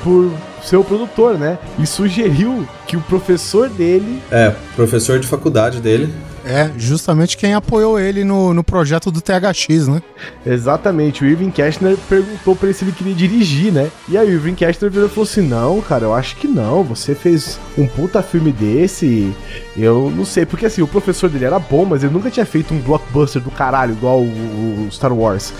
B: por ser o produtor, né? E sugeriu que o professor dele
D: É, professor de faculdade dele.
C: É, justamente quem apoiou ele no, no projeto do THX, né?
B: Exatamente, o Irving Cashner perguntou pra ele se ele queria dirigir, né? E aí o Irving Cashner virou e falou assim: Não, cara, eu acho que não. Você fez um puta filme desse. Eu não sei, porque assim, o professor dele era bom, mas ele nunca tinha feito um blockbuster do caralho, igual o, o Star Wars.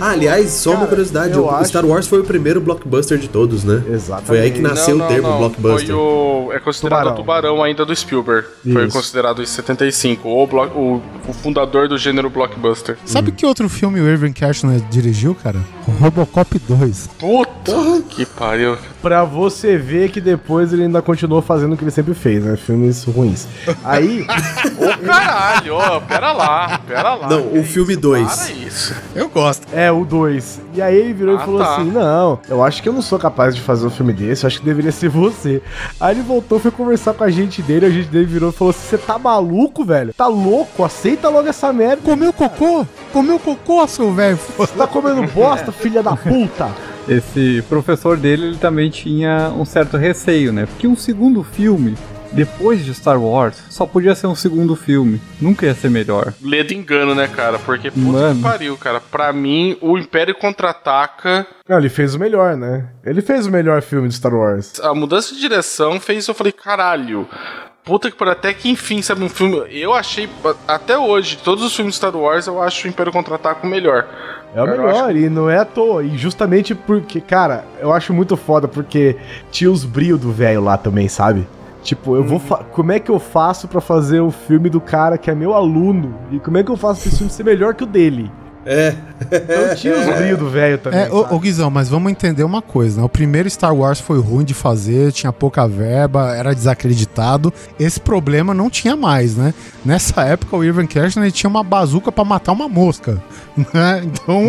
D: Ah, aliás, só uma
B: Cara,
D: curiosidade:
B: eu
D: o
B: acho-
D: Star Wars foi o primeiro blockbuster de todos, né?
B: Exatamente.
D: Foi aí que nasceu
E: Não,
D: o
E: não,
D: termo
E: não.
D: blockbuster.
E: Foi o, é considerado
B: Tubarão.
E: o tubarão ainda do Spielberg. Foi
B: Isso.
E: considerado em 75. O, blo- o, o fundador do gênero blockbuster.
C: Sabe que outro filme o Irving Kershner dirigiu, cara? Robocop 2.
E: Puta que pariu.
B: Pra você ver que depois ele ainda continuou fazendo o que ele sempre fez, né? Filmes ruins. Aí, *laughs*
E: Ô caralho, ó, pera lá, pera lá.
D: Não, o filme
E: isso?
D: 2.
E: Para isso.
C: Eu gosto.
B: é o 2. E aí ele virou
E: Ah,
B: e falou
E: tá.
B: assim: Não, eu acho que eu não sou capaz de fazer um filme desse, eu acho que deveria ser você. Aí ele voltou, foi conversar com a gente dele, a gente dele virou e falou assim: Você tá maluco, velho? Tá louco? Aceita logo essa merda.
C: Comeu cocô? Comeu cocô, seu velho?
B: Você tá comendo bosta, *laughs* filha da puta?
F: Esse professor dele, ele também tinha um certo receio, né? Porque um segundo filme, depois de Star Wars, só podia ser um segundo filme. Nunca ia ser melhor.
E: Ledo engano, né, cara? Porque puta
F: Mano.
E: que pariu, cara. Pra mim, o Império Contra-Ataca,
B: Não, ele fez o melhor, né? Ele fez o melhor filme de Star Wars.
E: a mudança de direção fez isso. Eu falei, caralho. Puta que pariu, até que enfim, sabe, um filme. Eu achei, até hoje, todos os filmes de Star Wars, eu acho o Império Contra-Ataca o melhor.
B: É o melhor,
E: acho-
B: e não é à toa. E justamente porque, cara, eu acho muito foda, porque tinha os brilhos do velho lá também, sabe? Tipo, eu vou. fa- Como é que eu faço pra fazer o filme do cara que é meu aluno? E como é que eu faço pra esse filme ser melhor que o dele?
D: É.
B: Então tinha os brilhos do velho também.
C: É, ô, ô Guizão, mas vamos entender uma coisa, né? O primeiro Star Wars foi ruim de fazer, tinha pouca verba, era desacreditado. Esse problema não tinha mais, né? Nessa época, o Irving Kershner tinha uma bazuca pra matar uma mosca, *laughs* né? Então,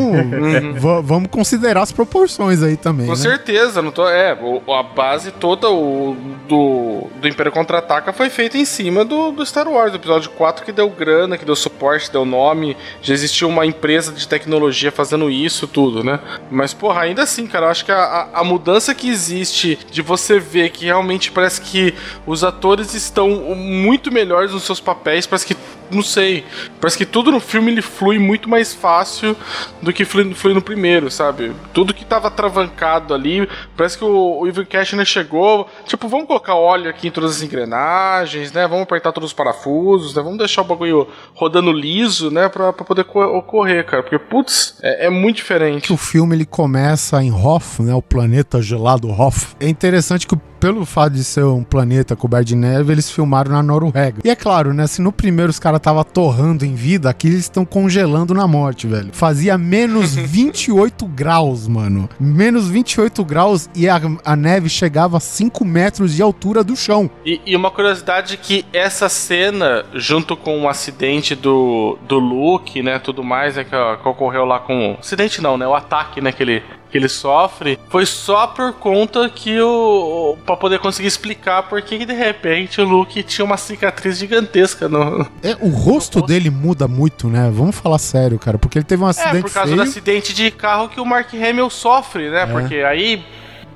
C: va- vamos considerar as proporções aí também,
E: Com
C: né?
E: certeza, não tô. É, a base toda o, do, do Império Contra-Ataca foi feita em cima do, do Star Wars, do episódio 4, que deu grana, que deu suporte, deu nome. Já existia uma empresa de tecnologia fazendo isso, tudo, né? Mas, porra, ainda assim, cara, eu acho que a, a, mudança que existe de você ver que realmente parece que os atores estão muito melhores nos seus papéis, parece que. Não sei. Parece que tudo no filme ele flui muito mais fácil do que flui, flui no primeiro, sabe? Tudo que tava travancado ali, parece que o, o Ivan Cashner chegou, tipo, vamos colocar óleo aqui em todas as engrenagens, né? Vamos apertar todos os parafusos, né? Vamos deixar o bagulho rodando liso, né? Pra, pra poder co- ocorrer, cara. Porque, putz, é, é muito diferente.
C: o filme ele começa em Hoth, né, o planeta gelado Hoth. É interessante que pelo fato de ser um planeta coberto de neve, eles filmaram na Noruega. E é claro, né, se no primeiro os caras tava torrando em vida, aqui eles estão congelando na morte, velho. Fazia menos *laughs* 28 graus, mano. Menos 28 graus e a, a neve chegava a 5 metros de altura do chão.
E: E, e uma curiosidade que essa cena, junto com o acidente do, do Luke, né, tudo mais, né, que, que ocorreu lá com... Acidente não, né, o ataque, né, que ele, que ele sofre, foi só por conta que o... pra poder conseguir explicar por que de repente o Luke tinha uma cicatriz gigantesca no...
C: É, o rosto dele muda muito, né? Vamos falar sério, cara, porque ele teve um
E: É,
C: acidente
E: por causa
C: feio.
E: do acidente de carro que o Mark Hamill sofre, né, porque aí...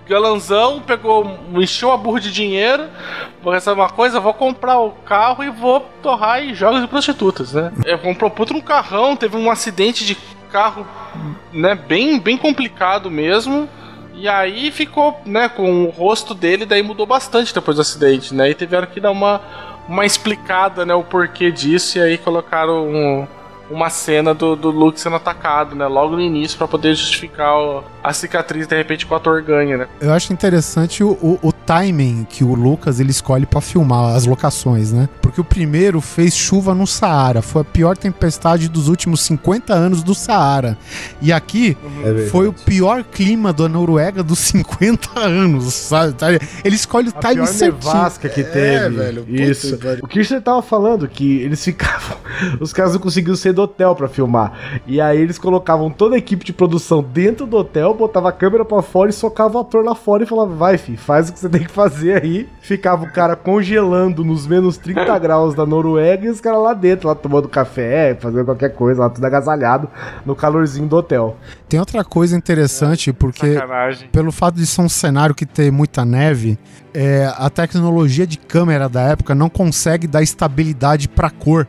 E: Galanzão pegou, encheu a burra de dinheiro. Vou receber uma coisa, vou comprar o carro e vou torrar em jogos de prostitutas, né? Ele comprou um carrão, teve um acidente de carro, né? Bem, bem complicado mesmo. E aí ficou, né, com o rosto dele, daí mudou bastante depois do acidente, né? E tiveram que dar uma, uma explicada, né, o porquê disso, e aí colocaram um- uma cena do, do Luke sendo atacado, né? Logo no início, pra poder justificar o- a cicatriz, de repente, com o ator ganha, né?
C: Eu acho interessante o, o, o timing que o Lucas ele escolhe pra filmar as locações, né? Porque o primeiro fez chuva no Saara, foi a pior tempestade dos últimos 50 anos do Saara. E aqui
D: É verdade.
C: foi o pior clima da Noruega dos 50 anos, sabe? Tá? Ele escolhe o
B: A
C: timing
B: pior
C: certinho.
B: nevasca que
C: É,
B: teve.
C: velho, puta
B: Isso.
C: que pariu.
B: O Kirchner tava falando que eles *laughs* ficavam. Os caras não conseguiam sair do hotel pra filmar. E aí eles colocavam toda a equipe de produção dentro do hotel, botava a câmera pra fora e socava o ator lá fora e falava: vai, fi, faz o que você tem que fazer aí. Ficava o cara congelando nos menos 30 *laughs* graus da Noruega e os caras lá dentro, lá tomando café, fazendo qualquer coisa, lá tudo agasalhado no calorzinho do hotel.
C: Tem outra coisa interessante, porque
E: Sacanagem.
C: pelo fato de ser um cenário que tem muita neve, é, a tecnologia de câmera da época não consegue dar estabilidade pra cor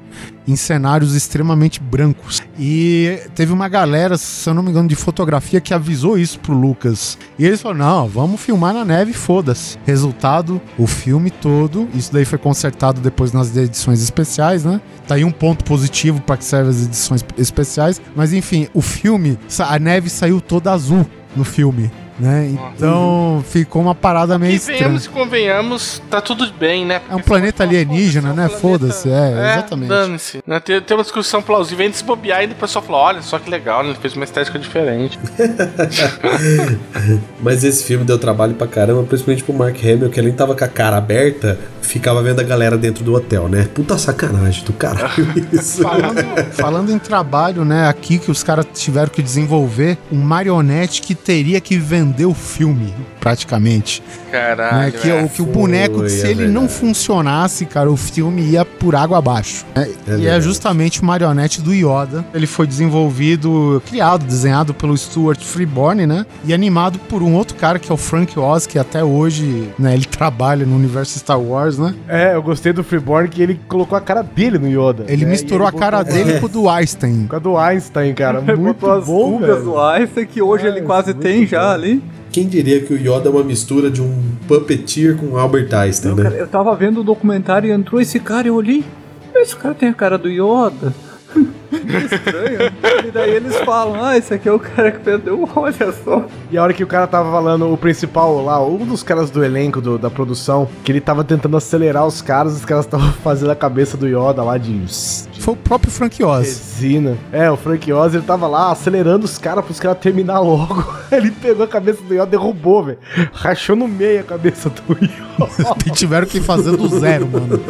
C: em cenários extremamente brancos. E teve uma galera, se eu não me engano, de fotografia que avisou isso pro Lucas. E eles falaram: não, vamos filmar na neve, foda-se. Resultado, o filme todo, isso daí foi consertado depois nas edições especiais, né? Tá aí um ponto positivo para que serve as edições especiais. Mas enfim, o filme, a neve saiu toda azul no filme. Né? Então ficou uma parada meio
E: E
C: estranha.
E: venhamos e convenhamos, tá tudo bem, né?
C: É um planeta alienígena, né? Foda-se, é, exatamente.
E: Dane-se. Né? Tem, tem uma discussão plausível. Vem desbobear e o pessoal fala: olha só que legal, né? ele fez uma estética diferente. *laughs*
D: Mas esse filme deu trabalho pra caramba, principalmente pro Mark Hamill, que ele tava com a cara aberta, ficava vendo a galera dentro do hotel, né? Puta sacanagem do caralho *laughs* isso.
C: Falando, falando em trabalho, né? Aqui que os caras tiveram que desenvolver um marionete que teria que vender o filme, praticamente.
E: Caralho.
C: né? Que,
E: é.
C: o, que o boneco,
D: foi,
C: se
D: é
C: ele não
D: verdade.
C: funcionasse, cara, o filme ia por água abaixo. né? e é justamente o marionete do Yoda. Ele foi desenvolvido, criado, desenhado pelo Stuart Freeborn, né? E animado por um outro cara que é o Frank Oz, que até hoje, né, ele trabalha no universo Star Wars, né?
B: É, eu gostei do Freeborn que ele colocou a cara dele no Yoda.
C: Ele
B: né?
C: misturou
B: E
C: a cara
B: botou-
C: dele com o do Einstein.
B: Com a do Einstein, cara. *laughs* Muito
F: Botou as
B: bom,
F: rugas
B: velho.
F: do Einstein que hoje
B: É,
F: ele quase tem já ali.
D: Quem diria que o Yoda é uma mistura de um puppeteer com Albert Einstein,
F: Cara,
D: né?
F: eu tava vendo o documentário e entrou esse cara e eu olhei. Esse cara tem a cara do Yoda. Que estranho. e daí eles falam, ah, esse aqui é o cara que perdeu, olha só.
B: E a hora que o cara tava falando, o principal lá, um dos caras do elenco do- da produção, que ele tava tentando acelerar os caras, os caras estavam *laughs* fazendo a cabeça do Yoda lá de, de
C: Foi o próprio Frank Oz.
B: resina. É, o Frank Oz, ele tava lá acelerando os caras pros caras terminar logo. *laughs* Ele pegou a cabeça do Yoda, derrubou, velho. Rachou no meio a cabeça do *laughs* Yoda.
C: E tiveram que fazer do zero, mano.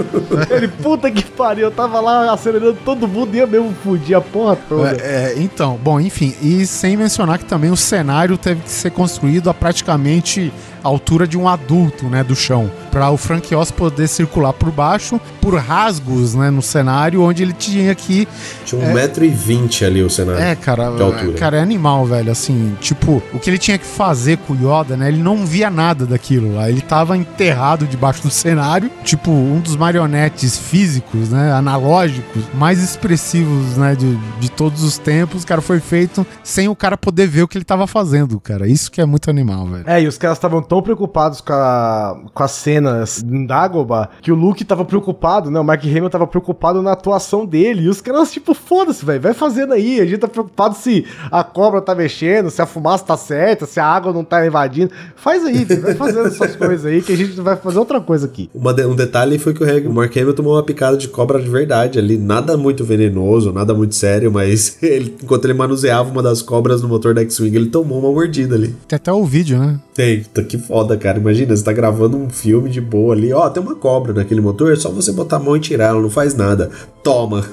B: ele, puta que pariu, eu tava lá acelerando todo mundo e eu mesmo fudi a porra toda.
C: É, é, então, bom, enfim, e sem mencionar que também o cenário teve que ser construído a praticamente a altura de um adulto, né, do chão, para o Frank Oz poder circular por baixo, por rasgos, né, no cenário, onde ele tinha que
D: Tinha um metro e vinte ali o cenário.
C: É, cara,
D: De altura.
C: cara, é animal, velho. Assim, tipo, o que ele tinha que fazer com o Yoda, né? Ele não via nada daquilo lá. Ele tava enterrado debaixo do cenário. Tipo, um dos marionetes físicos, né? Analógicos, mais expressivos, né? De, de todos os tempos. Cara, foi feito sem o cara poder ver o que ele tava fazendo, cara. Isso que é muito animal, velho.
B: É, e os caras estavam tão preocupados com, a, com as cenas em Dagobah que o Luke tava preocupado, né? O Mark Hamill tava preocupado na atuação dele. E os caras, tipo, foda-se, velho, vai fazendo aí. A gente tá preocupado se a cobra tá mexendo, se a fumaça tá certa, se a água não tá invadindo. Faz aí, velho, vai fazendo essas *laughs* coisas aí que a gente vai fazer outra coisa aqui.
D: Uma de- um detalhe foi que o Mark Hamill tomou uma picada de cobra de verdade ali. Nada muito venenoso, nada muito sério, mas *laughs* ele, enquanto ele manuseava uma das cobras no motor da X-Wing, ele tomou uma mordida ali.
C: Tem até o vídeo, né?
D: Tem, tá que foda, cara. Imagina, você tá gravando um filme de boa ali. Ó, tem uma cobra naquele motor, é só você botar a mão e tirar, ela não faz nada. Toma.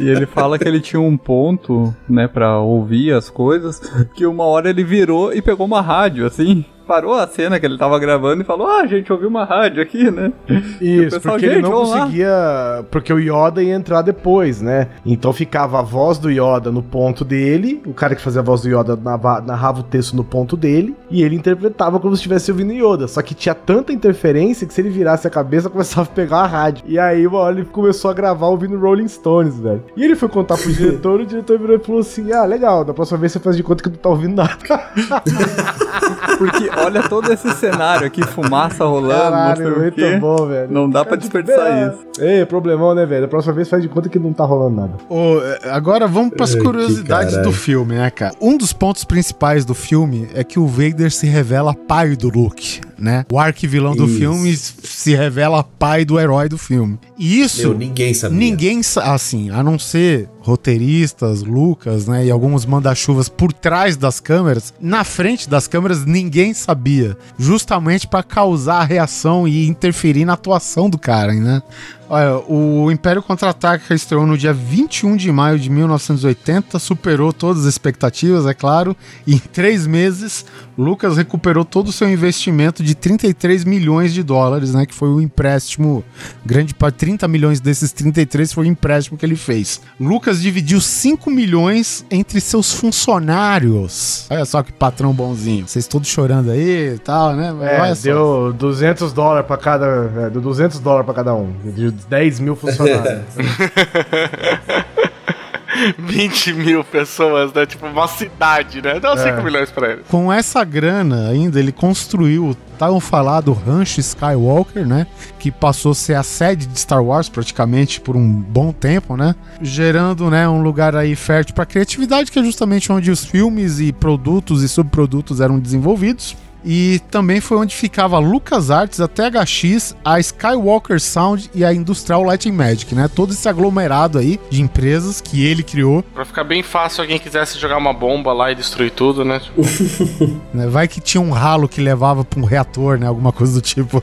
F: E ele fala que ele tinha um ponto, né, pra ouvir as coisas, que uma hora ele virou e pegou uma rádio, assim. Parou a cena que ele tava gravando e falou: Ah, gente, ouviu uma rádio aqui, né? E
B: Isso,
F: pessoal,
B: porque ele
F: "Gente,
B: não
F: vamos lá."
B: conseguia. Porque o Yoda ia entrar depois, né? Então ficava a voz do Yoda no ponto dele, o cara que fazia a voz do Yoda narrava o texto no ponto dele, e ele interpretava como se estivesse ouvindo Yoda. Só que tinha tanta interferência que se ele virasse a cabeça, *laughs* começava a pegar a rádio. E aí, uma hora ele começou a gravar ouvindo Rolling Stones, velho. E ele foi contar pro diretor, e o diretor virou e falou assim: Ah, legal, da próxima vez você faz de conta que não tá ouvindo nada. *laughs*
F: Porque olha todo esse cenário aqui, fumaça rolando, não
B: Caralho,
F: o
B: muito
F: quê.
B: bom, velho.
F: Não dá pra desperdiçar isso.
B: Ei, problemão, né, velho? Da próxima vez faz de conta que não tá rolando nada.
C: É, agora vamos pras
D: Ai,
C: curiosidades do filme, né, cara? Um dos pontos principais do filme é que o Vader se revela pai do Luke, né? O arquivilão do
D: Isso.
C: filme se revela pai do herói do filme. E isso
D: Meu, ninguém sabia.
C: ninguém, assim, a não ser roteiristas, Lucas, né, e alguns manda-chuvas por trás das câmeras, na frente das câmeras ninguém sabia, justamente pra causar a reação e interferir na atuação do cara, né? Olha, o Império Contra-Ataca estreou no dia 21 de maio de 1980, superou todas as expectativas, é claro, e em três meses, Lucas recuperou todo o seu investimento de 33 milhões de dólares, né, que foi o empréstimo, grande parte, 30 milhões desses 33 foi o empréstimo que ele fez. Lucas dividiu 5 milhões entre seus funcionários. Olha só que patrão bonzinho. Vocês todos chorando aí e tal, né?
B: É,
C: olha só.
B: deu 200 dólares pra cada. É, deu 200 dólares pra cada um. De 10 mil funcionários. *laughs*
E: 20 mil pessoas, né? Tipo, uma cidade, né? Dá 5
B: É.
E: milhões pra ele.
C: Com essa grana ainda, ele construiu o tão falado Rancho Skywalker, né? Que passou a ser a sede de Star Wars praticamente por um bom tempo, né? Gerando, né, um lugar aí fértil para criatividade, que é justamente onde os filmes e produtos e subprodutos eram desenvolvidos. E também foi onde ficava a LucasArts, a THX, a Skywalker Sound e a Industrial Light and Magic, né? Todo esse aglomerado aí de empresas que ele criou
E: Pra ficar bem fácil, se alguém quisesse jogar uma bomba lá e destruir tudo, né? *laughs*
C: Né? Vai que tinha um ralo que levava para um reator, né? Alguma coisa do tipo.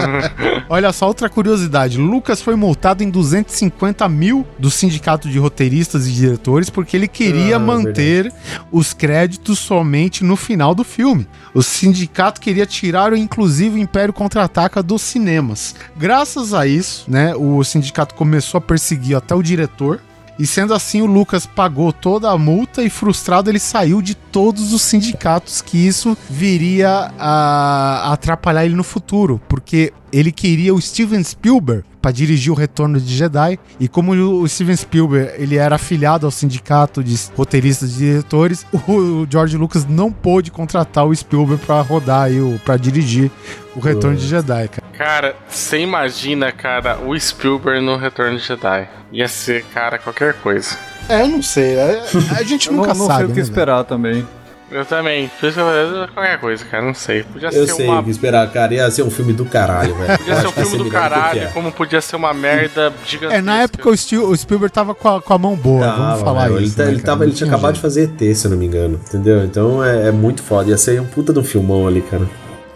C: *laughs* Olha só, outra curiosidade. Lucas foi multado em 250 mil do sindicato de roteiristas e diretores porque ele queria
D: Ah,
C: manter os créditos somente no final do filme. O sindicato queria tirar, inclusive, o Império Contra-Ataca dos cinemas. Graças a isso, né, o sindicato começou a perseguir até o diretor. E sendo assim, o Lucas pagou toda a multa e frustrado ele saiu de todos os sindicatos, que isso viria a atrapalhar ele no futuro, porque ele queria o Steven Spielberg para dirigir o Retorno de Jedi, e como o Steven Spielberg ele era afiliado ao sindicato de roteiristas e diretores, o George Lucas não pôde contratar o Spielberg para rodar aí, para dirigir o Retorno de Jedi, cara.
E: cara, você imagina, cara, o Spielberg no Retorno de Jedi. Ia ser, cara, qualquer coisa.
C: É, eu não sei, a, a gente
F: Eu não,
C: nunca
F: não
C: sabe.
F: sei o que
C: né,
F: esperar também.
E: Eu também. Por isso que eu falei, qualquer coisa, cara, não sei. Podia
D: Eu
E: ser
D: sei
E: uma.
D: o que esperar, cara. Ia ser um filme do caralho, velho.
E: Podia ser um filme do caralho, como podia ser uma merda gigantesca.
C: É, na época o, Stil- o Spielberg tava com a, com a mão boa, vamos falar
D: ele,
C: isso.
D: tá-
C: né,
D: ele, tava, ele tinha acabado de fazer ET, se eu não me engano. Entendeu? Então é, é muito foda. Ia ser um puta de um filmão ali, cara.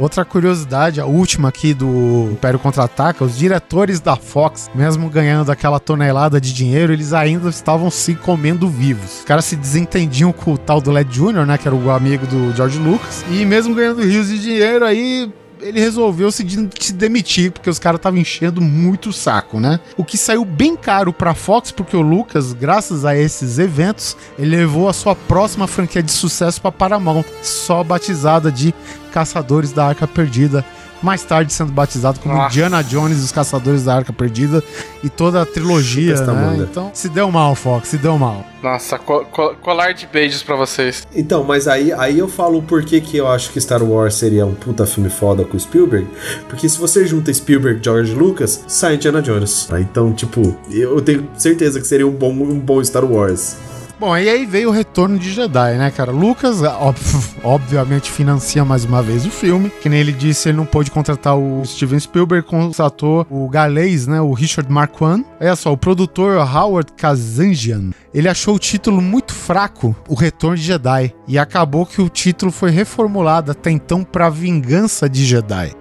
C: Outra curiosidade, a última aqui do Império Contra-Ataca, os diretores da Fox, mesmo ganhando aquela tonelada de dinheiro, eles ainda estavam se comendo vivos. Os caras se desentendiam com o tal do Led Jr., né, que era o amigo do George Lucas, e mesmo ganhando rios de dinheiro, aí ele resolveu se, de- se demitir, porque os caras estavam enchendo muito o saco, né? O que saiu bem caro pra Fox, porque o Lucas, graças a esses eventos, ele levou a sua próxima franquia de sucesso pra Paramount, só batizada de Caçadores da Arca Perdida. Mais tarde sendo batizado como
E: Nossa.
C: Indiana Jones e os Caçadores da Arca Perdida e toda a trilogia, né? Então, se deu mal, Fox, se deu mal.
E: Nossa, co- co- colar de beijos pra vocês.
D: Então, mas aí, aí eu falo o porquê que eu acho que Star Wars seria um puta filme foda com o Spielberg. Porque se você junta Spielberg e George Lucas, sai Indiana Jones. tá? Então, tipo, eu tenho certeza que seria um bom, um bom Star Wars.
C: Bom, e aí veio o retorno de Jedi, né, cara? Lucas, ob- *laughs* obviamente, financia mais uma vez o filme. Que nem ele disse, ele não pôde contratar o Steven Spielberg, contratou o galês, né, o Richard Marquand. Olha só, o produtor Howard Kazanjian, ele achou o título muito fraco, O Retorno de Jedi. E acabou que o título foi reformulado até então pra Vingança de Jedi.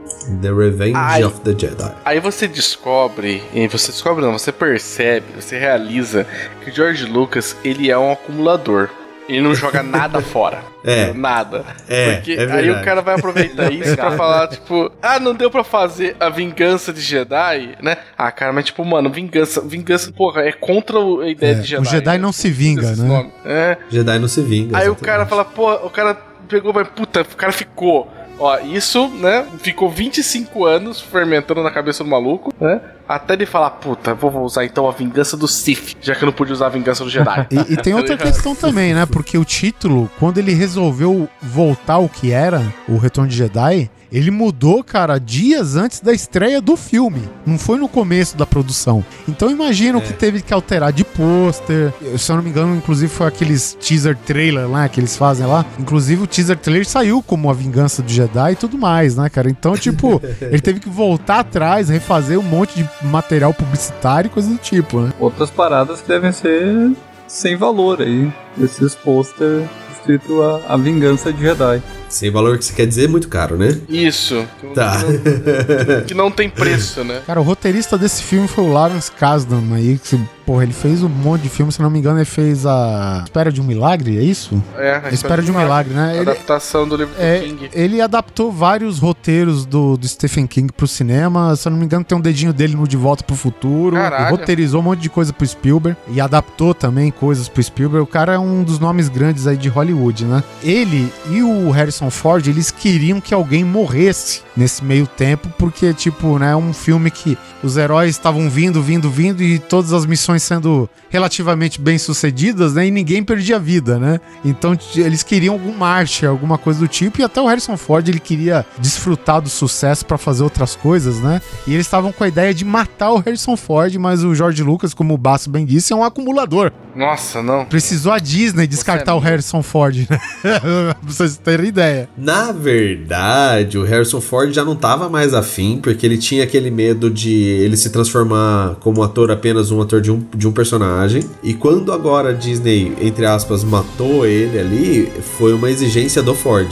D: The Revenge
E: Ai.
D: of the Jedi.
E: Aí você descobre, e você descobre não, você percebe, você realiza que o George Lucas, ele é um acumulador. Ele não joga nada fora.
D: É.
E: Nada.
D: É,
E: Porque
D: é
E: aí o cara vai aproveitar isso pra falar, tipo, ah, não deu pra fazer a vingança de Jedi, né? Ah, cara, mas tipo, mano, vingança, vingança, porra, é contra o- a ideia
C: É,
E: de Jedi.
C: o Jedi não se vinga, né?
E: nome. É.
D: Jedi não se vinga.
E: Aí o
D: exatamente.
E: cara fala, pô, o cara pegou, mas puta, o cara ficou. Ó, isso, né? Ficou 25 anos fermentando na cabeça do maluco, né? Até ele falar, puta, vou usar então a vingança do Sith, já que eu não pude usar a vingança do Jedi.
C: E, e tem *laughs* outra questão também, né? Porque o título, quando ele resolveu voltar ao que era o Retorno de Jedi, ele mudou, cara, dias antes da estreia do filme. Não foi no começo da produção. Então imagina o que teve que alterar de pôster. Se eu não me engano, inclusive foi aqueles teaser trailer lá que eles fazem lá. Inclusive o teaser trailer saiu como a vingança do Jedi e tudo mais, né, cara? Então, tipo, *laughs* ele teve que voltar atrás, refazer um monte de material publicitário coisa do tipo, né?
F: Outras paradas que devem ser sem valor aí. Esses pôster escrito a, a Vingança de Jedi.
D: Sem valor que você quer dizer, muito caro, né?
E: Isso. Que,
D: Tá.
E: que *laughs* não, que não tem preço, né?
C: Cara, o roteirista desse filme foi o Lawrence Kasdan aí, que, porra, ele fez um monte de filme, se não me engano, ele fez a Espera de um Milagre, é isso?
E: É, a
C: A Espera de um Milagre, né? Ele,
E: Adaptação do livro
C: é,
E: do King.
C: ele adaptou vários roteiros do, do Stephen King pro cinema, se eu não me engano, tem um dedinho dele no De Volta pro Futuro,
E: Caralho.
C: roteirizou um monte de coisa pro Spielberg, e adaptou também coisas pro Spielberg. O cara é um dos nomes grandes aí de Hollywood, né? Ele e o Harrison Ford, eles queriam que alguém morresse nesse meio tempo, porque, tipo, né, é um filme que os heróis estavam vindo, vindo, vindo, e todas as missões sendo relativamente bem sucedidas, né? E ninguém perdia vida, né? Então eles queriam algum marcha, alguma coisa do tipo, e até o Harrison Ford ele queria desfrutar do sucesso pra fazer outras coisas, né? E eles estavam com a ideia de matar o Harrison Ford, mas o George Lucas, como o Basso bem disse, é um acumulador.
E: Nossa, não.
C: Precisou a Disney descartar
E: é
C: o Harrison Ford, né? *laughs* pra vocês terem ideia.
D: Na verdade, o Harrison Ford já não tava mais afim, porque ele tinha aquele medo de ele se transformar como ator apenas um ator de um, de um personagem. E quando agora a Disney, entre aspas, matou ele ali, foi uma exigência do Ford.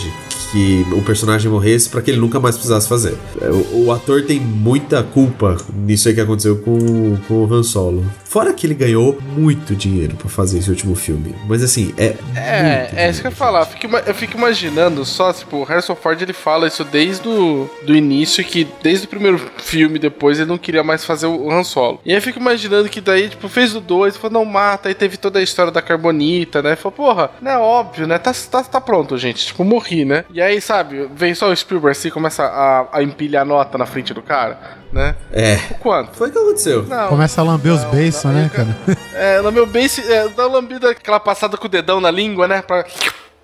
D: Que o personagem morresse pra que ele nunca mais precisasse fazer. É, O, o ator tem muita culpa nisso aí que aconteceu com, com o Han Solo. Fora que ele ganhou muito dinheiro pra fazer esse último filme. Mas assim, é.
E: É, é isso que eu ia falar. Eu fico, ima- eu fico imaginando só, tipo, o Harrison Ford ele fala isso desde o do início, que desde o primeiro filme depois ele não queria mais fazer o Han Solo. E aí eu fico imaginando que daí, tipo, fez o 2, falou, não mata, aí teve toda a história da Carbonita, né? Falou, porra, não é óbvio, né? Tá, tá, tá pronto, gente. Tipo, morri, né? E aí, sabe, vem só o Spielberg assim, começa a, a empilhar nota na frente do cara, né?
D: É.
E: O quanto?
D: Foi o que aconteceu.
E: Não.
C: Começa a lamber os beiços, né,
E: cara. É, no meu base, é, dá uma lambida, aquela passada com o dedão na língua, né? Pra...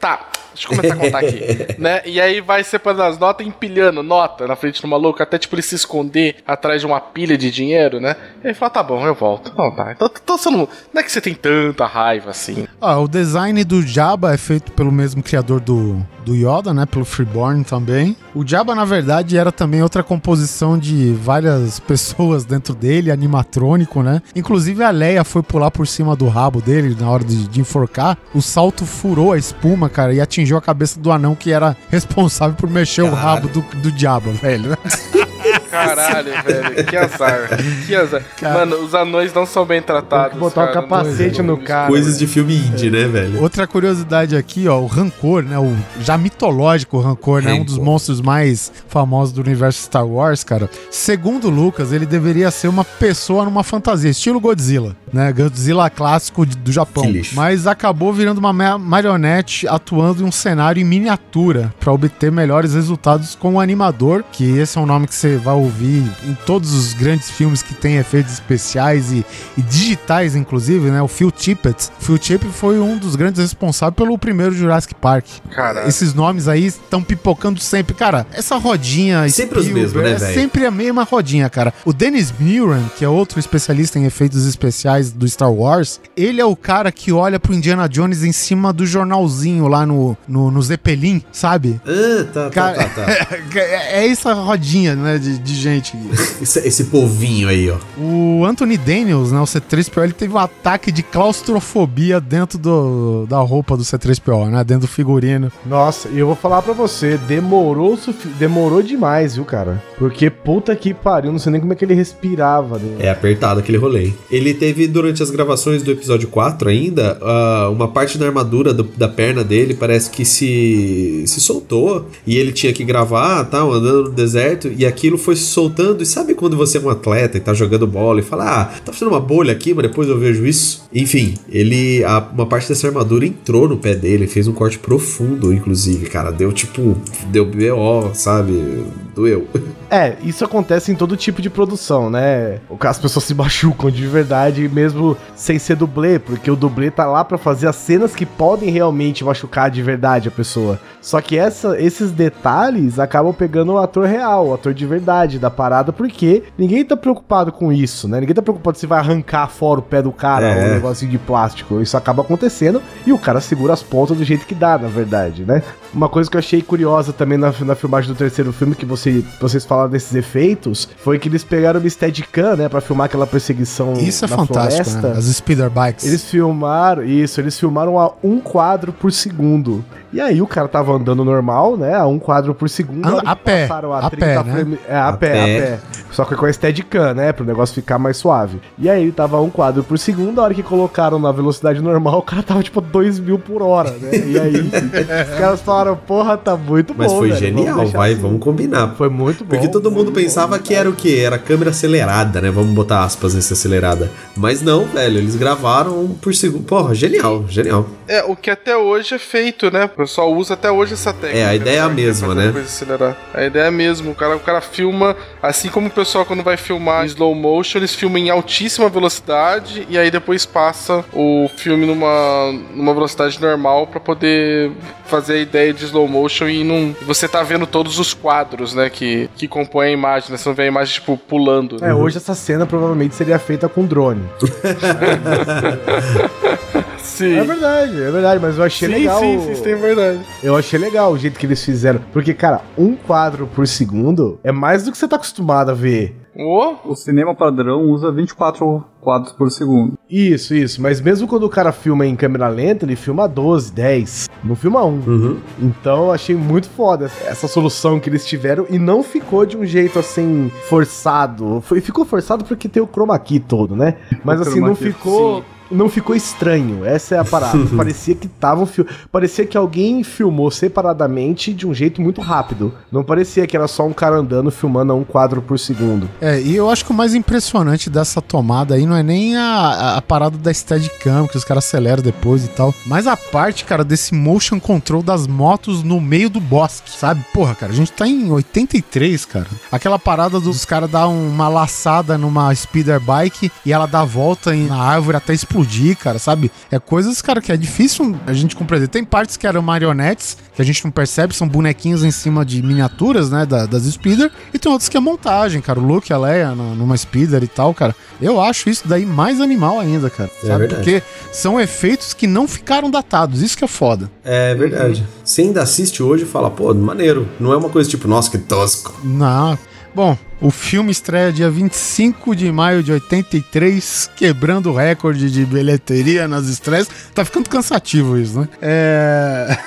E: Tá, deixa eu começar a contar aqui. *laughs* né? E aí vai separando as notas e empilhando nota na frente do maluco, até tipo ele se esconder atrás de uma pilha de dinheiro, né? E aí fala, tá bom, eu volto. Não, tá. Então, então você não. Não é que você tem tanta raiva assim.
C: Ah, o design do Jabba é feito pelo mesmo criador do, do Yoda, né? Pelo Freeborn também. O Jabba, na verdade, era também outra composição de várias *laughs* pessoas dentro dele, animatrônico, né? Inclusive a Leia foi pular por cima do rabo dele na hora de, de enforcar. O salto furou a espuma, cara, e atingiu a cabeça do anão que era responsável por mexer o rabo do, do Jabba, velho. *laughs*
E: Caralho, *laughs* velho, que azar. Que azar. Mano, os anões não são bem tratados.
B: Botar o
E: cara,
B: capacete no cara.
D: Coisas de filme indie, né, velho?
C: Outra curiosidade aqui, ó, o Rancor, né? O já mitológico Rancor, né? Um dos
D: Rancor.
C: monstros mais famosos do universo Star Wars, cara. Segundo o Lucas, ele deveria ser uma pessoa numa fantasia, estilo Godzilla, né? Godzilla clássico do Japão.
D: Que lixo.
C: Mas acabou virando uma ma- marionete atuando em um cenário em miniatura para obter melhores resultados com o animador, que esse é um nome que você vai ouvir em todos os grandes filmes que tem efeitos especiais e, e digitais, inclusive, né? O Phil Tippett. Phil Tippett foi um dos grandes responsáveis pelo primeiro Jurassic Park.
E: Caralho.
C: Esses nomes aí estão pipocando sempre. Cara, essa rodinha.
D: Sempre os
C: Spielberg,
D: mesmos, né,
C: É
D: velho?
C: sempre a mesma rodinha, cara. O Dennis Muren, que é outro especialista em efeitos especiais do Star Wars, ele é o cara que olha pro Indiana Jones em cima do jornalzinho lá no, no, no Zeppelin, sabe?
D: Ah, tá, tá,
C: Cara,
D: tá, tá. *laughs*
C: é essa rodinha, né, de, de gente.
D: Esse, esse povinho aí, ó.
C: O Anthony Daniels, né, o C3PO, ele teve um ataque de claustrofobia dentro do, da roupa do C3PO, né, dentro do figurino.
B: Nossa, e eu vou falar pra você, demorou, demorou demais, viu, cara? Porque puta que pariu, não sei nem como é que ele respirava. Né?
D: É apertado aquele rolê. Ele teve, durante as gravações do episódio 4 ainda, ah, uma parte da armadura do- da perna dele parece que se, se soltou. E ele tinha que gravar, tal, andando no deserto. E aquilo foi se soltando. E sabe quando você é um atleta e tá jogando bola e fala, ah, tá fazendo uma bolha aqui, mas depois eu vejo isso? Enfim, ele. a- uma parte dessa armadura entrou no pé dele, fez um corte profundo, inclusive, cara. Deu tipo. Deu BO, sabe? Doeu. *laughs*
B: É, isso acontece em todo tipo de produção, né? As pessoas se *laughs* machucam de verdade, mesmo sem ser dublê, porque o dublê tá lá pra fazer as cenas que podem realmente machucar de verdade a pessoa. Só que essa, esses detalhes acabam pegando o ator real, o ator de verdade da parada, porque ninguém tá preocupado com isso, né? Ninguém tá preocupado se vai arrancar fora o pé do cara
D: É.
B: ou um negocinho de plástico. Isso acaba acontecendo e o cara segura as pontas do jeito que dá, na verdade, né? Uma coisa que eu achei curiosa também na, na filmagem do terceiro filme, que você, vocês falaram desses efeitos foi que eles pegaram o Steadicam, né, pra filmar aquela perseguição
C: Isso é
B: na
C: fantástico,
B: floresta.
C: né? As speeder bikes.
B: Eles filmaram, isso, eles filmaram a um quadro por segundo. E aí o cara tava andando normal, né, a um quadro por segundo.
C: Anda-
B: hora que
C: a pé,
B: passaram
C: a pé, né?
B: frame- É, a,
J: A
B: pé,
J: pé.
B: a pé. Só que com a Steadicam, né, pro negócio ficar mais suave. E aí tava a um quadro por segundo, a hora que colocaram na velocidade normal, *laughs* o cara tava tipo 2 mil por hora, né? E aí *laughs* os caras falaram, porra, tá muito
J: Mas
B: bom,
J: foi
B: velho, vamos
J: genial,
B: deixar
J: vai,
B: assim."
J: vamos combinar.
B: Foi muito bom.
J: Porque todo mundo pensava que era o quê? Era câmera acelerada, né? Vamos botar aspas nesse acelerada. Mas não, velho, eles gravaram por segundo. Porra, genial, genial.
E: É, o que até hoje é feito, né? O pessoal usa até hoje essa técnica.
J: É, a ideia é a
E: né?
J: mesma, né?
E: A ideia é a mesma. O cara, o cara filma, assim como o pessoal quando vai filmar em slow motion, eles filmam em altíssima velocidade e aí depois passa o filme numa, numa velocidade normal pra poder fazer a ideia de slow motion e não. Você tá vendo todos os quadros, né? Que, que compõem a imagem, né? Você não vê a imagem, tipo, pulando.
B: É, hoje essa cena provavelmente seria feita com drone. *laughs*
E: Sim.
B: É verdade, é verdade, mas eu achei
E: Sim,
B: legal.
E: sim, sim, sim, é verdade.
B: Eu achei legal o jeito que eles fizeram. Porque, cara, um quadro por segundo é mais do que você tá acostumado a ver.
E: Ô,
F: O cinema padrão usa 24 quadros por segundo.
B: Isso, isso. Mas mesmo quando o cara filma em câmera lenta, ele filma 12, 10. Não filma um.
J: Uhum.
B: Então eu achei muito foda essa solução que eles tiveram e não ficou de um jeito assim forçado. Foi, ficou forçado porque tem o chroma key todo, né? Mas
F: O
B: assim, não
F: key,
B: ficou. Não ficou estranho, essa é a parada. *laughs* parecia que tava fil... Parecia que alguém filmou separadamente de um jeito muito rápido. Não parecia que era só um cara andando filmando a um quadro por segundo.
C: É, e eu acho que o mais impressionante dessa tomada aí não é nem a, a, parada da Steadicam, que os caras aceleram depois e tal, mas a parte, cara, desse motion control das motos no meio do bosque, sabe? Porra, cara, a gente tá em 83, cara. Aquela parada dos caras dar uma laçada numa speeder bike e ela dá a volta em- na árvore até explodir, cara, sabe? É coisas, cara, que é difícil a gente compreender. Tem partes que eram marionetes, que a gente não percebe, são bonequinhos em cima de miniaturas, né, da- das speeder, e tem outros que é montagem, cara. O Luke a Leia numa speeder e tal, cara. Eu acho isso daí mais animal ainda, cara.
J: É
C: sabe?
J: verdade.
C: Porque são efeitos que não ficaram datados, isso que é foda.
J: É verdade. Você ainda assiste hoje e fala, pô, maneiro. Não é uma coisa tipo, nossa, que tosco.
C: Não. Bom, o filme estreia dia 25 de maio de 83, quebrando o recorde de bilheteria nas estreias. Tá ficando cansativo isso, né? É.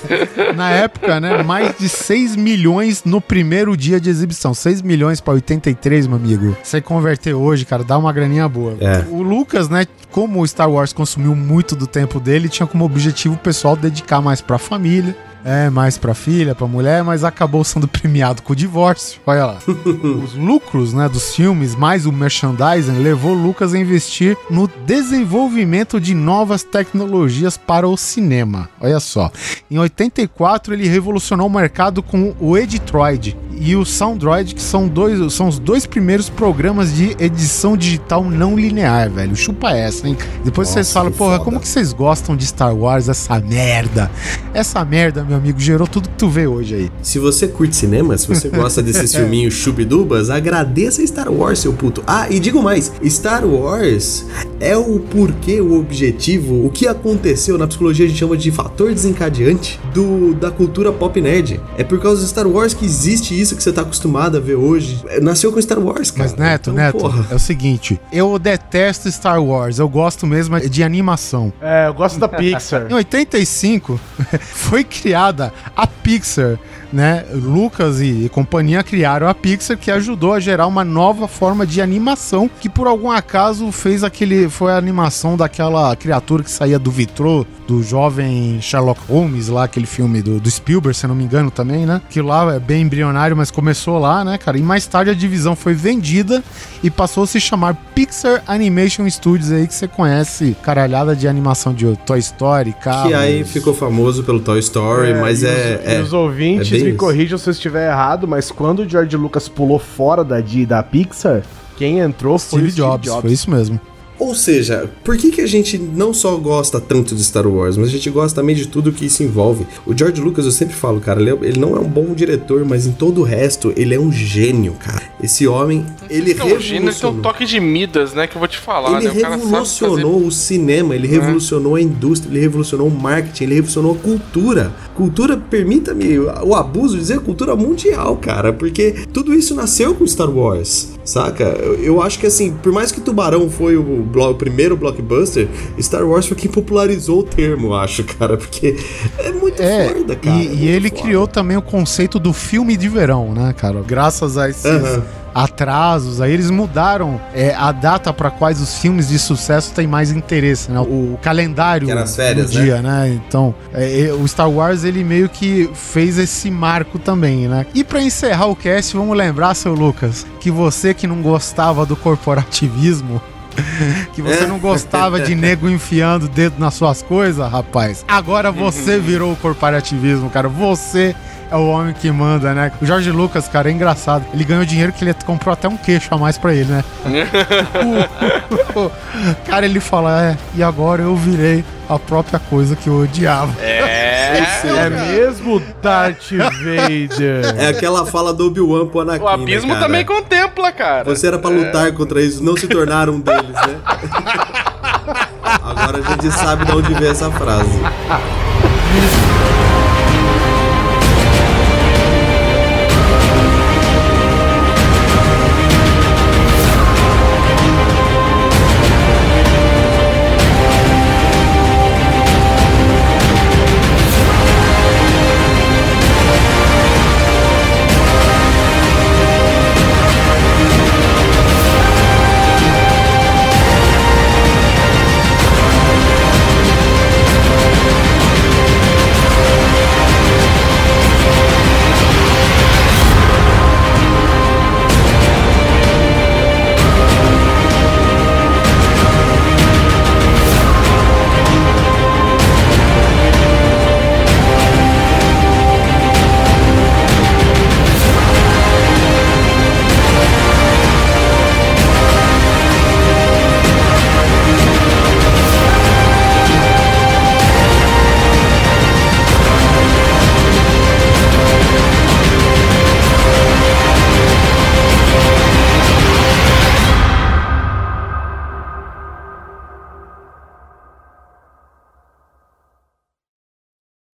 C: *laughs* Na época, né? Mais de 6 milhões no primeiro dia de exibição. 6 milhões pra 83, meu amigo. Você converter hoje, cara, dá uma graninha boa.
J: É.
C: O Lucas, né? Como o Star Wars consumiu muito do tempo dele, tinha como objetivo o pessoal dedicar mais pra família. É, mais pra filha, pra mulher, mas acabou sendo *laughs* premiado com o divórcio. Olha lá. *laughs* Os lucros, né, dos filmes, mais o merchandising, levou Lucas a investir no desenvolvimento de novas tecnologias para o cinema. Olha só. Em 84, ele revolucionou o mercado com o Editroid e o Soundroid, que são, dois, são os dois primeiros programas de edição digital não linear, velho. Chupa essa, hein? Depois vocês
J: Nossa,
C: falam,
J: que
C: porra,
J: foda.
C: como que vocês gostam de Star Wars, essa merda? Essa merda, meu amigo, gerou tudo que tu vê hoje aí.
J: Se você curte cinema, se você gosta desses *laughs* filminhos chubidubas, agradeça Star Wars, seu puto. Ah, e digo mais, Star Wars é o porquê, o objetivo, o que aconteceu na psicologia a gente chama de fator desencadeante do, da cultura pop nerd. É por causa do Star Wars que existe isso que você tá acostumado a ver hoje. É, Nasceu com Star Wars, cara.
C: Mas, Neto,
J: Então,
C: Neto,
J: porra.
C: é o seguinte: eu detesto Star Wars, eu gosto mesmo é de animação.
B: É, eu gosto da Pixar.
C: Em 85 *laughs* foi criada a Pixar, né? Lucas e companhia criaram a Pixar que ajudou a gerar uma nova forma de animação que por algum acaso fez aquele foi a animação daquela criatura que saía do vitrô do jovem Sherlock Holmes lá, aquele filme do, do Spielberg, se eu não me engano também, né? Que lá é bem embrionário, mas começou lá, né, cara? E mais tarde a divisão foi vendida e passou a se chamar Pixar Animation Studios aí que você conhece, caralhada de animação de Toy Story, carros.
J: Que aí ficou famoso pelo Toy Story, mas
B: e
J: é.
B: os,
J: é
B: e os ouvintes
J: bem
B: me corrijam se eu estiver errado, mas quando o George Lucas pulou fora da, da Pixar, quem entrou foi
C: Steve
B: o Steve
C: Jobs, foi isso mesmo.
D: Ou seja, por que, que a gente não só gosta tanto de Star Wars, mas a gente gosta também de tudo que isso envolve? O George Lucas, eu sempre falo, cara, ele, é- ele não é um bom diretor, mas em todo o resto, ele é um gênio, cara. Esse homem, ele
E: Não, o Gino ele tem um
D: revolucionou.
E: toque de Midas, né? Que eu vou te falar,
D: Ele
E: né? O cara sabe
D: revolucionou o cinema, ele revolucionou a indústria, ele revolucionou o marketing, ele revolucionou a cultura. Cultura, permita-me o abuso de dizer cultura mundial, cara, porque tudo isso nasceu com Star Wars, saca? Eu, eu acho que assim, por mais que Tubarão foi o, blo- o primeiro blockbuster, Star Wars foi quem popularizou o termo, acho, cara, porque é muito
C: É,
D: foda, cara. é
C: e,
D: muito
C: e ele
D: foda.
C: criou também o conceito do filme de verão, né, cara? Graças a esses
D: Aham.
C: atrasos, aí eles mudaram é, a data para quais os filmes de sucesso têm mais interesse, né? O, calendário
D: Que era as férias,
C: do dia, né? Então, é, é, o Star Wars ele meio que fez esse marco também, né? E para encerrar o cast, vamos lembrar, seu Lucas, que você que não gostava do corporativismo *laughs* que você não gostava de nego enfiando o dedo nas suas coisas, rapaz. Agora você virou o corporativismo, cara. Você é o homem que manda, né? O Jorge Lucas, cara, é engraçado. Ele ganhou dinheiro que ele comprou até um queixo a mais pra ele, né? O- *laughs* cara, ele fala, é, e agora eu virei a própria coisa que eu odiava.
E: É.
B: É mesmo Darth Vader?
D: É aquela fala do Obi-Wan pro Anakin,
E: O abismo
D: né,
E: também contempla, cara.
D: Você era pra lutar contra isso, não se tornar um deles, né? *laughs* Agora a gente sabe de onde veio essa frase.